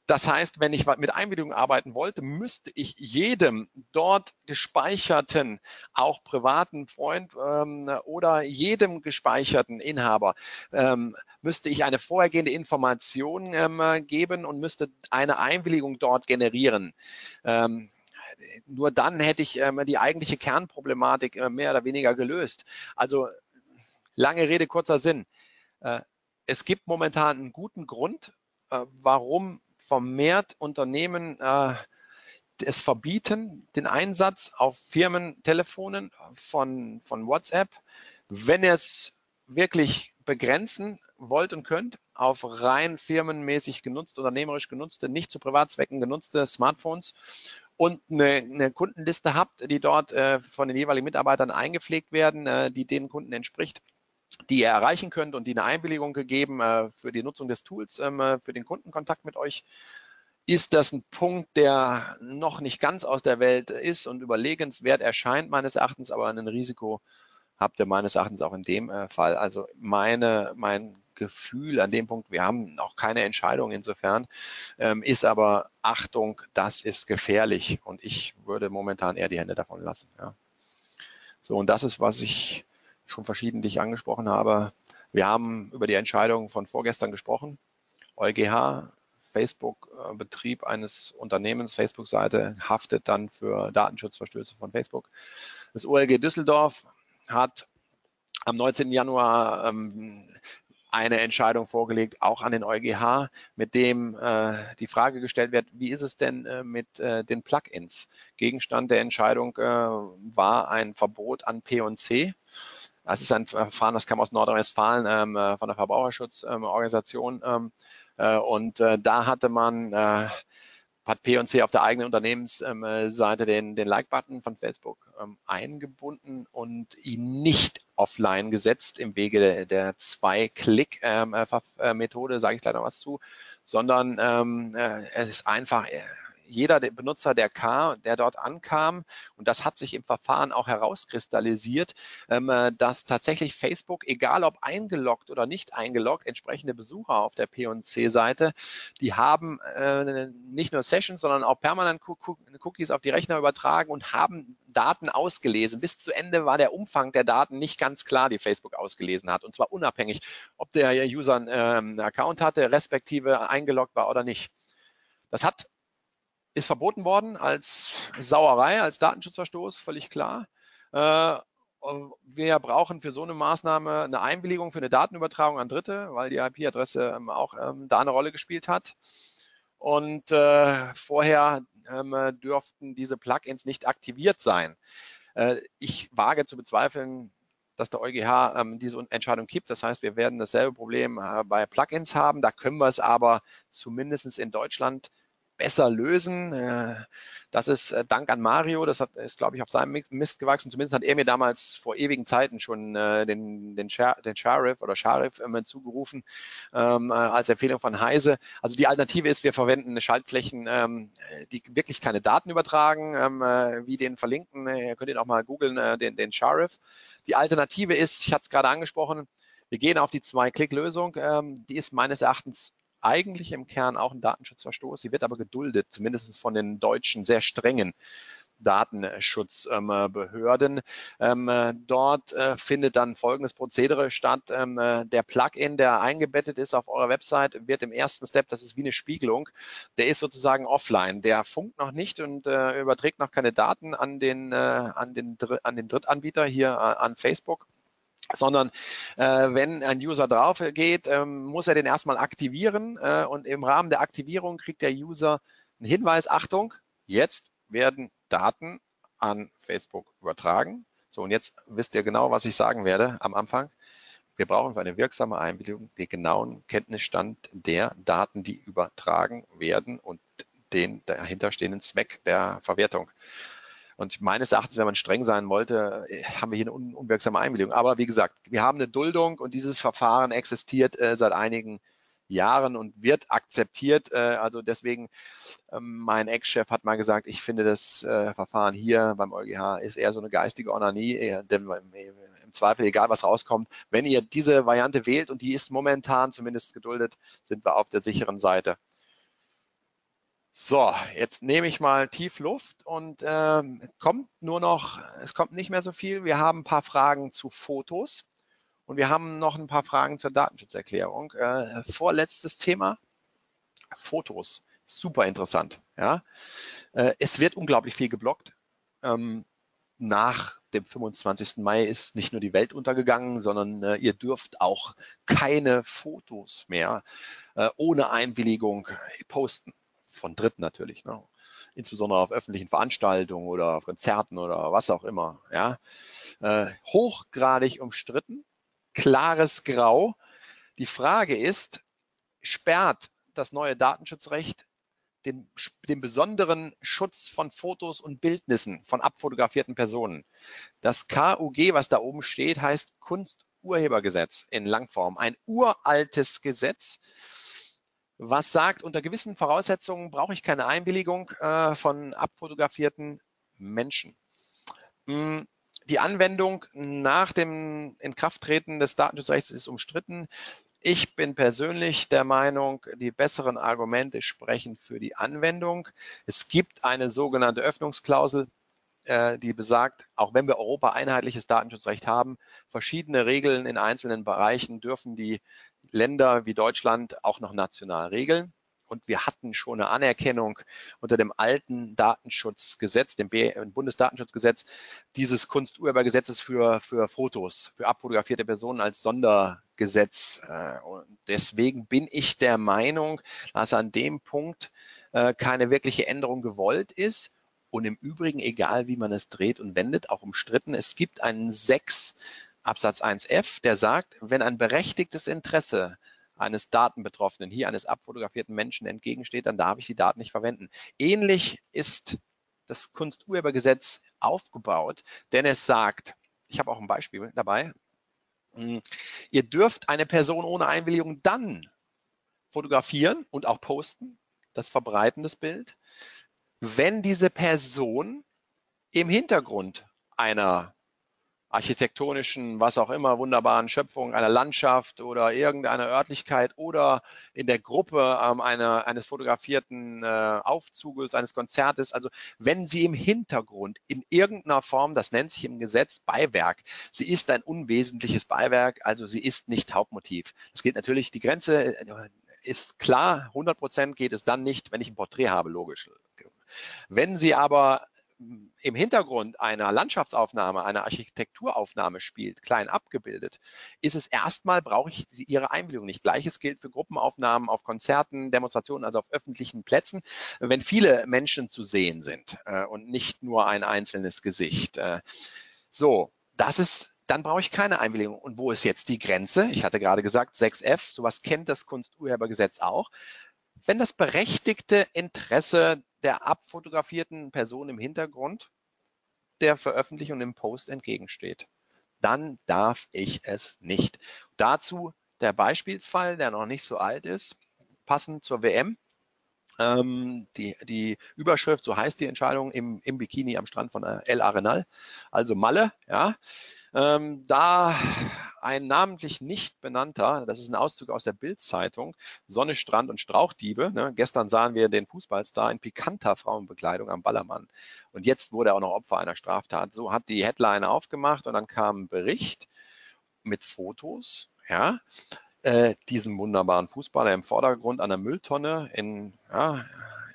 Das heißt, wenn ich mit Einwilligung arbeiten wollte, müsste ich jedem dort gespeicherten, auch privaten Freund ähm, oder jedem gespeicherten Inhaber, ähm, müsste ich eine vorhergehende Information ähm, geben und müsste eine Einwilligung dort generieren. Ähm, nur dann hätte ich ähm, die eigentliche Kernproblematik äh, mehr oder weniger gelöst. Also lange Rede, kurzer Sinn. Äh, es gibt momentan einen guten Grund, äh, warum vermehrt Unternehmen äh, es verbieten, den Einsatz auf Firmentelefonen von, von WhatsApp. Wenn ihr es wirklich begrenzen wollt und könnt auf rein firmenmäßig genutzte, unternehmerisch genutzte, nicht zu Privatzwecken genutzte Smartphones und eine, eine Kundenliste habt, die dort äh, von den jeweiligen Mitarbeitern eingepflegt werden, äh, die den Kunden entspricht, die ihr erreichen könnt und die eine Einwilligung gegeben äh, für die Nutzung des Tools, ähm, äh, für den Kundenkontakt mit euch, ist das ein Punkt, der noch nicht ganz aus der Welt ist und überlegenswert erscheint meines Erachtens, aber ein Risiko habt ihr meines Erachtens auch in dem äh, Fall. Also meine, mein Gefühl an dem Punkt, wir haben noch keine Entscheidung insofern, ähm, ist aber Achtung, das ist gefährlich und ich würde momentan eher die Hände davon lassen. Ja. So, und das ist, was ich schon verschiedentlich angesprochen habe. Wir haben über die Entscheidung von vorgestern gesprochen. EuGH, Facebook-Betrieb eines Unternehmens, Facebook-Seite, haftet dann für Datenschutzverstöße von Facebook. Das OLG Düsseldorf hat am 19. Januar ähm, eine Entscheidung vorgelegt, auch an den EuGH, mit dem äh, die Frage gestellt wird, wie ist es denn äh, mit äh, den Plugins? Gegenstand der Entscheidung äh, war ein Verbot an P&C. Das ist ein Verfahren, das kam aus Nordrhein-Westfalen ähm, äh, von der Verbraucherschutzorganisation. Ähm, äh, und da hatte man hat P&C auf der eigenen Unternehmensseite den, den Like-Button von Facebook ähm, eingebunden und ihn nicht offline gesetzt im Wege der, der Zwei-Klick-Methode, ähm, äh, sage ich noch was zu, sondern ähm, äh, es ist einfach jeder Benutzer der K, der dort ankam, und das hat sich im Verfahren auch herauskristallisiert, ähm, äh, dass tatsächlich Facebook, egal ob eingeloggt oder nicht eingeloggt, entsprechende Besucher auf der P&C-Seite, die haben äh, nicht nur Sessions, sondern auch permanent Cookies auf die Rechner übertragen und haben Daten ausgelesen. Bis zu Ende war der Umfang der Daten nicht ganz klar, die Facebook ausgelesen hat. Und zwar unabhängig, ob der User ähm, einen Account hatte, respektive eingeloggt war oder nicht. Das hat ist verboten worden als Sauerei, als Datenschutzverstoß, völlig klar. Äh, wir brauchen für so eine Maßnahme eine Einwilligung für eine Datenübertragung an Dritte, weil die IP-Adresse ähm, auch ähm, da eine Rolle gespielt hat. Und äh, vorher ähm, dürften diese Plugins nicht aktiviert sein. Äh, ich wage zu bezweifeln, dass der EuGH ähm, diese Entscheidung gibt. Das heißt, wir werden dasselbe Problem äh, bei Plugins haben. Da können wir es aber zumindest in Deutschland besser lösen. Äh, das ist äh, Dank an Mario, das hat, ist, glaube ich, auf seinem Mist gewachsen. Zumindest hat er mir damals vor ewigen Zeiten schon äh, den, den, den Sheriff oder Sheriff zugerufen ähm, als Empfehlung von Heise. Also die Alternative ist, wir verwenden Schaltflächen, ähm, die wirklich keine Daten übertragen, ähm, wie den verlinken. Ihr könnt ihn auch mal googeln, den, den Sheriff. Die Alternative ist, ich hatte es gerade angesprochen, wir gehen auf die Zwei-Klick-Lösung. die ist meines Erachtens eigentlich im Kern auch ein Datenschutzverstoß. Sie wird aber geduldet, zumindest von den deutschen sehr strengen Datenschutzbehörden. Ähm, äh, dort äh, findet dann folgendes Prozedere statt. Ähm, äh, der Plugin, der eingebettet ist auf eurer Website, wird im ersten Step, das ist wie eine Spiegelung, der ist sozusagen offline. Der funkt noch nicht und überträgt noch keine Daten an den, an den, an den Drittanbieter hier an Facebook sondern äh, wenn ein User drauf geht, ähm, muss er den erstmal aktivieren äh, und im Rahmen der Aktivierung kriegt der User einen Hinweis, Achtung, jetzt werden Daten an Facebook übertragen. So, und jetzt wisst ihr genau, was ich sagen werde am Anfang. Wir brauchen für eine wirksame Einwilligung den genauen Kenntnisstand der Daten, die übertragen werden und den dahinterstehenden Zweck der Verwertung. Und meines Erachtens, wenn man streng sein wollte, äh, haben wir hier eine un unwirksame Einwilligung. Aber wie gesagt, wir haben eine Duldung und dieses Verfahren existiert äh, seit einigen Jahren und wird akzeptiert. Äh, also deswegen, ähm, mein Ex-Chef hat mal gesagt, ich finde das äh, Verfahren hier beim EuGH ist eher so eine geistige Onanie, denn im Zweifel, egal was rauskommt, wenn ihr diese Variante wählt und die ist momentan zumindest geduldet, sind wir auf der sicheren Seite. So, jetzt nehme ich mal tief Luft und äh, kommt nur noch, es kommt nicht mehr so viel. Wir haben ein paar Fragen zu Fotos und wir haben noch ein paar Fragen zur Datenschutzerklärung. Äh, vorletztes Thema, Fotos. Super interessant. Ja? Äh, es wird unglaublich viel geblockt. Ähm, nach dem 25. Mai ist nicht nur die Welt untergegangen, sondern äh, ihr dürft auch keine Fotos mehr äh, ohne Einwilligung posten von Dritten natürlich, ne? insbesondere auf öffentlichen Veranstaltungen oder auf Konzerten oder was auch immer. Ja? Äh, hochgradig umstritten, klares Grau. Die Frage ist, sperrt das neue Datenschutzrecht den, den, besonderen Schutz von Fotos und Bildnissen von abfotografierten Personen. Das KUG, was da oben steht, heißt Kunsturhebergesetz in Langform. Ein uraltes Gesetz, was sagt, unter gewissen Voraussetzungen brauche ich keine Einwilligung äh, von abfotografierten Menschen. Hm, die Anwendung nach dem Inkrafttreten des Datenschutzrechts ist umstritten. Ich bin persönlich der Meinung, die besseren Argumente sprechen für die Anwendung. Es gibt eine sogenannte Öffnungsklausel, äh, die besagt, auch wenn wir Europa einheitliches Datenschutzrecht haben, verschiedene Regeln in einzelnen Bereichen dürfen die Länder wie Deutschland auch noch national regeln. Und wir hatten schon eine Anerkennung unter dem alten Datenschutzgesetz, dem Bundesdatenschutzgesetz, dieses Kunsturhebergesetzes für, für Fotos, für abfotografierte Personen als Sondergesetz. Äh, und deswegen bin ich der Meinung, dass an dem Punkt äh, keine wirkliche Änderung gewollt ist. Und im Übrigen, egal wie man es dreht und wendet, auch umstritten, es gibt einen 6 Absatz 1f, der sagt, wenn ein berechtigtes Interesse eines Datenbetroffenen, hier eines abfotografierten Menschen entgegensteht, dann darf ich die Daten nicht verwenden. Ähnlich ist das Kunsturhebergesetz aufgebaut, denn es sagt, ich habe auch ein Beispiel dabei, hm, ihr dürft eine Person ohne Einwilligung dann fotografieren und auch posten, das Verbreiten des Bild, wenn diese Person im Hintergrund einer architektonischen, was auch immer, wunderbaren Schöpfung einer Landschaft oder irgendeiner Örtlichkeit oder in der Gruppe ähm, einer, eines fotografierten äh, Aufzuges, eines Konzertes. Also wenn sie im Hintergrund in irgendeiner Form, das nennt sich im Gesetz Beiwerk, sie ist ein unwesentliches Beiwerk, also sie ist nicht Hauptmotiv. Es geht natürlich, die Grenze äh, ist klar, 100 Prozent geht es dann nicht, wenn ich ein Porträt habe, logisch. Wenn sie aber im Hintergrund einer Landschaftsaufnahme, einer Architekturaufnahme spielt, klein abgebildet, ist es erstmal, brauche ich ihre Einwilligung nicht. Gleiches gilt für Gruppenaufnahmen auf Konzerten, Demonstrationen, also auf öffentlichen Plätzen, wenn viele Menschen zu sehen sind äh, und nicht nur ein einzelnes Gesicht. Äh, so, das ist dann brauche ich keine Einwilligung. Und wo ist jetzt die Grenze? Ich hatte gerade gesagt, 6f, sowas kennt das Kunsturhebergesetz auch. Wenn das berechtigte Interesse der abfotografierten Person im Hintergrund der Veröffentlichung im Post entgegensteht. Dann darf ich es nicht. Dazu der Beispielsfall, der noch nicht so alt ist, passend zur WM. Ähm, die, die Überschrift, so heißt die Entscheidung, im, im Bikini am Strand von El Arenal, also Malle, ja. Ähm, da ein namentlich nicht benannter, das ist ein Auszug aus der Bild-Zeitung, Sonne, Strand und Strauchdiebe. Ne? Gestern sahen wir den Fußballstar in pikanter Frauenbekleidung am Ballermann. Und jetzt wurde er auch noch Opfer einer Straftat. So hat die Headline aufgemacht und dann kam ein Bericht mit Fotos, ja, äh, diesem wunderbaren Fußballer im Vordergrund an der Mülltonne in, ja,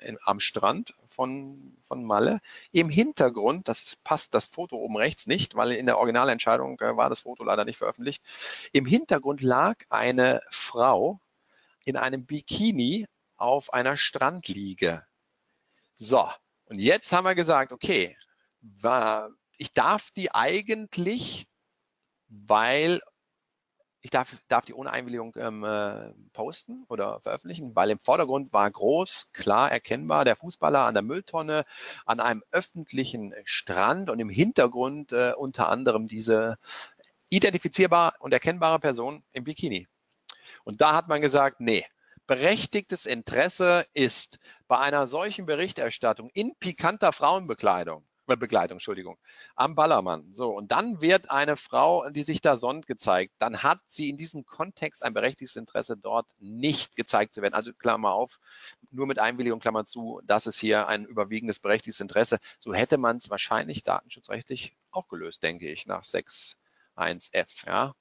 in, am Strand von, von Malle. Im Hintergrund, das passt das Foto oben rechts nicht, weil in der Originalentscheidung äh, war das Foto leider nicht veröffentlicht. Im Hintergrund lag eine Frau in einem Bikini auf einer Strandliege. So, und jetzt haben wir gesagt, okay, war, ich darf die eigentlich, weil ich darf, darf die ohne Einwilligung ähm, äh, posten oder veröffentlichen, weil im Vordergrund war groß, klar erkennbar der Fußballer an der Mülltonne, an einem öffentlichen Strand und im Hintergrund äh, unter anderem diese identifizierbar und erkennbare Person im Bikini. Und da hat man gesagt, nee, berechtigtes Interesse ist bei einer solchen Berichterstattung in pikanter Frauenbekleidung, äh, Begleitung, Entschuldigung, am Ballermann. So, und dann wird eine Frau, die sich da sonnt, gezeigt. Dann hat sie in diesem Kontext ein berechtigtes Interesse, dort nicht gezeigt zu werden. Also Klammer auf, nur mit Einwilligung, Klammer zu, das ist hier ein überwiegendes berechtigtes Interesse. So hätte man es wahrscheinlich datenschutzrechtlich auch gelöst, denke ich, nach 6.1f. Ja.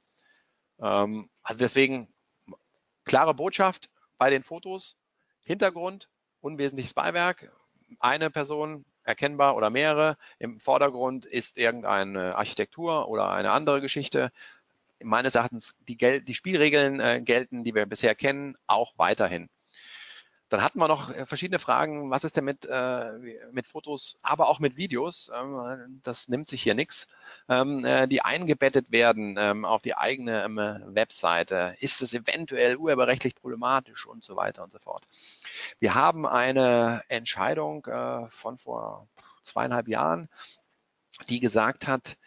Ähm, also deswegen klare Botschaft bei den Fotos, Hintergrund, unwesentliches Beiwerk, eine Person erkennbar oder mehrere. Im Vordergrund ist irgendeine Architektur oder eine andere Geschichte. Meines Erachtens die, Gel die Spielregeln äh, gelten, die wir bisher kennen, auch weiterhin. Dann hatten wir noch äh, verschiedene Fragen. Was ist denn mit, äh, mit Fotos, aber auch mit Videos? Ähm, das nimmt sich hier nichts. Ähm, äh, die eingebettet werden ähm, auf die eigene ähm, Webseite. Ist es eventuell urheberrechtlich problematisch und so weiter und so fort. Wir haben eine Entscheidung äh, von vor zweieinhalb Jahren die gesagt hat,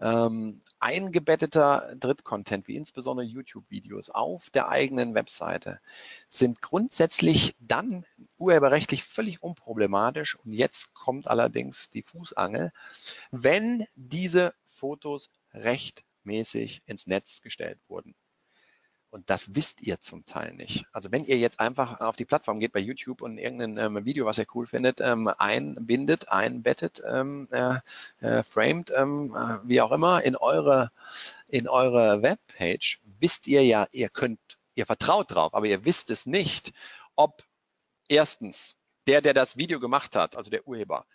ähm, eingebetteter Drittcontent, wie insbesondere YouTube-Videos auf der eigenen Webseite, sind grundsätzlich dann urheberrechtlich völlig unproblematisch. Und jetzt kommt allerdings die Fußangel, wenn diese Fotos rechtmäßig ins Netz gestellt wurden. Und das wisst ihr zum Teil nicht. Also wenn ihr jetzt einfach auf die Plattform geht bei YouTube und irgendein ähm, Video, was ihr cool findet, ähm, einbindet, einbettet, ähm, äh, äh, framed, ähm, äh, wie auch immer, in eure, in eure Webpage, wisst ihr ja, ihr könnt, ihr vertraut drauf, aber ihr wisst es nicht, ob erstens der, der das Video gemacht hat, also der Urheber,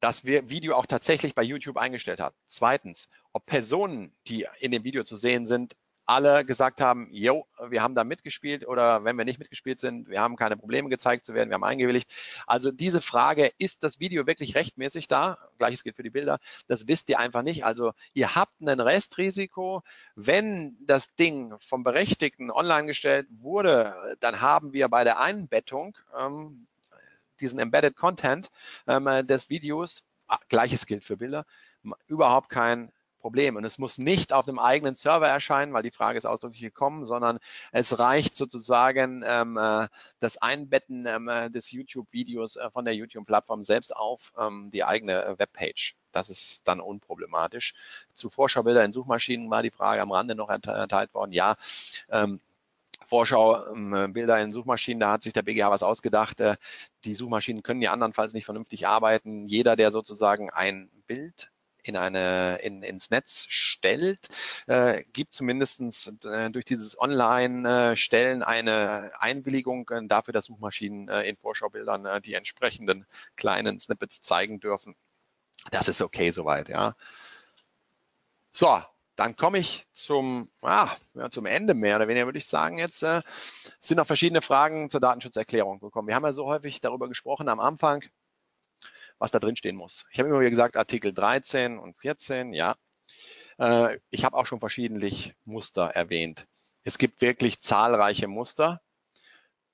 das Video auch tatsächlich bei YouTube eingestellt hat. Zweitens, ob Personen, die in dem Video zu sehen sind, alle gesagt haben, jo, wir haben da mitgespielt oder wenn wir nicht mitgespielt sind, wir haben keine Probleme gezeigt zu werden, wir haben eingewilligt. Also diese Frage, ist das Video wirklich rechtmäßig da? Gleiches gilt für die Bilder. Das wisst ihr einfach nicht. Also ihr habt ein Restrisiko. Wenn das Ding vom Berechtigten online gestellt wurde, dann haben wir bei der Einbettung ähm, diesen Embedded Content ähm, des Videos, ah, gleiches gilt für Bilder, überhaupt kein Problem. Und es muss nicht auf dem eigenen Server erscheinen, weil die Frage ist ausdrücklich gekommen, sondern es reicht sozusagen ähm, äh, das Einbetten ähm, äh, des YouTube-Videos äh, von der YouTube-Plattform selbst auf ähm, die eigene äh, Webpage. Das ist dann unproblematisch. Zu Vorschaubilder in Suchmaschinen war die Frage am Rande noch erteilt worden. Ja, ähm, Vorschau, ähm, in Suchmaschinen, da hat sich der BGH was ausgedacht. Äh, die Suchmaschinen können ja andernfalls nicht vernünftig arbeiten. Jeder, der sozusagen ein Bild in eine, in, ins Netz stellt, äh, gibt zumindest äh, durch dieses Online-Stellen eine Einwilligung äh, dafür, dass Suchmaschinen äh, in Vorschaubildern äh, die entsprechenden kleinen Snippets zeigen dürfen. Das ist okay soweit, ja. So, dann komme ich zum, ah, ja, zum Ende mehr oder weniger, würde ich sagen. Jetzt äh, sind noch verschiedene Fragen zur Datenschutzerklärung gekommen. Wir haben ja so häufig darüber gesprochen am Anfang was da drin stehen muss. Ich habe immer wieder gesagt, Artikel 13 und 14, ja. Äh, ich habe auch schon verschiedentlich Muster erwähnt. Es gibt wirklich zahlreiche Muster,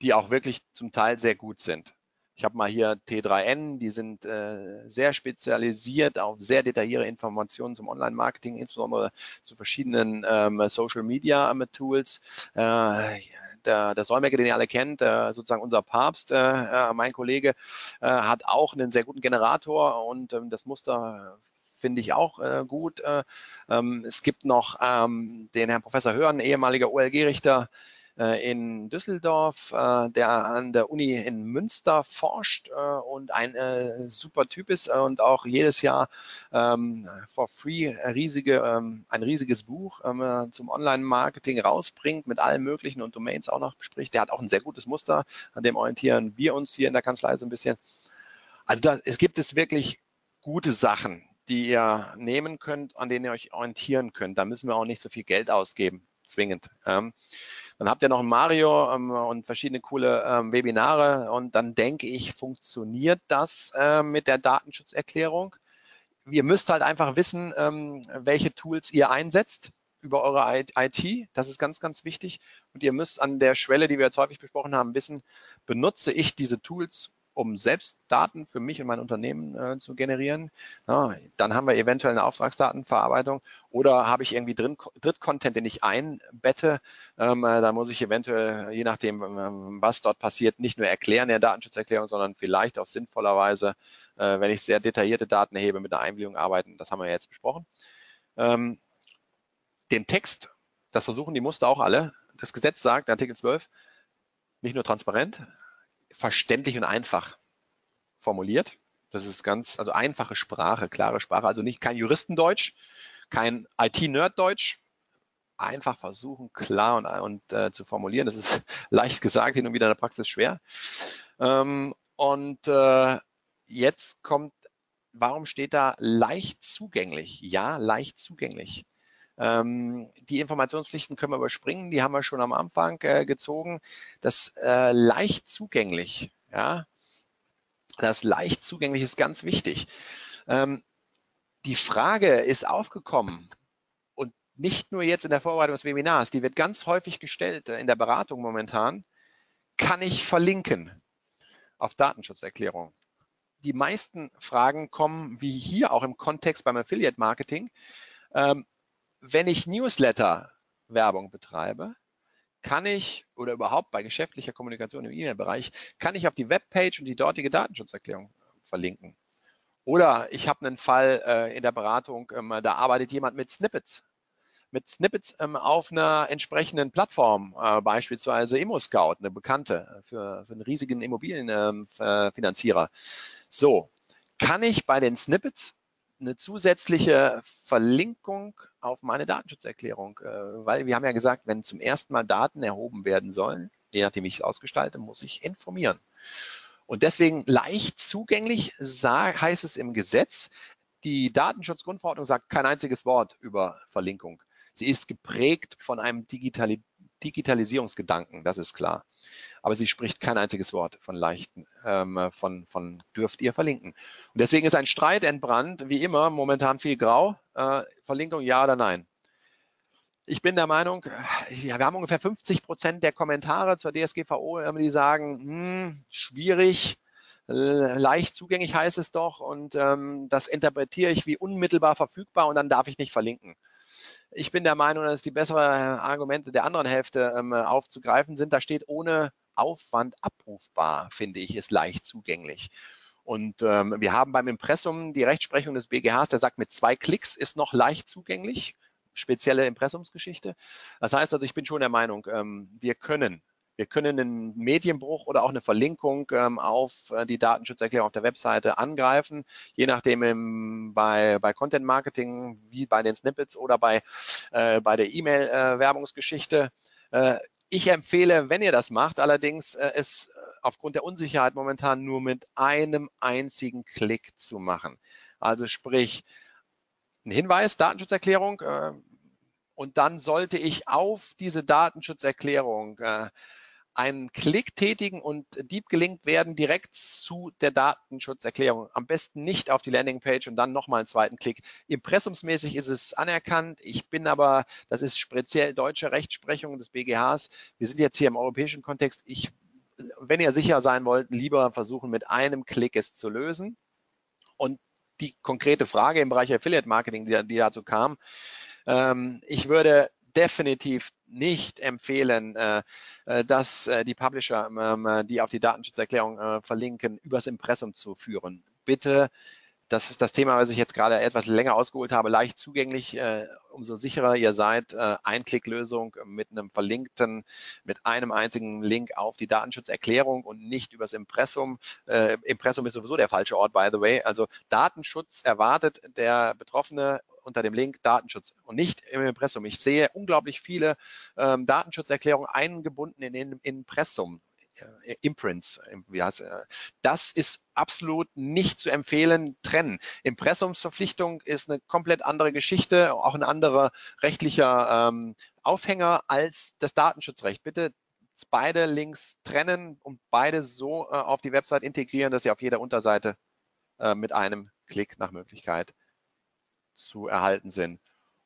die auch wirklich zum Teil sehr gut sind. Ich habe mal hier T3N, die sind äh, sehr spezialisiert auf sehr detaillierte Informationen zum Online-Marketing, insbesondere zu verschiedenen ähm, Social-Media-Tools. Äh, der, der Solmecke, den ihr alle kennt, äh, sozusagen unser Papst, äh, äh, mein Kollege, äh, hat auch einen sehr guten Generator und ähm, das Muster finde ich auch äh, gut. Äh, ähm, es gibt noch ähm, den Herrn Professor Hörn, ehemaliger OLG-Richter, äh, in Düsseldorf, äh, der an der Uni in Münster forscht äh, und ein super Typ ist und auch jedes Jahr ähm, for free riesige, ähm, ein riesiges Buch ähm, zum Online-Marketing rausbringt, mit allen möglichen und Domains auch noch bespricht. Der hat auch ein sehr gutes Muster, an dem orientieren wir uns hier in der Kanzlei so ein bisschen. Also da, es gibt es wirklich gute Sachen, die ihr nehmen könnt, an denen ihr euch orientieren könnt. Da müssen wir auch nicht so viel Geld ausgeben, zwingend. Ähm, dann habt ihr noch Mario ähm, und verschiedene coole ähm, Webinare und dann denke ich, funktioniert das äh, mit der Datenschutzerklärung. Ihr müsst halt einfach wissen, ähm, welche Tools ihr einsetzt über eure IT. Das ist ganz, ganz wichtig. Und ihr müsst an der Schwelle, die wir jetzt häufig besprochen haben, wissen, benutze ich diese Tools um selbst Daten für mich und mein Unternehmen äh, zu generieren. Ja, dann haben wir eventuell eine Auftragsdatenverarbeitung oder habe ich irgendwie drin Drittcontent, den ich einbette. Ähm, äh, da muss ich eventuell, je nachdem, ähm, was dort passiert, nicht nur erklären in der Datenschutzerklärung, sondern vielleicht auch sinnvollerweise, äh, wenn ich sehr detaillierte Daten erhebe, mit einer Einwilligung arbeiten. Das haben wir jetzt besprochen. Ähm, den Text, das versuchen die Muster auch alle. Das Gesetz sagt, Artikel 12, nicht nur transparent, verständlich und einfach formuliert. Das ist ganz, also einfache Sprache, klare Sprache, also nicht kein Juristendeutsch, kein IT-Nerd-Deutsch. Einfach versuchen, klar und, und äh, zu formulieren. Das ist leicht gesagt, hin und wieder in der Praxis schwer. Ähm, und äh, jetzt kommt, warum steht da leicht zugänglich? Ja, leicht zugänglich. Ähm, die Informationspflichten können wir überspringen, die haben wir schon am Anfang äh, gezogen. Das äh, leicht zugänglich, ja, das leicht zugänglich ist ganz wichtig. Ähm, die Frage ist aufgekommen und nicht nur jetzt in der Vorbereitung des Webinars, die wird ganz häufig gestellt äh, in der Beratung momentan. Kann ich verlinken auf Datenschutzerklärung? Die meisten Fragen kommen, wie hier auch im Kontext beim Affiliate Marketing, ähm, wenn ich Newsletter-Werbung betreibe, kann ich oder überhaupt bei geschäftlicher Kommunikation im E-Mail-Bereich, kann ich auf die Webpage und die dortige Datenschutzerklärung verlinken. Oder ich habe einen Fall äh, in der Beratung, ähm, da arbeitet jemand mit Snippets. Mit Snippets ähm, auf einer entsprechenden Plattform, äh, beispielsweise ImmoScout, eine bekannte für, für einen riesigen Immobilienfinanzierer. Ähm, so, kann ich bei den Snippets eine zusätzliche Verlinkung auf meine Datenschutzerklärung, äh, weil wir haben ja gesagt, wenn zum ersten Mal Daten erhoben werden sollen, je nachdem ich es ausgestalte, muss ich informieren. Und deswegen leicht zugänglich heißt es im Gesetz, die Datenschutzgrundverordnung sagt kein einziges Wort über Verlinkung. Sie ist geprägt von einem Digitali Digitalisierungsgedanken, das ist klar aber sie spricht kein einziges Wort von leichten, ähm, von, von dürft ihr verlinken. Und deswegen ist ein Streit entbrannt, wie immer, momentan viel grau. Äh, Verlinkung ja oder nein. Ich bin der Meinung, ja, wir haben ungefähr 50 Prozent der Kommentare zur DSGVO, die sagen, hm, schwierig, leicht zugänglich heißt es doch und ähm, das interpretiere ich wie unmittelbar verfügbar und dann darf ich nicht verlinken. Ich bin der Meinung, dass die besseren Argumente der anderen Hälfte ähm, aufzugreifen sind. Da steht ohne Aufwand abrufbar, finde ich, ist leicht zugänglich. Und ähm, wir haben beim Impressum die Rechtsprechung des BGHs, der sagt, mit zwei Klicks ist noch leicht zugänglich, spezielle Impressumsgeschichte. Das heißt also, ich bin schon der Meinung, ähm, wir können wir können einen Medienbruch oder auch eine Verlinkung ähm, auf äh, die Datenschutzerklärung auf der Webseite angreifen, je nachdem im, bei, bei Content Marketing, wie bei den Snippets oder bei, äh, bei der E-Mail-Werbungsgeschichte. Äh, ich empfehle, wenn ihr das macht, allerdings äh, es äh, aufgrund der Unsicherheit momentan nur mit einem einzigen Klick zu machen. Also sprich, ein Hinweis, Datenschutzerklärung, äh, und dann sollte ich auf diese Datenschutzerklärung äh, einen Klick tätigen und deep gelinkt werden direkt zu der Datenschutzerklärung. Am besten nicht auf die Landingpage und dann nochmal einen zweiten Klick. Impressumsmäßig ist es anerkannt. Ich bin aber, das ist speziell deutsche Rechtsprechung des BGHs. Wir sind jetzt hier im europäischen Kontext. Ich, wenn ihr sicher sein wollt, lieber versuchen, mit einem Klick es zu lösen. Und die konkrete Frage im Bereich Affiliate Marketing, die, die dazu kam, ähm, ich würde definitiv nicht empfehlen, äh, äh, dass äh, die Publisher, ähm, die auf die Datenschutzerklärung verlinken, übers Impressum zu führen. Bitte das ist das Thema, was ich jetzt gerade etwas länger ausgeholt habe, leicht zugänglich. Äh, umso sicherer ihr seid, äh, Einklicklösung mit einem verlinkten, mit einem einzigen Link auf die Datenschutzerklärung und nicht übers Impressum. Äh, Impressum ist sowieso der falsche Ort, by the way. Also Datenschutz erwartet der Betroffene unter dem Link Datenschutz und nicht im Impressum. Ich sehe unglaublich viele ähm, Datenschutzerklärungen eingebunden in, in Impressum. Äh, Imprints, wie heißt, das ist absolut nicht zu empfehlen, trennen. Impressumsverpflichtung ist eine komplett andere Geschichte, auch ein anderer rechtlicher ähm, Aufhänger als das Datenschutzrecht. Bitte beide Links trennen und beide so äh, auf die Website integrieren, dass sie auf jeder Unterseite äh, mit einem Klick nach Möglichkeit zu erhalten sind.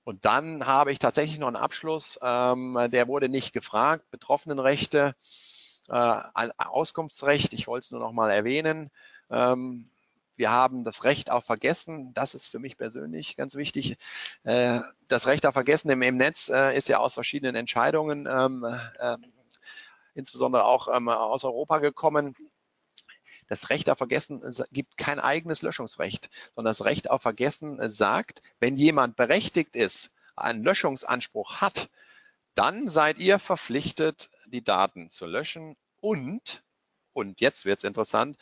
Und dann habe ich tatsächlich noch einen Abschluss, ähm, der wurde nicht gefragt, Betroffenenrechte. ein Auskunftsrecht, ich wollte es nur noch mal erwähnen. Ähm, wir haben das Recht auf Vergessen. Das ist für mich persönlich ganz wichtig. Äh, das Recht auf Vergessen im, Netz äh, ist ja aus verschiedenen Entscheidungen, ähm, äh, insbesondere auch ähm, aus Europa gekommen. Das Recht auf Vergessen gibt kein eigenes Löschungsrecht, sondern das Recht auf Vergessen sagt, wenn jemand berechtigt ist, einen Löschungsanspruch hat, dann seid ihr verpflichtet, die Daten zu löschen. Und, und jetzt wird es interessant,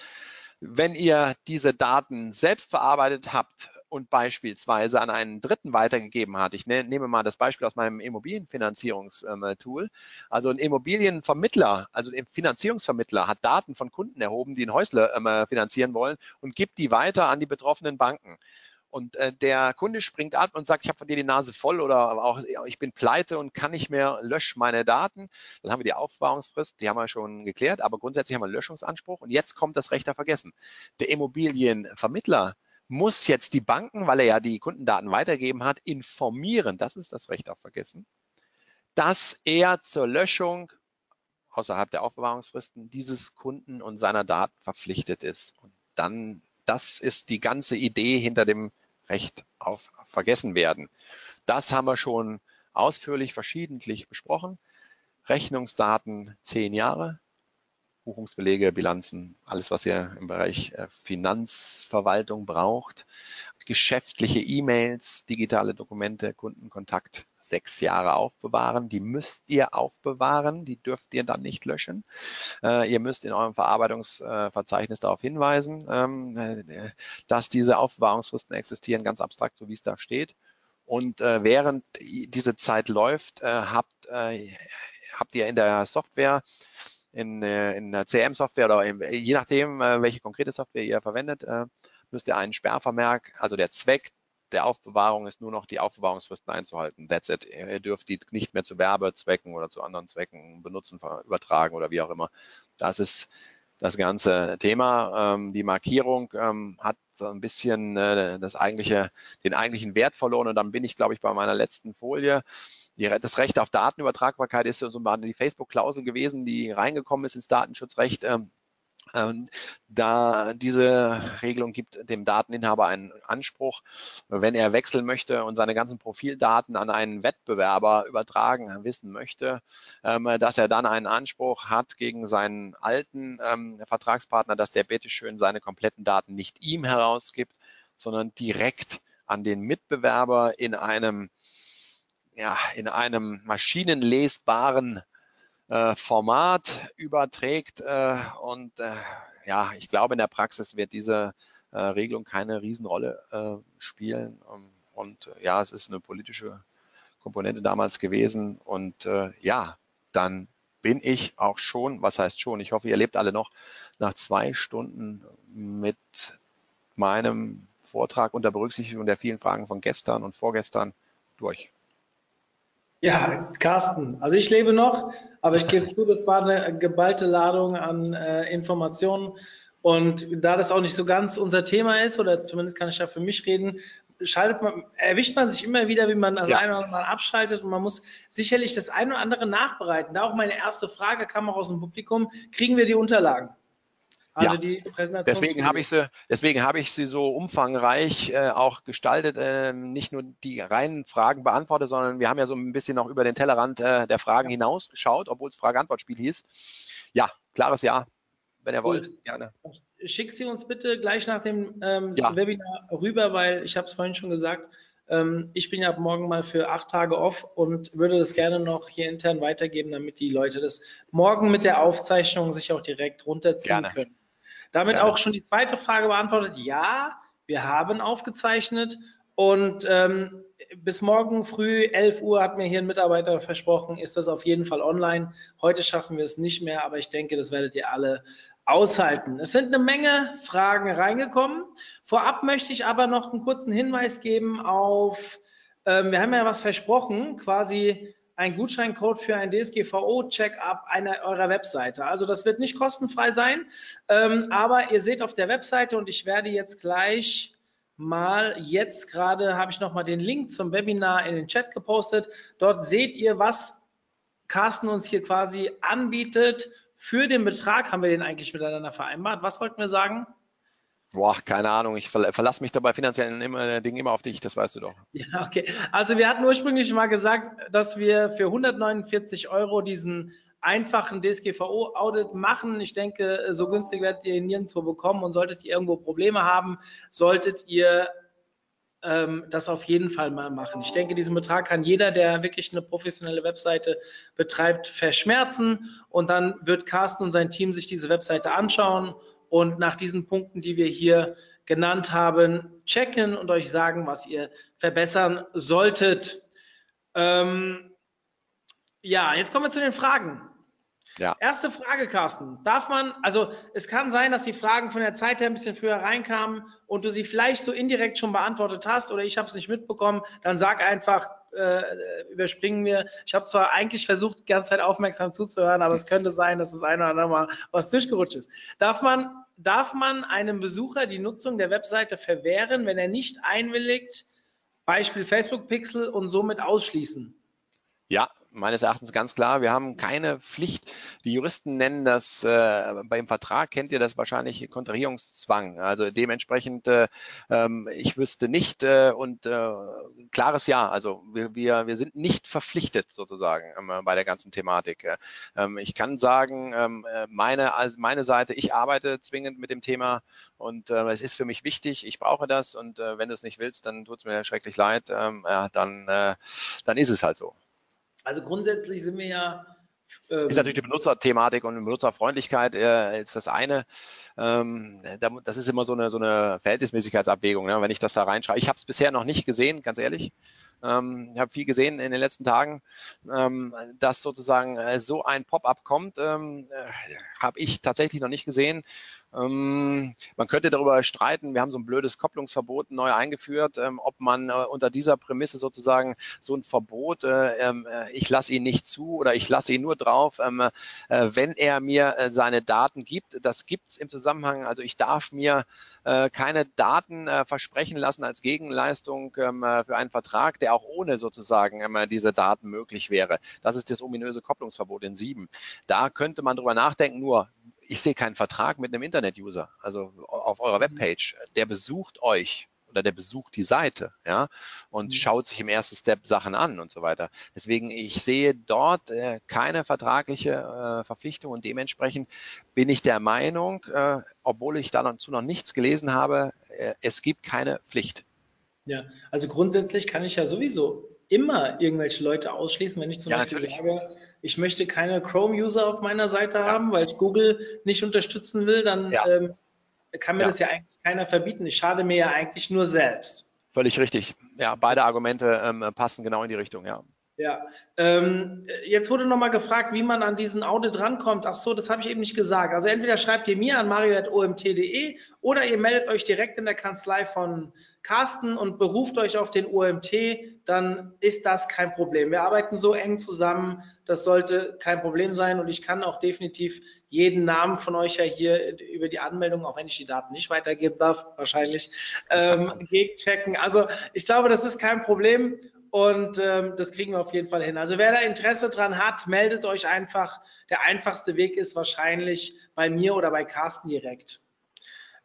wenn ihr diese Daten selbst verarbeitet habt und beispielsweise an einen Dritten weitergegeben habt, ich ne, nehme mal das Beispiel aus meinem Immobilienfinanzierungstool, also ein Immobilienvermittler, also ein Finanzierungsvermittler hat Daten von Kunden erhoben, die ein Häusle ähm, finanzieren wollen und gibt die weiter an die betroffenen Banken und äh, der Kunde springt ab und sagt, ich habe von dir die Nase voll oder auch ich bin pleite und kann nicht mehr, lösch meine Daten. Dann haben wir die Aufbewahrungsfrist, die haben wir schon geklärt, aber grundsätzlich haben wir einen Löschungsanspruch und jetzt kommt das Recht auf Vergessen. Der Immobilienvermittler muss jetzt die Banken, weil er ja die Kundendaten weitergegeben hat, informieren, das ist das Recht auf Vergessen, dass er zur Löschung außerhalb der Aufbewahrungsfristen dieses Kunden und seiner Daten verpflichtet ist. Und dann das ist die ganze Idee hinter dem Recht auf Vergessenwerden. Das haben wir schon ausführlich verschiedentlich besprochen. Rechnungsdaten zehn Jahre, Buchungsbelege, Bilanzen, alles, was ihr im Bereich äh, Finanzverwaltung braucht, geschäftliche E-Mails, digitale Dokumente, Kundenkontakt, sechs Jahre aufbewahren. Die müsst ihr aufbewahren, die dürft ihr dann nicht löschen. Äh, ihr müsst in eurem Verarbeitungsverzeichnis darauf hinweisen, ähm, äh, dass diese Aufbewahrungsfristen existieren, ganz abstrakt, so wie es da steht. Und äh, während diese Zeit läuft, äh, habt, äh, habt ihr in der Software in, äh, in der CM-Software oder in, je nachdem, äh, welche konkrete Software ihr verwendet, äh, müsst ihr einen Sperrvermerk, also der Zweck der Aufbewahrung ist nur noch die Aufbewahrungsfristen einzuhalten. That's it. Ihr dürft die nicht mehr zu Werbezwecken oder zu anderen Zwecken benutzen, übertragen oder wie auch immer. Das ist das ganze Thema. Ähm, die Markierung ähm, hat so ein bisschen äh, das eigentliche, den eigentlichen Wert verloren und dann bin ich, glaube ich, bei meiner letzten Folie das Recht auf Datenübertragbarkeit ist so mal die Facebook-Klausel gewesen, die reingekommen ist ins Datenschutzrecht. Ähm, ähm, da diese Regelung gibt dem Dateninhaber einen Anspruch, wenn er wechseln möchte und seine ganzen Profildaten an einen Wettbewerber übertragen wissen möchte, ähm, dass er dann einen Anspruch hat gegen seinen alten Vertragspartner, dass der bitteschön seine kompletten Daten nicht ihm herausgibt, sondern direkt an den Mitbewerber in einem ja, in einem maschinenlesbaren äh, Format überträgt. Äh, und äh, ja, ich glaube, in der Praxis wird diese äh, Regelung keine Riesenrolle äh, spielen. Ähm, und äh, ja, es ist eine politische Komponente damals gewesen. Und ja, dann bin ich auch schon, was heißt schon, ich hoffe, ihr lebt alle noch, nach zwei Stunden mit meinem Vortrag unter Berücksichtigung der vielen Fragen von gestern und vorgestern durch. Ja, Carsten, also ich lebe noch, aber ich gebe zu, das war eine geballte Ladung an äh, Informationen. Und da das auch nicht so ganz unser Thema ist, oder zumindest kann ich ja für mich reden, schaltet man, erwischt man sich immer wieder, wie man das ja. eine oder andere abschaltet und man muss sicherlich das eine oder andere nachbereiten. Da auch meine erste Frage kam auch aus dem Publikum, kriegen wir die Unterlagen? Also ja. die Präsentation. Deswegen habe ich sie, deswegen habe ich sie so umfangreich äh, auch gestaltet, äh, nicht nur die reinen Fragen beantwortet, sondern wir haben ja so ein bisschen noch über den Tellerrand äh, der Fragen ja. hinaus geschaut, obwohl es Frage-Antwort-Spiel hieß. Ja, klares Ja, wenn ihr wollt, Gut. gerne. Schick sie uns bitte gleich nach dem ähm, ja. Webinar rüber, weil ich habe es vorhin schon gesagt, ähm, ich bin ja ab morgen mal für acht Tage off und würde das gerne noch hier intern weitergeben, damit die Leute das morgen mit der Aufzeichnung sich auch direkt runterziehen gerne. können. Damit ja. auch schon die zweite Frage beantwortet. Ja, wir haben aufgezeichnet und ähm, bis morgen früh 11 Uhr hat mir hier ein Mitarbeiter versprochen, ist das auf jeden Fall online. Heute schaffen wir es nicht mehr, aber ich denke, das werdet ihr alle aushalten. Es sind eine Menge Fragen reingekommen. Vorab möchte ich aber noch einen kurzen Hinweis geben auf, ähm, wir haben ja was versprochen, quasi ein Gutscheincode für ein DSGVO-Checkup einer eurer Webseite. Also das wird nicht kostenfrei sein, ähm, aber ihr seht auf der Webseite und ich werde jetzt gleich mal, jetzt gerade habe ich nochmal den Link zum Webinar in den Chat gepostet. Dort seht ihr, was Carsten uns hier quasi anbietet für den Betrag haben wir den eigentlich miteinander vereinbart? Was wollten wir sagen? Boah, keine Ahnung. Ich verlasse mich dabei finanziellen immer, Dingen immer auf dich, das weißt du doch. Ja, okay. Also wir hatten ursprünglich mal gesagt, dass wir für 149 Euro diesen einfachen DSGVO-Audit machen. Ich denke, so günstig werdet ihr ihn nirgendwo bekommen und solltet ihr irgendwo Probleme haben, solltet ihr ähm, das auf jeden Fall mal machen. Ich denke, diesen Betrag kann jeder, der wirklich eine professionelle Webseite betreibt, verschmerzen und dann wird Carsten und sein Team sich diese Webseite anschauen und nach diesen Punkten, die wir hier genannt haben, checken und euch sagen, was ihr verbessern solltet. Ähm, ja, jetzt kommen wir zu den Fragen. Ja. Erste Frage, Carsten. Darf man, also es kann sein, dass die Fragen von der Zeit her ein bisschen früher reinkamen und du sie vielleicht so indirekt schon beantwortet hast oder ich habe es nicht mitbekommen, dann sag einfach, äh, überspringen wir. Ich habe zwar eigentlich versucht, die ganze Zeit aufmerksam zuzuhören, aber es könnte sein, dass das eine oder andere Mal was durchgerutscht ist. Darf man, darf man einem Besucher die Nutzung der Webseite verwehren, wenn er nicht einwilligt, Beispiel Facebook Pixel und somit ausschließen? Ja, meines Erachtens ganz klar. Wir haben keine Pflicht. Die Juristen nennen das äh, beim Vertrag, kennt ihr das wahrscheinlich, Kontrahierungszwang. Also dementsprechend, äh, ähm, ich wüsste nicht äh, und äh, klares Ja. Also wir, wir, wir sind nicht verpflichtet sozusagen ähm, bei der ganzen Thematik. Ähm, ich kann sagen, ähm, meine, also meine Seite, ich arbeite zwingend mit dem Thema und äh, es ist für mich wichtig. Ich brauche das und äh, wenn du es nicht willst, dann tut es mir schrecklich leid. Ähm, ja, dann, äh, dann ist es halt so. Also grundsätzlich sind wir ja ist natürlich die Benutzerthematik und Benutzerfreundlichkeit äh, ist das eine. Ähm, das ist immer so eine, so eine Verhältnismäßigkeitsabwägung, ne? wenn ich das da reinschreibe. Ich habe es bisher noch nicht gesehen, ganz ehrlich. Ähm, ich habe viel gesehen in den letzten Tagen, ähm, dass sozusagen äh, so ein Pop-up kommt, ähm, äh, habe ich tatsächlich noch nicht gesehen. Ähm, man könnte darüber streiten, wir haben so ein blödes Kopplungsverbot neu eingeführt, ähm, ob man äh, unter dieser Prämisse sozusagen so ein Verbot, äh, ähm, äh, ich lasse ihn nicht zu oder ich lasse ihn nur drauf, äh, wenn er mir seine Daten gibt. Das gibt es im Zusammenhang, also ich darf mir keine Daten versprechen lassen als Gegenleistung für einen Vertrag, der auch ohne sozusagen ähm, diese Daten möglich wäre. Das ist das ominöse Kopplungsverbot in sieben. Da könnte man drüber nachdenken, nur ich sehe keinen Vertrag mit einem Internet-User, also auf eurer mhm. Webpage. Der besucht euch oder der besucht die Seite, ja, und mhm. schaut sich im ersten Step Sachen an und so weiter. Deswegen, ich sehe dort äh, keine vertragliche äh, Verpflichtung und dementsprechend bin ich der Meinung, äh, obwohl ich dazu noch nichts gelesen habe, äh, es gibt keine Pflicht. Ja, also grundsätzlich kann ich ja sowieso immer irgendwelche Leute ausschließen, wenn ich zum ja, Beispiel natürlich. sage, ich möchte keine Chrome-User auf meiner Seite ja. haben, weil ich Google nicht unterstützen will, dann ja. ähm, kann mir das ja eigentlich keiner verbieten. Ich schade mir ja eigentlich nur selbst. Völlig richtig. Ja, beide Argumente ähm, passen genau in die Richtung, ja. Ja, ähm, jetzt wurde nochmal gefragt, wie man an diesen Audit rankommt. Ach so, das habe ich eben nicht gesagt. Also entweder schreibt ihr mir an mario.omt.de oder ihr meldet euch direkt in der Kanzlei von Carsten und beruft euch auf den OMT, dann ist das kein Problem. Wir arbeiten so eng zusammen, das sollte kein Problem sein und ich kann auch definitiv jeden Namen von euch ja hier über die Anmeldung, auch wenn ich die Daten nicht weitergeben darf, wahrscheinlich, ähm, gegenchecken. Also ich glaube, das ist kein Problem und ähm, das kriegen wir auf jeden Fall hin. Also wer da Interesse dran hat, meldet euch einfach. Der einfachste Weg ist wahrscheinlich bei mir oder bei Carsten direkt.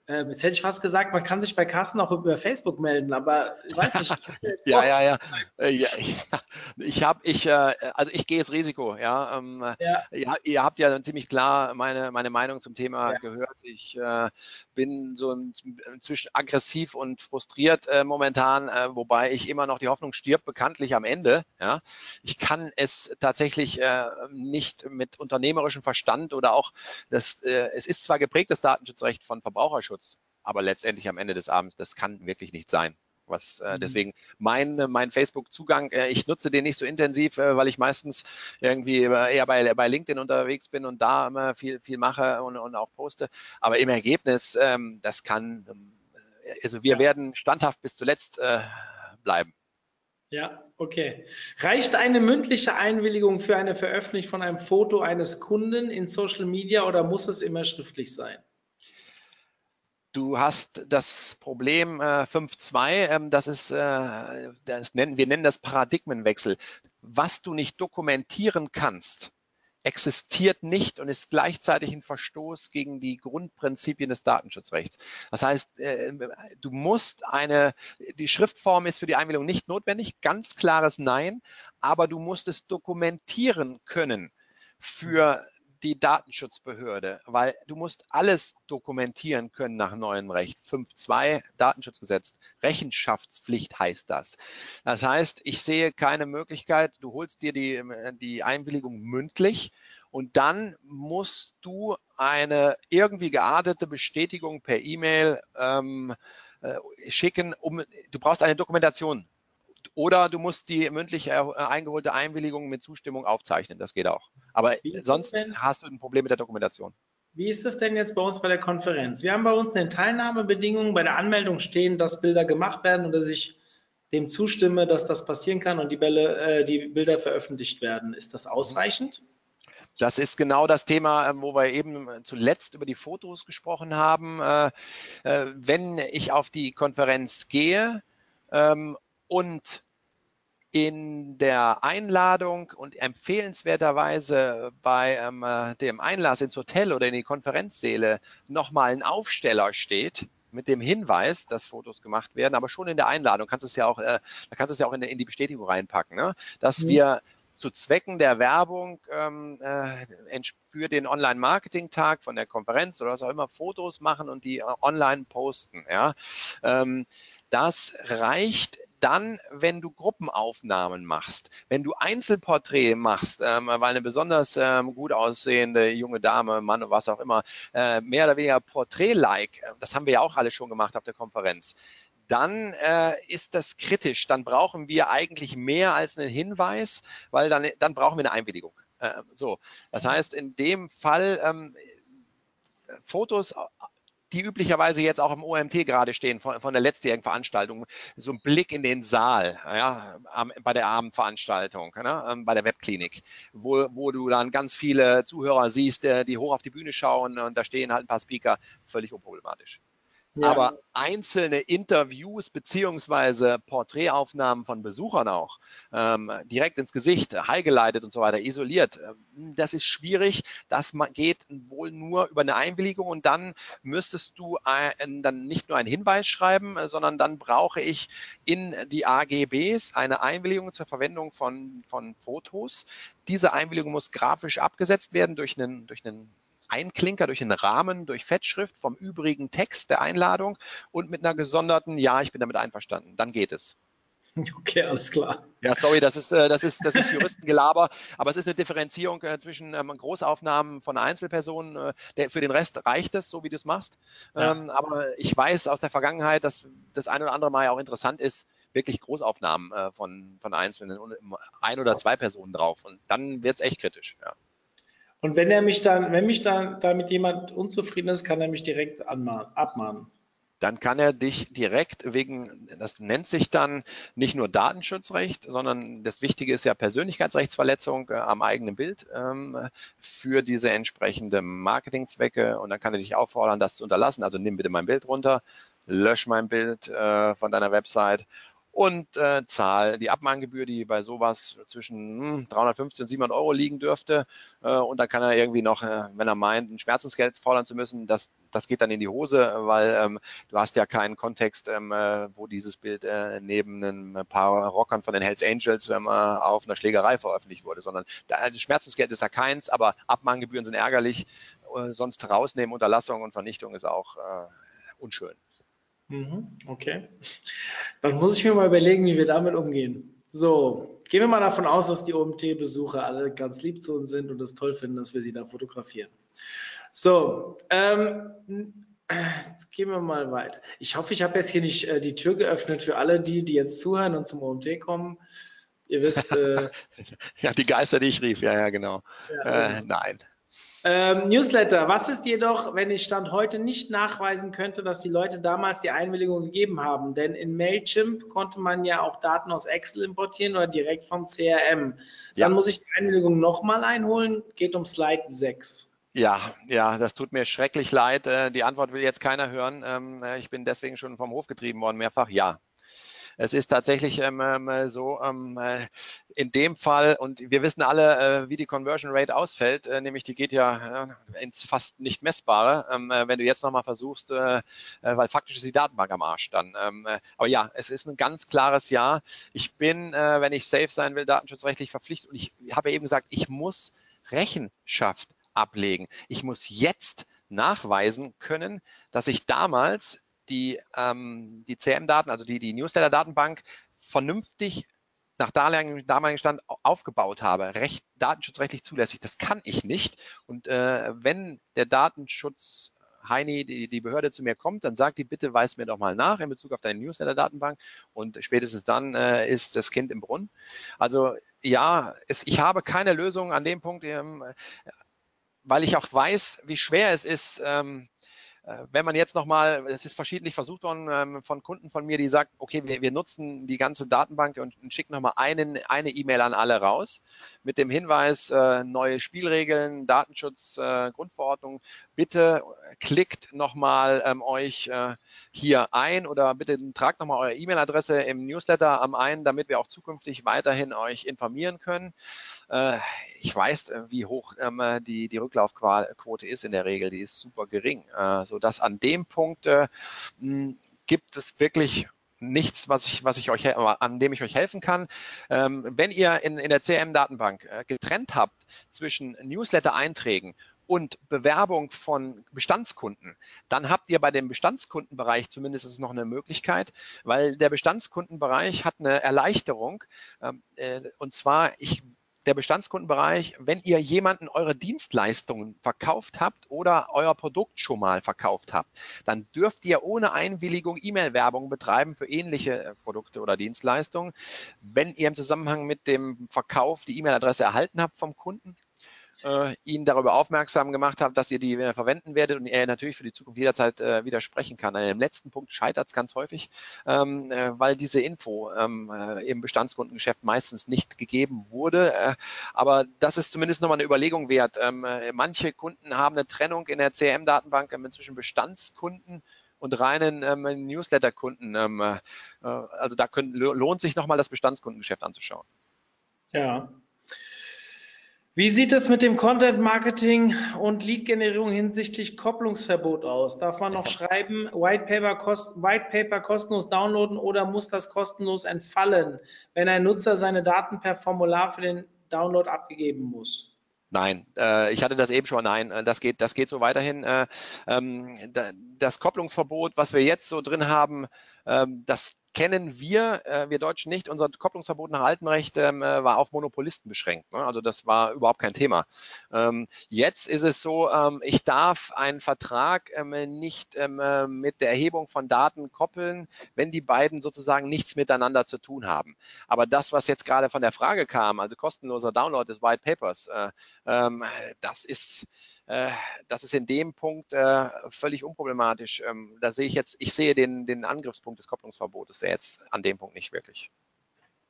Ähm, jetzt hätte ich fast gesagt, man kann sich bei Carsten auch über Facebook melden, aber ich weiß nicht. ja, ja, ja, äh, ja, ja. Ich habe, ich, äh, also ich gehe das Risiko, ja. Ähm, ja. ja. Ihr habt ja ziemlich klar meine, meine Meinung zum Thema gehört. Ich äh, bin so inzwischen aggressiv und frustriert äh, momentan, äh, wobei ich immer noch die Hoffnung stirbt, bekanntlich am Ende. Ja. Ich kann es tatsächlich äh, nicht mit unternehmerischem Verstand oder auch, das, es ist zwar geprägt, das Datenschutzrecht von Verbraucherschutz, Datenschutz. Aber letztendlich am Ende des Abends, das kann wirklich nicht sein. Was äh, mhm. deswegen mein, mein Facebook-Zugang, äh, ich nutze den nicht so intensiv, äh, weil ich meistens irgendwie äh, eher bei, bei LinkedIn unterwegs bin und da immer viel, viel mache und, und auch poste. Aber im Ergebnis, ähm, das kann, ähm, also wir ja. werden standhaft bis zuletzt äh, bleiben. Ja, okay. Reicht eine mündliche Einwilligung für eine Veröffentlichung von einem Foto eines Kunden in Social Media oder muss es immer schriftlich sein? Du hast das Problem äh, 5.2, ähm, das ist, äh, das nennen, wir nennen das Paradigmenwechsel. Was du nicht dokumentieren kannst, existiert nicht und ist gleichzeitig ein Verstoß gegen die Grundprinzipien des Datenschutzrechts. Das heißt, äh, du musst eine, die Schriftform ist für die Einwilligung nicht notwendig, ganz klares Nein, aber du musst es dokumentieren können für die Datenschutzbehörde, weil du musst alles dokumentieren können nach neuem Recht. 5.2 Datenschutzgesetz. Rechenschaftspflicht heißt das. Das heißt, ich sehe keine Möglichkeit, du holst dir die, die Einwilligung mündlich und dann musst du eine irgendwie geartete Bestätigung per E-Mail ähm, äh, schicken, um du brauchst eine Dokumentation oder du musst die mündlich äh, eingeholte Einwilligung mit Zustimmung aufzeichnen. Das geht auch. Aber sonst hast du ein Problem mit der Dokumentation. Wie ist das denn jetzt bei uns bei der Konferenz? Wir haben bei uns in den Teilnahmebedingungen bei der Anmeldung stehen, dass Bilder gemacht werden und dass ich dem zustimme, dass das passieren kann und die, Bälle, äh, die Bilder veröffentlicht werden. Ist das ausreichend? Das ist genau das Thema, ähm, wo wir eben zuletzt über die Fotos gesprochen haben. Äh, äh, wenn ich auf die Konferenz gehe ähm, und in der Einladung und empfehlenswerterweise bei ähm, äh, dem Einlass ins Hotel oder in die Konferenzsäle nochmal ein Aufsteller steht mit dem Hinweis, dass Fotos gemacht werden, aber schon in der Einladung kannst du es ja auch, äh, da kannst du es ja auch in, in die Bestätigung reinpacken, ne? dass mhm. wir zu Zwecken der Werbung ähm, äh, für den Online-Marketing-Tag von der Konferenz oder was auch immer Fotos machen und die äh, online posten. Ja? Ähm, das reicht dann, wenn du Gruppenaufnahmen machst, wenn du Einzelporträt machst, ähm, weil eine besonders ähm, gut aussehende junge Dame, Mann, was auch immer, äh, mehr oder weniger Porträt-like, äh, das haben wir ja auch alle schon gemacht auf der Konferenz, dann äh, ist das kritisch. Dann brauchen wir eigentlich mehr als einen Hinweis, weil dann, dann brauchen wir eine Einwilligung. Äh, so, das heißt, in dem Fall ähm, Fotos die üblicherweise jetzt auch im OMT gerade stehen von, von der letztjährigen Veranstaltung, so ein Blick in den Saal, ja, bei der Abendveranstaltung, ne, ähm, bei der Webklinik, wo, wo du dann ganz viele Zuhörer siehst, äh, die hoch auf die Bühne schauen und da stehen halt ein paar Speaker, völlig unproblematisch. Ja. Aber einzelne Interviews beziehungsweise Porträtaufnahmen von Besuchern auch ähm, direkt ins Gesicht, highgeleitet und so weiter, isoliert, ähm, das ist schwierig. Das geht wohl nur über eine Einwilligung und dann müsstest du ein, dann nicht nur einen Hinweis schreiben, sondern dann brauche ich in die AGBs eine Einwilligung zur Verwendung von, von Fotos. Diese Einwilligung muss grafisch abgesetzt werden durch einen, durch einen Einklinker durch einen Rahmen, durch Fettschrift vom übrigen Text der Einladung und mit einer gesonderten, ja, ich bin damit einverstanden. Dann geht es. Okay, alles klar. Ja, sorry, das ist, äh, das ist, das ist Juristengelaber, aber es ist eine Differenzierung äh, zwischen ähm, Großaufnahmen von Einzelpersonen. Äh, für den Rest reicht es, so wie du es machst. Ja. Ähm, aber ich weiß aus der Vergangenheit, dass das ein oder andere Mal ja auch interessant ist, wirklich Großaufnahmen von, von Einzelnen und ein oder zwei Personen drauf. Und dann wird es echt kritisch. Ja. Und wenn er mich dann, wenn mich dann damit jemand unzufrieden ist, kann er mich direkt anmahnen, abmahnen. Dann kann er dich direkt wegen, das nennt sich dann nicht nur Datenschutzrecht, sondern das Wichtige ist ja Persönlichkeitsrechtsverletzung äh, am eigenen Bild ähm, für diese entsprechende Marketingzwecke. Und dann kann er dich auffordern, das zu unterlassen. Also nimm bitte mein Bild runter, lösch mein Bild äh, von deiner Website und äh, zahl die Abmahngebühr, die bei sowas zwischen hm, 350 und 700 Euro liegen dürfte. Äh, und dann kann er irgendwie noch, äh, wenn er meint, ein Schmerzensgeld fordern zu müssen, das, das geht dann in die Hose, weil ähm, du hast ja keinen Kontext, ähm, äh, wo dieses Bild äh, neben ein paar Rockern von den Hells Angels ähm, auf einer Schlägerei veröffentlicht wurde, sondern da, also Schmerzensgeld ist da keins, aber Abmahngebühren sind ärgerlich. Äh, sonst rausnehmen, Unterlassung und Vernichtung ist auch äh, unschön. Mhm, okay. Dann muss ich mir mal überlegen, wie wir damit umgehen. So, gehen wir mal davon aus, dass die OMT-Besucher alle ganz lieb zu uns sind und es toll finden, dass wir sie da fotografieren. So, ähm, jetzt gehen wir mal weiter. Ich hoffe, ich habe jetzt hier nicht äh, die Tür geöffnet für alle die, die jetzt zuhören und zum OMT kommen. Ihr wisst. Äh, ja, die Geister, die ich rief, ja, ja, genau. Ja, äh, genau. nein. Ähm, Newsletter. Was ist jedoch, wenn ich Stand heute nicht nachweisen könnte, dass die Leute damals die Einwilligung gegeben haben? Denn in Mailchimp konnte man ja auch Daten aus Excel importieren oder direkt vom CRM. Ja. Dann muss ich die Einwilligung nochmal einholen. Geht um Slide 6. Ja, ja, das tut mir schrecklich leid. Äh, die Antwort will jetzt keiner hören. Ähm, äh, ich bin deswegen schon vom Hof getrieben worden, mehrfach. Ja, es ist tatsächlich ähm, ähm so, ähm, äh, in dem Fall, und wir wissen alle, äh, wie die Conversion Rate ausfällt, äh, nämlich die geht ja äh, ins fast nicht messbare, ähm, äh, wenn du jetzt nochmal versuchst, äh, weil faktisch ist die Datenbank am Arsch dann. Ähm, aber ja, es ist ein ganz klares Ja. Ich bin, wenn ich safe sein will, datenschutzrechtlich verpflichtet und ich habe eben gesagt, ich muss Rechenschaft ablegen. Ich muss jetzt nachweisen können, dass ich damals die, ähm, die CM-Daten, also die, die Newsletter-Datenbank, vernünftig nach damaligen Stand aufgebaut habe, recht, datenschutzrechtlich zulässig. Das kann ich nicht. Und äh, wenn der Datenschutz Heini, die, die Behörde zu mir kommt, dann sagt die, bitte weis mir doch mal nach in Bezug auf deine Newsletter-Datenbank und spätestens dann äh, ist das Kind im Brunnen. Also ja, es, ich habe keine Lösung an dem Punkt, ähm, weil ich auch weiß, wie schwer es ist, ähm, äh, wenn man jetzt nochmal, es ist verschiedentlich versucht worden ähm, von Kunden von mir, die sagen, okay, wir, wir nutzen die ganze Datenbank und, und schicken nochmal einen, eine E-Mail an alle raus mit dem Hinweis, äh, neue Spielregeln, Datenschutz, äh, Grundverordnung, bitte klickt nochmal ähm, euch äh, hier ein oder bitte tragt nochmal eure E-Mail-Adresse im Newsletter am ein, damit wir auch zukünftig weiterhin euch informieren können. Äh, ich weiß, äh, wie hoch ähm, die, die Rücklaufquote ist in der Regel, die ist super gering. Äh, so dass an dem Punkt äh, gibt es wirklich nichts, was ich, was ich euch, an dem ich euch helfen kann. Ähm, wenn ihr in, in der CRM-Datenbank äh, getrennt habt zwischen Newsletter-Einträgen und Bewerbung von Bestandskunden, dann habt ihr bei dem Bestandskundenbereich zumindest noch eine Möglichkeit, weil der Bestandskundenbereich hat eine Erleichterung. Ähm, äh, und zwar, ich der Bestandskundenbereich, wenn ihr jemanden eure Dienstleistungen verkauft habt oder euer Produkt schon mal verkauft habt, dann dürft ihr ohne Einwilligung E-Mail-Werbung betreiben für ähnliche äh, Produkte oder Dienstleistungen. Wenn ihr im Zusammenhang mit dem Verkauf die E-Mail-Adresse erhalten habt vom Kunden, äh, ihn darüber aufmerksam gemacht habe, dass ihr die äh, verwenden werdet und er natürlich für die Zukunft jederzeit äh, widersprechen kann. An dem letzten Punkt scheitert es ganz häufig, ähm, äh, weil diese Info ähm, äh, im Bestandskundengeschäft meistens nicht gegeben wurde. Äh, aber das ist zumindest nochmal eine Überlegung wert. Ähm, äh, manche Kunden haben eine Trennung in der CRM-Datenbank ähm, zwischen Bestandskunden und reinen ähm, Newsletter-Kunden. Ähm, äh, also da können, lohnt sich nochmal das Bestandskundengeschäft anzuschauen. Ja, wie sieht es mit dem Content Marketing und Lead-Generierung hinsichtlich Kopplungsverbot aus? Darf man noch schreiben, White Paper, kost, White Paper kostenlos downloaden oder muss das kostenlos entfallen, wenn ein Nutzer seine Daten per Formular für den Download abgegeben muss? Nein, äh, ich hatte das eben schon. Nein, äh, das geht, das geht so weiterhin. Äh, ähm, das Kopplungsverbot, was wir jetzt so drin haben, ähm, das kennen wir, äh, wir Deutschen nicht. Unser Kopplungsverbot nach altem Recht ähm, äh, war auf Monopolisten beschränkt. Ne? Also das war überhaupt kein Thema. Ähm, jetzt ist es so, ähm, ich darf einen Vertrag ähm, nicht ähm, äh, mit der Erhebung von Daten koppeln, wenn die beiden sozusagen nichts miteinander zu tun haben. Aber das, was jetzt gerade von der Frage kam, also kostenloser Download des White Papers, äh, ähm, das ist das ist in dem Punkt äh, völlig unproblematisch. Ähm, da sehe ich jetzt, ich sehe den, den Angriffspunkt des Kopplungsverbotes jetzt an dem Punkt nicht wirklich.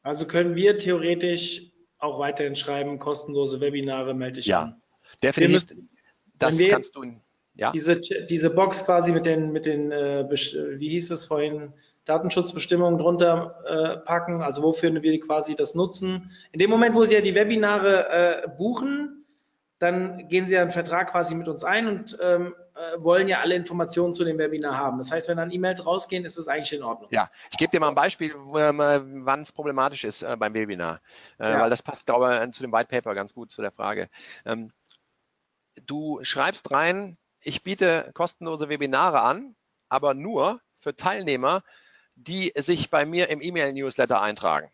Also können wir theoretisch auch weiterhin schreiben, kostenlose Webinare melde ich ja, an. Definitiv. Müssen, das kannst du. Ja. Diese, diese Box quasi mit den, mit den äh, wie hieß es vorhin, Datenschutzbestimmungen drunter äh, packen, also wofür wir quasi das nutzen. In dem Moment, wo Sie ja die Webinare äh, buchen, dann gehen Sie ja einen Vertrag quasi mit uns ein und ähm, äh, wollen ja alle Informationen zu dem Webinar haben. Das heißt, wenn dann E-Mails rausgehen, ist das eigentlich in Ordnung. Ja, ich gebe dir mal ein Beispiel, ähm, äh, wann es problematisch ist äh, beim Webinar, ja. weil das passt, glaube ich, zu dem White Paper ganz gut zu der Frage. Ähm, du schreibst rein, ich biete kostenlose Webinare an, aber nur für Teilnehmer, die sich bei mir im E-Mail-Newsletter eintragen.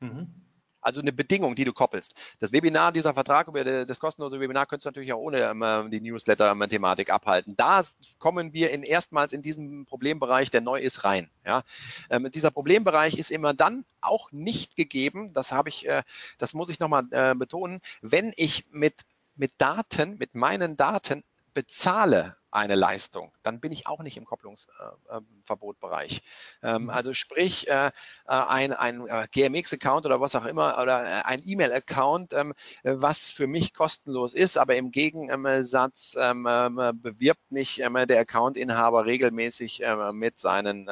Mhm. Also eine Bedingung, die du koppelst. Das Webinar, dieser Vertrag über das kostenlose Webinar könntest du natürlich auch ohne ähm, die Newsletter-Thematik abhalten. Da kommen wir in erstmals in diesen Problembereich, der neu ist, rein. Ja? Ähm, dieser Problembereich ist immer dann auch nicht gegeben, das habe ich, äh, das muss ich nochmal äh, betonen, wenn ich mit, mit Daten, mit meinen Daten bezahle eine Leistung, dann bin ich auch nicht im Kopplungsverbotbereich. Äh, ähm, mhm. also sprich, äh, äh ein, ein äh, GMX-Account oder was auch immer oder äh, ein E-Mail-Account, ähm, was für mich kostenlos ist, aber im Gegensatz ähm, ähm bewirbt mich ähm, der Account-Inhaber regelmäßig ähm, mit, seinen,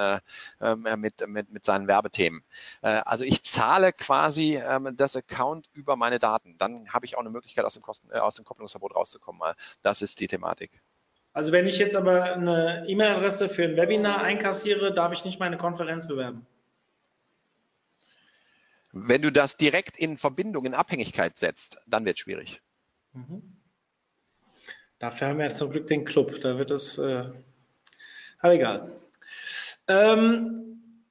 mit, mit, mit seinen Werbethemen. also ich zahle quasi das Account über meine Daten. Dann habe ich auch eine Möglichkeit, aus dem, Kosten, aus dem Kopplungsverbot rauszukommen. Das ist die Thematik. Also wenn ich jetzt aber eine E-Mail-Adresse für ein Webinar einkassiere, darf ich nicht meine Konferenz bewerben. Wenn du das direkt in Verbindung, in Abhängigkeit setzt, dann wird es schwierig. Mhm. Dafür haben wir zum Glück den Club. Da wird es, äh, aber egal. Ähm,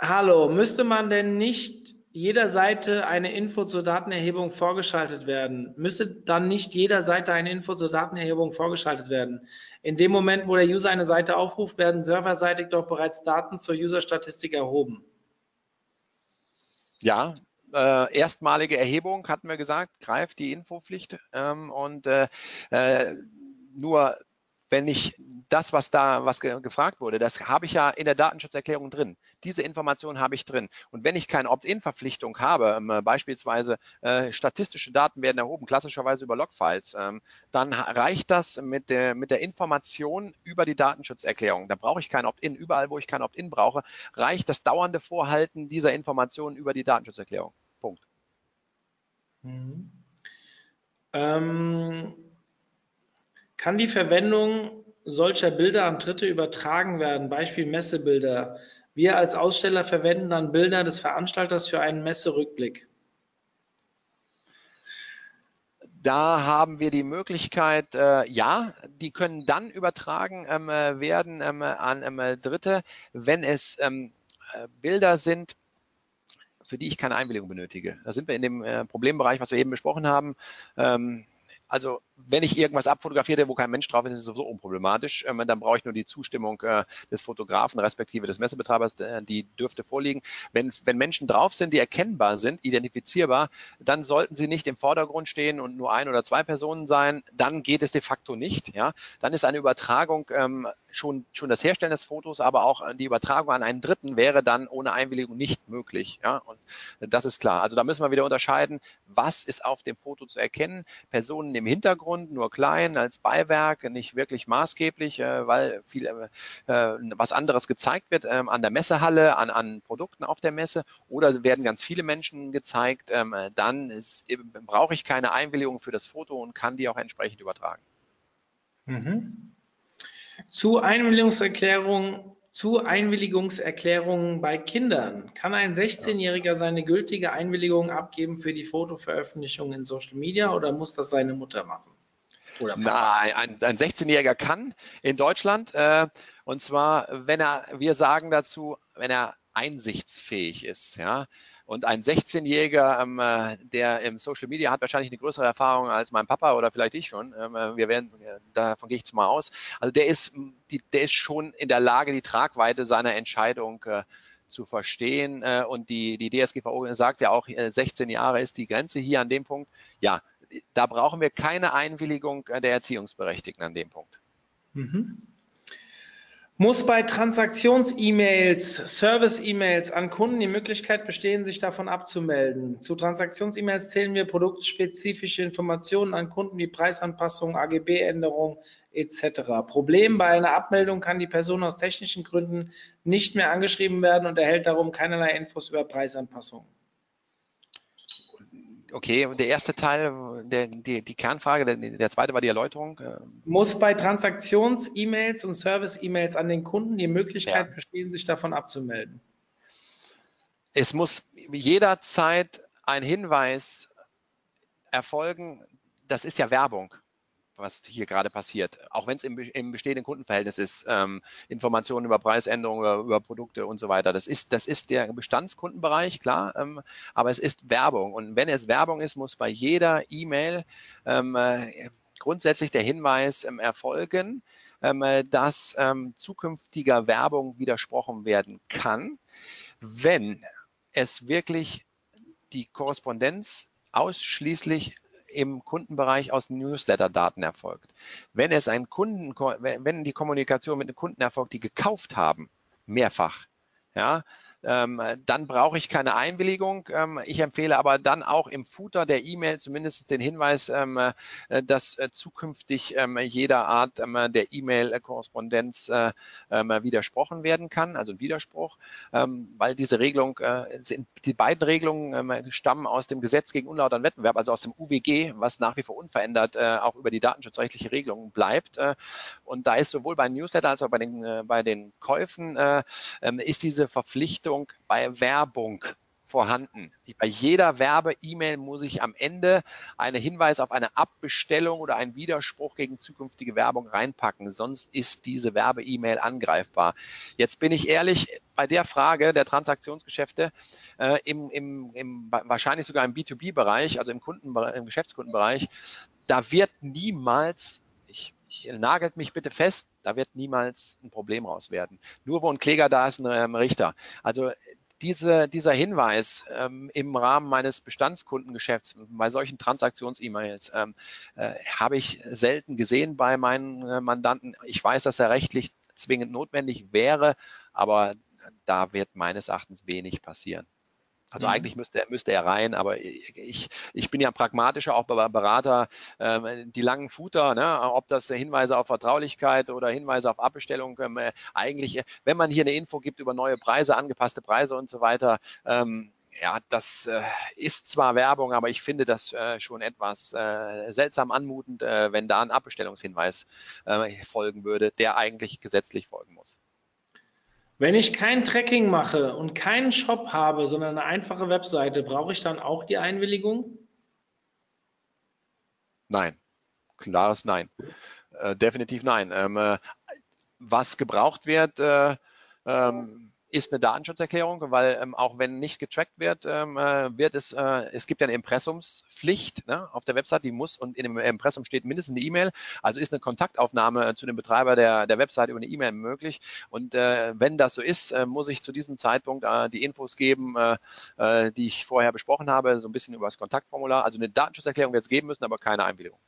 hallo, müsste man denn nicht jeder Seite eine Info zur Datenerhebung vorgeschaltet werden. Müsste dann nicht jeder Seite eine Info zur Datenerhebung vorgeschaltet werden? In dem Moment, wo der User eine Seite aufruft, werden serverseitig doch bereits Daten zur User-Statistik erhoben. Ja, äh, erstmalige Erhebung hatten wir gesagt, greift die Infopflicht ähm, und äh, äh, nur wenn ich das, was da was ge gefragt wurde, das habe ich ja in der Datenschutzerklärung drin. Diese Information habe ich drin. Und wenn ich keine Opt-in-Verpflichtung habe, ähm, beispielsweise äh, statistische Daten werden erhoben, klassischerweise über Logfiles, ähm, dann reicht das mit der, mit der Information über die Datenschutzerklärung. Da brauche ich kein Opt-in. Überall, wo ich kein Opt-in brauche, reicht das dauernde Vorhalten dieser Informationen über die Datenschutzerklärung. Punkt. Mhm. Ähm, kann die Verwendung solcher Bilder an Dritte übertragen werden? Beispiel Messebilder. Wir als Aussteller verwenden dann Bilder des Veranstalters für einen Messerückblick. Da haben wir die Möglichkeit, äh, ja, die können dann übertragen ähm, äh, werden ähm, an ähm, Dritte, wenn es ähm, äh, Bilder sind, für die ich keine Einwilligung benötige. Da sind wir in dem äh, Problembereich, was wir eben besprochen haben. Ähm, also wenn ich irgendwas abfotografiere, wo kein Mensch drauf ist, ist es sowieso unproblematisch. Ähm, dann brauche ich nur die Zustimmung äh, des Fotografen respektive des Messebetreibers, äh, die dürfte vorliegen. Wenn, wenn Menschen drauf sind, die erkennbar sind, identifizierbar, dann sollten sie nicht im Vordergrund stehen und nur ein oder zwei Personen sein. Dann geht es de facto nicht. Ja? Dann ist eine Übertragung ähm, schon, schon das Herstellen des Fotos, aber auch die Übertragung an einen Dritten wäre dann ohne Einwilligung nicht möglich. Ja? Und das ist klar. Also da müssen wir wieder unterscheiden, was ist auf dem Foto zu erkennen. Personen im Hintergrund, nur klein, als Beiwerk, nicht wirklich maßgeblich, äh, weil viel äh, äh was anderes gezeigt wird äh, an der Messehalle, an, an Produkten auf der Messe oder werden ganz viele Menschen gezeigt, ähm, dann ist, brauche ich keine Einwilligung für das Foto und kann die auch entsprechend übertragen. Mhm. Zu Einwilligungserklärungen zu Einwilligungserklärungen bei Kindern. Kann ein 16-Jähriger seine gültige Einwilligung abgeben für die Fotoveröffentlichung in Social Media oder muss das seine Mutter machen? Nein, ein, ein 16-Jähriger kann in Deutschland, äh, und zwar, wenn er, wir sagen dazu, wenn er einsichtsfähig ist, ja. Und ein 16-Jähriger, ähm, äh, der im Social Media hat wahrscheinlich eine größere Erfahrung als mein Papa oder vielleicht ich schon. Ähm, äh, wir werden, äh, davon gehe ich jetzt mal aus. Also der ist, die, der ist schon in der Lage, die Tragweite seiner Entscheidung äh, zu verstehen. Äh, und die, die DSGVO sagt ja auch, 16 Jahre ist die Grenze hier an dem Punkt. Ja, da brauchen wir keine Einwilligung der Erziehungsberechtigten an dem Punkt. Mhm. Muss bei Transaktions-E-Mails, Service-E-Mails an Kunden die Möglichkeit bestehen, sich davon abzumelden? Zu Transaktions-E-Mails zählen wir produktspezifische Informationen an Kunden wie Preisanpassungen, AGB-Änderungen etc. Problem bei einer Abmeldung kann die Person aus technischen Gründen nicht mehr angeschrieben werden und erhält darum keinerlei Infos über Preisanpassungen. Okay, und der erste Teil, der, die, die Kernfrage, der, der zweite war die Erläuterung. Äh, Muss bei Transaktions-E-Mails und Service-E-Mails an den Kunden die Möglichkeit ja. bestehen, sich davon abzumelden? Es muss jederzeit ein Hinweis erfolgen, das ist ja Werbung was hier gerade passiert, auch wenn es im, im, bestehenden Kundenverhältnis ist, ähm, Informationen über Preisänderungen, über, Produkte und so weiter. Das ist, das ist der Bestandskundenbereich, klar, ähm, aber es ist Werbung. Und wenn es Werbung ist, muss bei jeder E-Mail ähm, äh, grundsätzlich der Hinweis ähm, erfolgen, ähm, äh, dass ähm, zukünftiger Werbung widersprochen werden kann, wenn es wirklich die Korrespondenz ausschließlich im Kundenbereich aus Newsletter-Daten erfolgt. Wenn es ein Kunden, wenn die Kommunikation mit den Kunden erfolgt, die gekauft haben, mehrfach, ja, ähm, dann brauche ich keine Einwilligung. Ähm, ich empfehle aber dann auch im Footer der E-Mail zumindest den Hinweis, ähm, äh, dass äh, zukünftig ähm, jeder Art ähm, der E-Mail-Korrespondenz äh, ähm, widersprochen werden kann, also ein Widerspruch, weil diese Regelung, äh, sind, die beiden Regelungen stammen aus dem Gesetz gegen unlauteren Wettbewerb, also aus dem UWG, was nach wie vor unverändert äh, auch über die datenschutzrechtliche Regelung bleibt. Äh, und da ist sowohl bei Newsletter als auch bei den, bei den Käufen ist diese Verpflichtung Verpflichtung bei Werbung vorhanden. Bei jeder Werbe-E-Mail muss ich am Ende einen Hinweis auf eine Abbestellung oder einen Widerspruch gegen zukünftige Werbung reinpacken, sonst ist diese Werbe-E-Mail angreifbar. Jetzt bin ich ehrlich, bei der Frage der Transaktionsgeschäfte äh, im, im, im, wahrscheinlich sogar im B2B-Bereich, also im, Kunden, im Geschäftskundenbereich, da wird niemals nagelt mich bitte fest, da wird niemals ein Problem raus werden. Nur wo ein Kläger da ist, ein ähm, Richter. Also diese, dieser Hinweis ähm, im Rahmen meines Bestandskundengeschäfts bei solchen Transaktions-E-Mails ähm, äh, habe ich selten gesehen bei meinen äh, Mandanten. Ich weiß, dass er rechtlich zwingend notwendig wäre, aber da wird meines Erachtens wenig passieren. Also mhm. eigentlich müsste er, müsste er rein, aber ich, ich bin ja pragmatischer, auch Berater, ähm, die langen Footer, ne, ob das Hinweise auf Vertraulichkeit oder Hinweise auf Abbestellung, ähm, eigentlich, wenn man hier eine Info gibt über neue Preise, angepasste Preise und so weiter, ähm, ja, das äh, ist zwar Werbung, aber ich finde das äh, schon etwas äh, seltsam anmutend, äh, wenn da ein Abbestellungshinweis äh, folgen würde, der eigentlich gesetzlich folgen muss. Wenn ich kein Tracking mache und keinen Shop habe, sondern eine einfache Webseite, brauche ich dann auch die Einwilligung? Nein. Klares Nein. Äh, definitiv nein. Ähm, äh, was gebraucht wird, äh, ähm, ist eine Datenschutzerklärung, weil ähm, auch wenn nicht getrackt wird, ähm, äh, wird es, äh, es gibt ja eine Impressumspflicht ne, auf der Website, die muss und in dem Impressum steht mindestens eine E-Mail, also ist eine Kontaktaufnahme zu dem Betreiber der, der Website über eine E-Mail möglich. Und äh, wenn das so ist, äh, muss ich zu diesem Zeitpunkt äh, die Infos geben, äh, äh die ich vorher besprochen habe, so ein bisschen über das Kontaktformular, also eine Datenschutzerklärung wird es geben müssen, aber keine Einwilligung.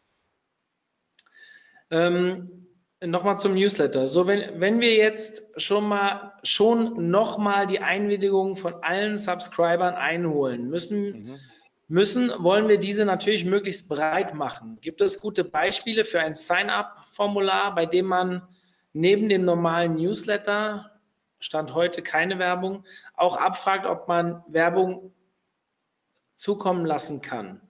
Ähm, Nochmal zum Newsletter. So, wenn, wenn wir jetzt schon mal, schon nochmal die Einwilligung von allen Subscribern einholen müssen, mhm. müssen, wollen wir diese natürlich möglichst breit machen. Gibt es gute Beispiele für ein Sign-up-Formular, bei dem man neben dem normalen Newsletter, Stand heute keine Werbung, auch abfragt, ob man Werbung zukommen lassen kann?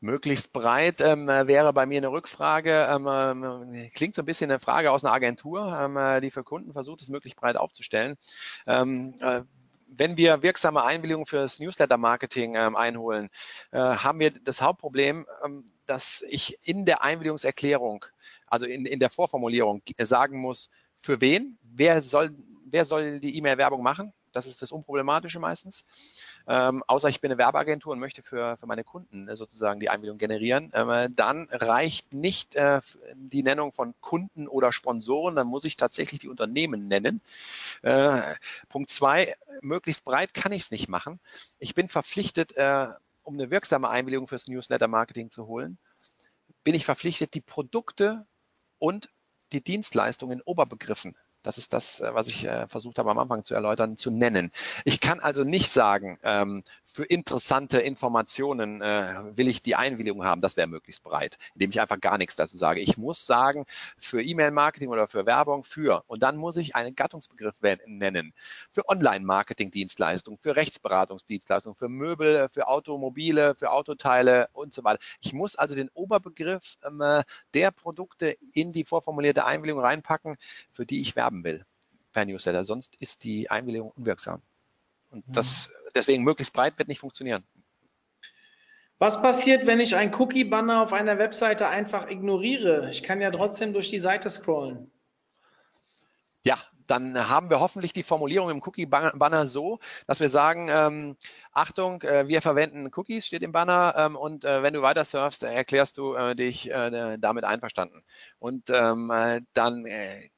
Möglichst breit ähm, wäre bei mir eine Rückfrage. Ähm, ähm, klingt so ein bisschen eine Frage aus einer Agentur, ähm, äh, die für Kunden versucht, es möglichst breit aufzustellen. Ähm, äh, wenn wir wirksame Einwilligungen für das Newsletter-Marketing ähm, einholen, äh, haben wir das Hauptproblem, dass ich in der Einwilligungserklärung, also in, in der Vorformulierung sagen muss, für wen, wer soll, wer soll die E-Mail-Werbung machen. Das ist das Unproblematische meistens ähm, außer ich bin eine Werbeagentur und möchte für, für meine Kunden äh, sozusagen die Einwilligung generieren, ähm, dann reicht nicht äh, die Nennung von Kunden oder Sponsoren, dann muss ich tatsächlich die Unternehmen nennen. Äh, Punkt zwei, möglichst breit kann ich es nicht machen. Ich bin verpflichtet, äh, um eine wirksame Einwilligung fürs Newsletter-Marketing zu holen, bin ich verpflichtet, die Produkte und die Dienstleistungen in Oberbegriffen das ist das, äh, was ich äh, versucht habe am Anfang zu erläutern, zu nennen. Ich kann also nicht sagen, ähm, für interessante Informationen äh, will ich die Einwilligung haben. Das wäre möglichst breit, indem ich einfach gar nichts dazu sage. Ich muss sagen, für E-Mail-Marketing oder für Werbung, für. Und dann muss ich einen Gattungsbegriff nennen. Für Online-Marketing-Dienstleistungen, für Rechtsberatungsdienstleistungen, für Möbel, für Automobile, für Autoteile und so weiter. Ich muss also den Oberbegriff ähm, der Produkte in die vorformulierte Einwilligung reinpacken, für die ich werben haben will per Newsletter. Sonst ist die Einwilligung unwirksam. Und mhm. das deswegen möglichst breit wird nicht funktionieren. Was passiert, wenn ich ein Cookie-Banner auf einer Webseite einfach ignoriere? Ich kann ja trotzdem durch die Seite scrollen. Ja, dann haben wir hoffentlich die Formulierung im Cookie-Banner so, dass wir sagen, ähm, Achtung, äh, wir verwenden Cookies, steht im Banner, ähm, und äh, wenn du weiter surfst, erklärst du äh, dich äh, damit einverstanden. Und ähm, äh, dann äh,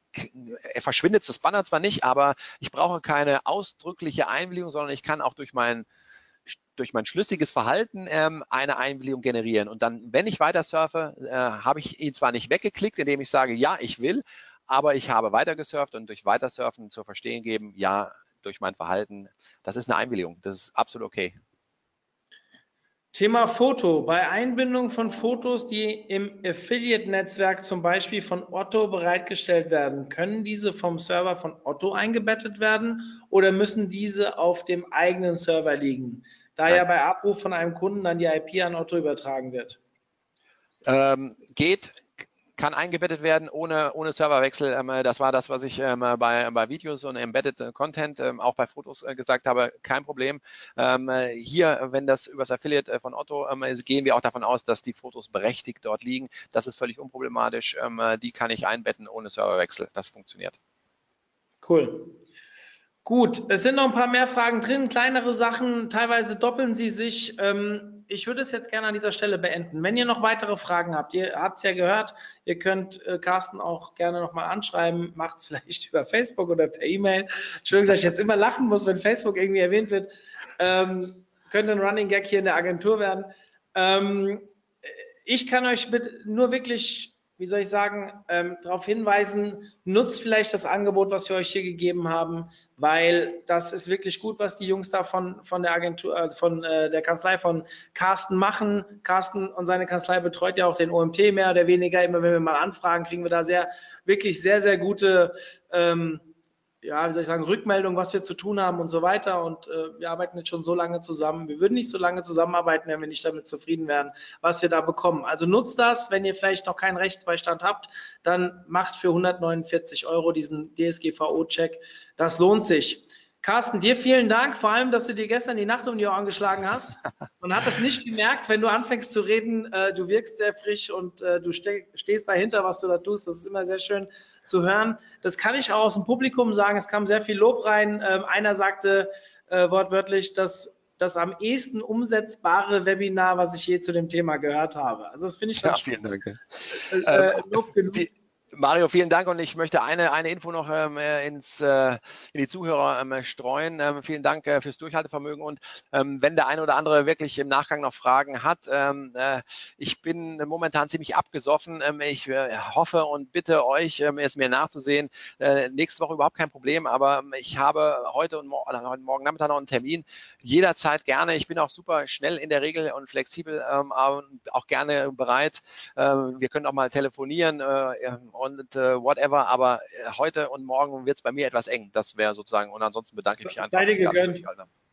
er verschwindet das Banner zwar nicht, aber ich brauche keine ausdrückliche Einwilligung, sondern ich kann auch durch mein durch mein schlüssiges Verhalten ähm, eine Einwilligung generieren. Und dann, wenn ich weiter surfe, äh, habe ich ihn zwar nicht weggeklickt, indem ich sage, ja, ich will, aber ich habe weiter gesurft und durch Weitersurfen zu verstehen geben, ja, durch mein Verhalten, das ist eine Einwilligung. Das ist absolut okay. Thema Foto. Bei Einbindung von Fotos, die im Affiliate-Netzwerk zum Beispiel von Otto bereitgestellt werden, können diese vom Server von Otto eingebettet werden oder müssen diese auf dem eigenen Server liegen, da ja bei Abruf von einem Kunden dann die IP an Otto übertragen wird? Ähm, geht, kann eingebettet werden ohne, ohne Serverwechsel. Ähm, das war das, was ich ähm, bei, bei Videos und Embedded Content, ähm, auch bei Fotos äh, gesagt habe. Kein Problem. hier, wenn das übers Affiliate äh, von Otto, gehen wir auch davon aus, dass die Fotos berechtigt dort liegen. Das ist völlig unproblematisch. die kann ich einbetten ohne Serverwechsel. Das funktioniert. Cool. Gut, es sind noch ein paar mehr Fragen drin, kleinere Sachen, teilweise doppeln sie sich. Ähm, ich würde es jetzt gerne an dieser Stelle beenden. Wenn ihr noch weitere Fragen habt, ihr habt es ja gehört, ihr könnt äh, Carsten auch gerne nochmal anschreiben, macht es vielleicht über Facebook oder per E-Mail. Entschuldigung, dass ich jetzt immer lachen muss, wenn Facebook irgendwie erwähnt wird. Ähm, könnte ein Running Gag hier in der Agentur werden. Ähm, ich kann euch mit nur wirklich wie soll ich sagen, ähm, darauf hinweisen, nutzt vielleicht das Angebot, was wir euch hier gegeben haben, weil das ist wirklich gut, was die Jungs da von, von der Agentur, äh, von äh, der Kanzlei von Carsten machen. Carsten und seine Kanzlei betreut ja auch den OMT mehr oder weniger. Immer wenn wir mal anfragen, kriegen wir da sehr, wirklich sehr, sehr gute ähm, ja, wie soll ich sagen, Rückmeldung, was wir zu tun haben und so weiter. Und äh, wir arbeiten jetzt schon so lange zusammen. Wir würden nicht so lange zusammenarbeiten, wenn wir nicht damit zufrieden wären, was wir da bekommen. Also nutzt das, wenn ihr vielleicht noch keinen Rechtsbeistand habt, dann macht für 149 Euro diesen DSGVO-Check. Das lohnt sich. Carsten, dir vielen Dank, vor allem, dass du dir gestern die Nacht um die Ohren geschlagen hast. Man hat es nicht gemerkt, wenn du anfängst zu reden, äh, du wirkst sehr frisch und äh, du ste stehst dahinter, was du da tust. Das ist immer sehr schön zu hören. Das kann ich auch aus dem Publikum sagen. Es kam sehr viel Lob rein. Ähm, einer sagte äh, wortwörtlich, dass das am ehesten umsetzbare Webinar, was ich je zu dem Thema gehört habe. Also das finde ich ja, vielen Dank. Äh, äh, Lob genug. Mario, vielen Dank und ich möchte eine, eine Info noch ähm, äh, ins, äh, in die Zuhörer ähm, streuen. Ähm, vielen Dank äh, fürs Durchhaltevermögen und ähm, wenn der eine oder andere wirklich im Nachgang noch Fragen hat, ähm, äh, ich bin momentan ziemlich abgesoffen. Ähm, ich äh, hoffe und bitte euch, es mir nachzusehen. Äh, nächste Woche überhaupt kein Problem, aber ich habe heute und mor heute morgen Nachmittag noch einen Termin. Jederzeit gerne. Ich bin auch super schnell in der Regel und flexibel, auch gerne bereit. wir können auch mal telefonieren und äh, whatever, aber äh, heute und morgen wird es bei mir etwas eng. Das wäre sozusagen, und ansonsten bedanke ich mich einfach. Beide gegönnt.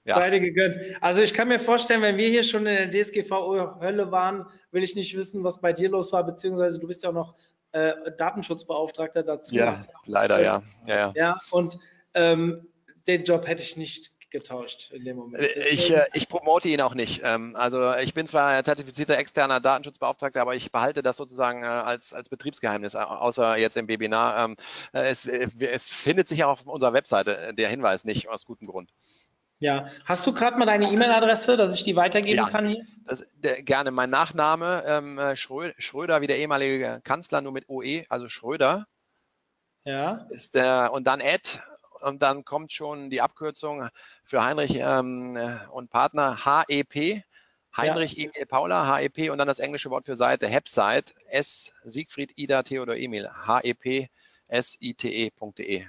Ja. Beide gegönnt. Also ich kann mir vorstellen, wenn wir hier schon in der DSGVO-Hölle waren, will ich nicht wissen, was bei dir los war, beziehungsweise du bist ja auch noch äh, Datenschutzbeauftragter dazu. Ja, leider, ja. Ja, ja. ja und ähm, den Job hätte ich nicht getauscht in dem Moment. Äh, ich, äh, ich promote ihn auch nicht. Ähm, also ich bin zwar zertifizierter externer Datenschutzbeauftragter, aber ich behalte das sozusagen äh, als, als Betriebsgeheimnis, außer jetzt im Webinar. Ähm, es, es findet sich auch auf unserer Webseite der Hinweis nicht, aus gutem Grund. Ja, hast du gerade mal deine E-Mail-Adresse, dass ich die weitergeben ja, kann hier? Das, der, gerne. Mein Nachname ähm, Schröder, wie der ehemalige Kanzler, nur mit OE, also Schröder. Ja. Ist der, und dann Ed und dann kommt schon die Abkürzung für Heinrich ähm, und Partner HEP. Heinrich, ja. Emil, Paula, HEP und dann das englische Wort für Seite, Website, S, Siegfried, Ida, Theodor, Emil, HEP, S-I-T-E.de.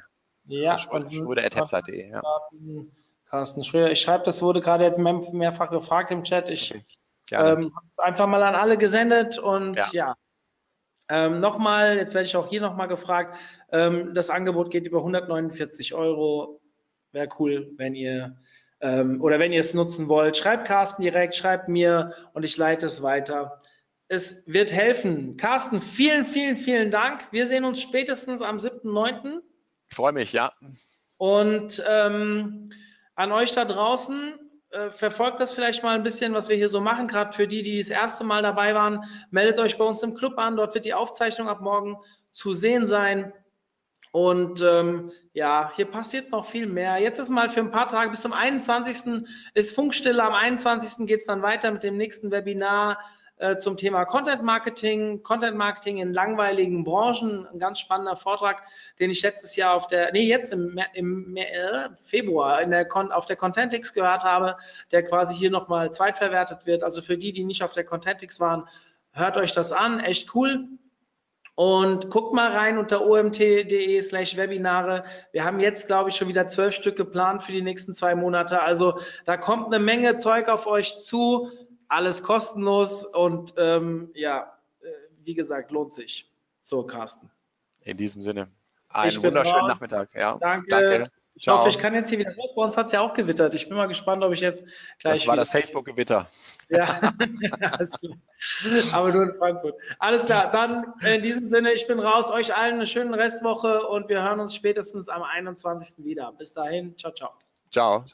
Ja, Schröder, Schröder at Website.de. Ja. Carsten Schröder, ich schreibe, das wurde gerade jetzt mehrfach gefragt im Chat. Ich okay. ähm, habe es einfach mal an alle gesendet und ja. ja. Ähm, nochmal, jetzt werde ich auch hier nochmal gefragt, ähm, das Angebot geht über 149 Euro. Wäre cool, wenn ihr ähm, oder wenn ihr es nutzen wollt. Schreibt Carsten direkt, schreibt mir und ich leite es weiter. Es wird helfen. Carsten, vielen, vielen, vielen Dank. Wir sehen uns spätestens am 7.9. Freue mich, ja. Und ähm, an euch da draußen, äh, verfolgt das vielleicht mal ein bisschen, was wir hier so machen. Gerade für die, die das erste Mal dabei waren, meldet euch bei uns im Club an. Dort wird die Aufzeichnung ab morgen zu sehen sein. Und ähm, ja, hier passiert noch viel mehr. Jetzt ist mal für ein paar Tage bis zum 21. ist Funkstille. Am 21. geht es dann weiter mit dem nächsten Webinar. Äh, zum Thema Content Marketing, Content Marketing in langweiligen Branchen. Ein ganz spannender Vortrag, den ich letztes Jahr auf der, nee, jetzt im, im äh, Februar in der, auf der Contentix gehört habe, der quasi hier nochmal zweitverwertet wird. Also für die, die nicht auf der Contentix waren, hört euch das an, echt cool. Und guckt mal rein unter omt.de slash Webinare. Wir haben jetzt, glaube ich, schon wieder zwölf Stück geplant für die nächsten zwei Monate. Also da kommt eine Menge Zeug auf euch zu. Alles kostenlos und ähm, ja, äh, wie gesagt, lohnt sich. So, Carsten. In diesem Sinne. Einen wunderschönen raus. Nachmittag. Ja. Danke. Danke. Ich Ciao. hoffe, ich kann jetzt hier wieder raus. Bei uns hat es ja auch gewittert. Ich bin mal gespannt, ob ich jetzt gleich. Das war das Facebook-Gewitter. Ja, aber nur in Frankfurt. Alles klar, dann in diesem Sinne, ich bin raus. Euch allen eine schöne Restwoche und wir hören uns spätestens am 21. wieder. Bis dahin, ciao, ciao. Ciao.